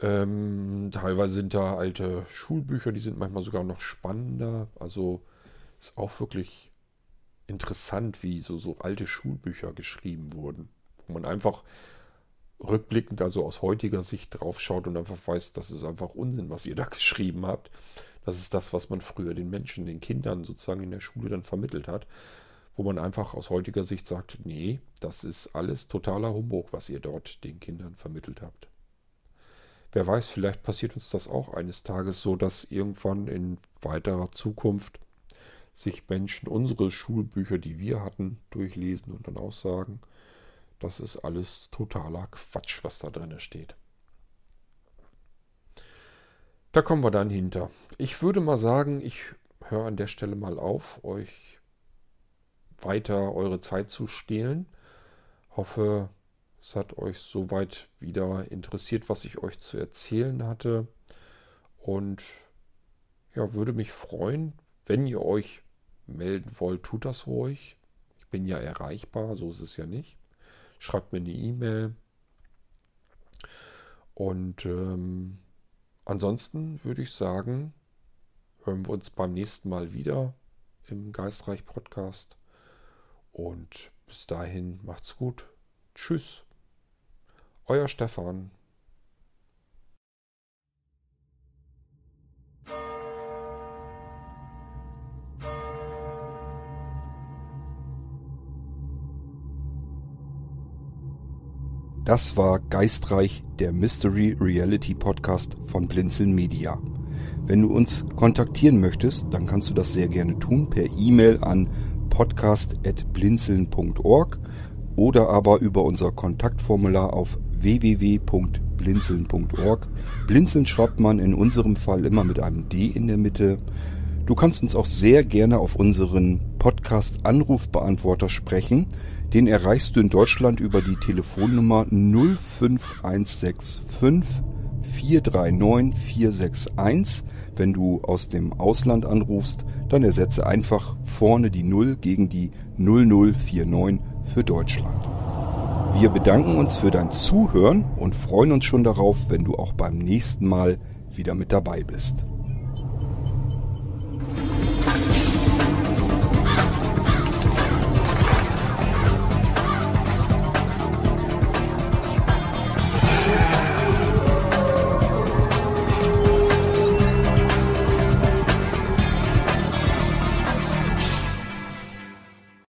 Ähm, teilweise sind da alte Schulbücher, die sind manchmal sogar noch spannender. Also ist auch wirklich interessant, wie so, so alte Schulbücher geschrieben wurden. Wo man einfach rückblickend, also aus heutiger Sicht drauf schaut und einfach weiß, das ist einfach Unsinn, was ihr da <laughs> geschrieben habt. Das ist das, was man früher den Menschen, den Kindern sozusagen in der Schule dann vermittelt hat. Wo man einfach aus heutiger Sicht sagt, nee, das ist alles totaler Humbug, was ihr dort den Kindern vermittelt habt. Wer weiß, vielleicht passiert uns das auch eines Tages so, dass irgendwann in weiterer Zukunft sich Menschen unsere Schulbücher, die wir hatten, durchlesen und dann auch sagen, das ist alles totaler Quatsch, was da drin steht. Da kommen wir dann hinter. Ich würde mal sagen, ich höre an der Stelle mal auf, euch weiter eure Zeit zu stehlen. Hoffe, es hat euch soweit wieder interessiert, was ich euch zu erzählen hatte. Und ja, würde mich freuen, wenn ihr euch melden wollt, tut das ruhig. Ich bin ja erreichbar, so ist es ja nicht. Schreibt mir eine E-Mail. Und ähm, ansonsten würde ich sagen, hören wir uns beim nächsten Mal wieder im Geistreich Podcast. Und bis dahin macht's gut. Tschüss. Euer Stefan. Das war Geistreich, der Mystery Reality Podcast von Blinzeln Media. Wenn du uns kontaktieren möchtest, dann kannst du das sehr gerne tun per E-Mail an podcast.blinzeln.org oder aber über unser Kontaktformular auf www.blinzeln.org. Blinzeln schreibt man in unserem Fall immer mit einem D in der Mitte. Du kannst uns auch sehr gerne auf unseren Podcast Anrufbeantworter sprechen. Den erreichst du in Deutschland über die Telefonnummer 05165 439 461. Wenn du aus dem Ausland anrufst, dann ersetze einfach vorne die 0 gegen die 0049 für Deutschland. Wir bedanken uns für dein Zuhören und freuen uns schon darauf, wenn du auch beim nächsten Mal wieder mit dabei bist.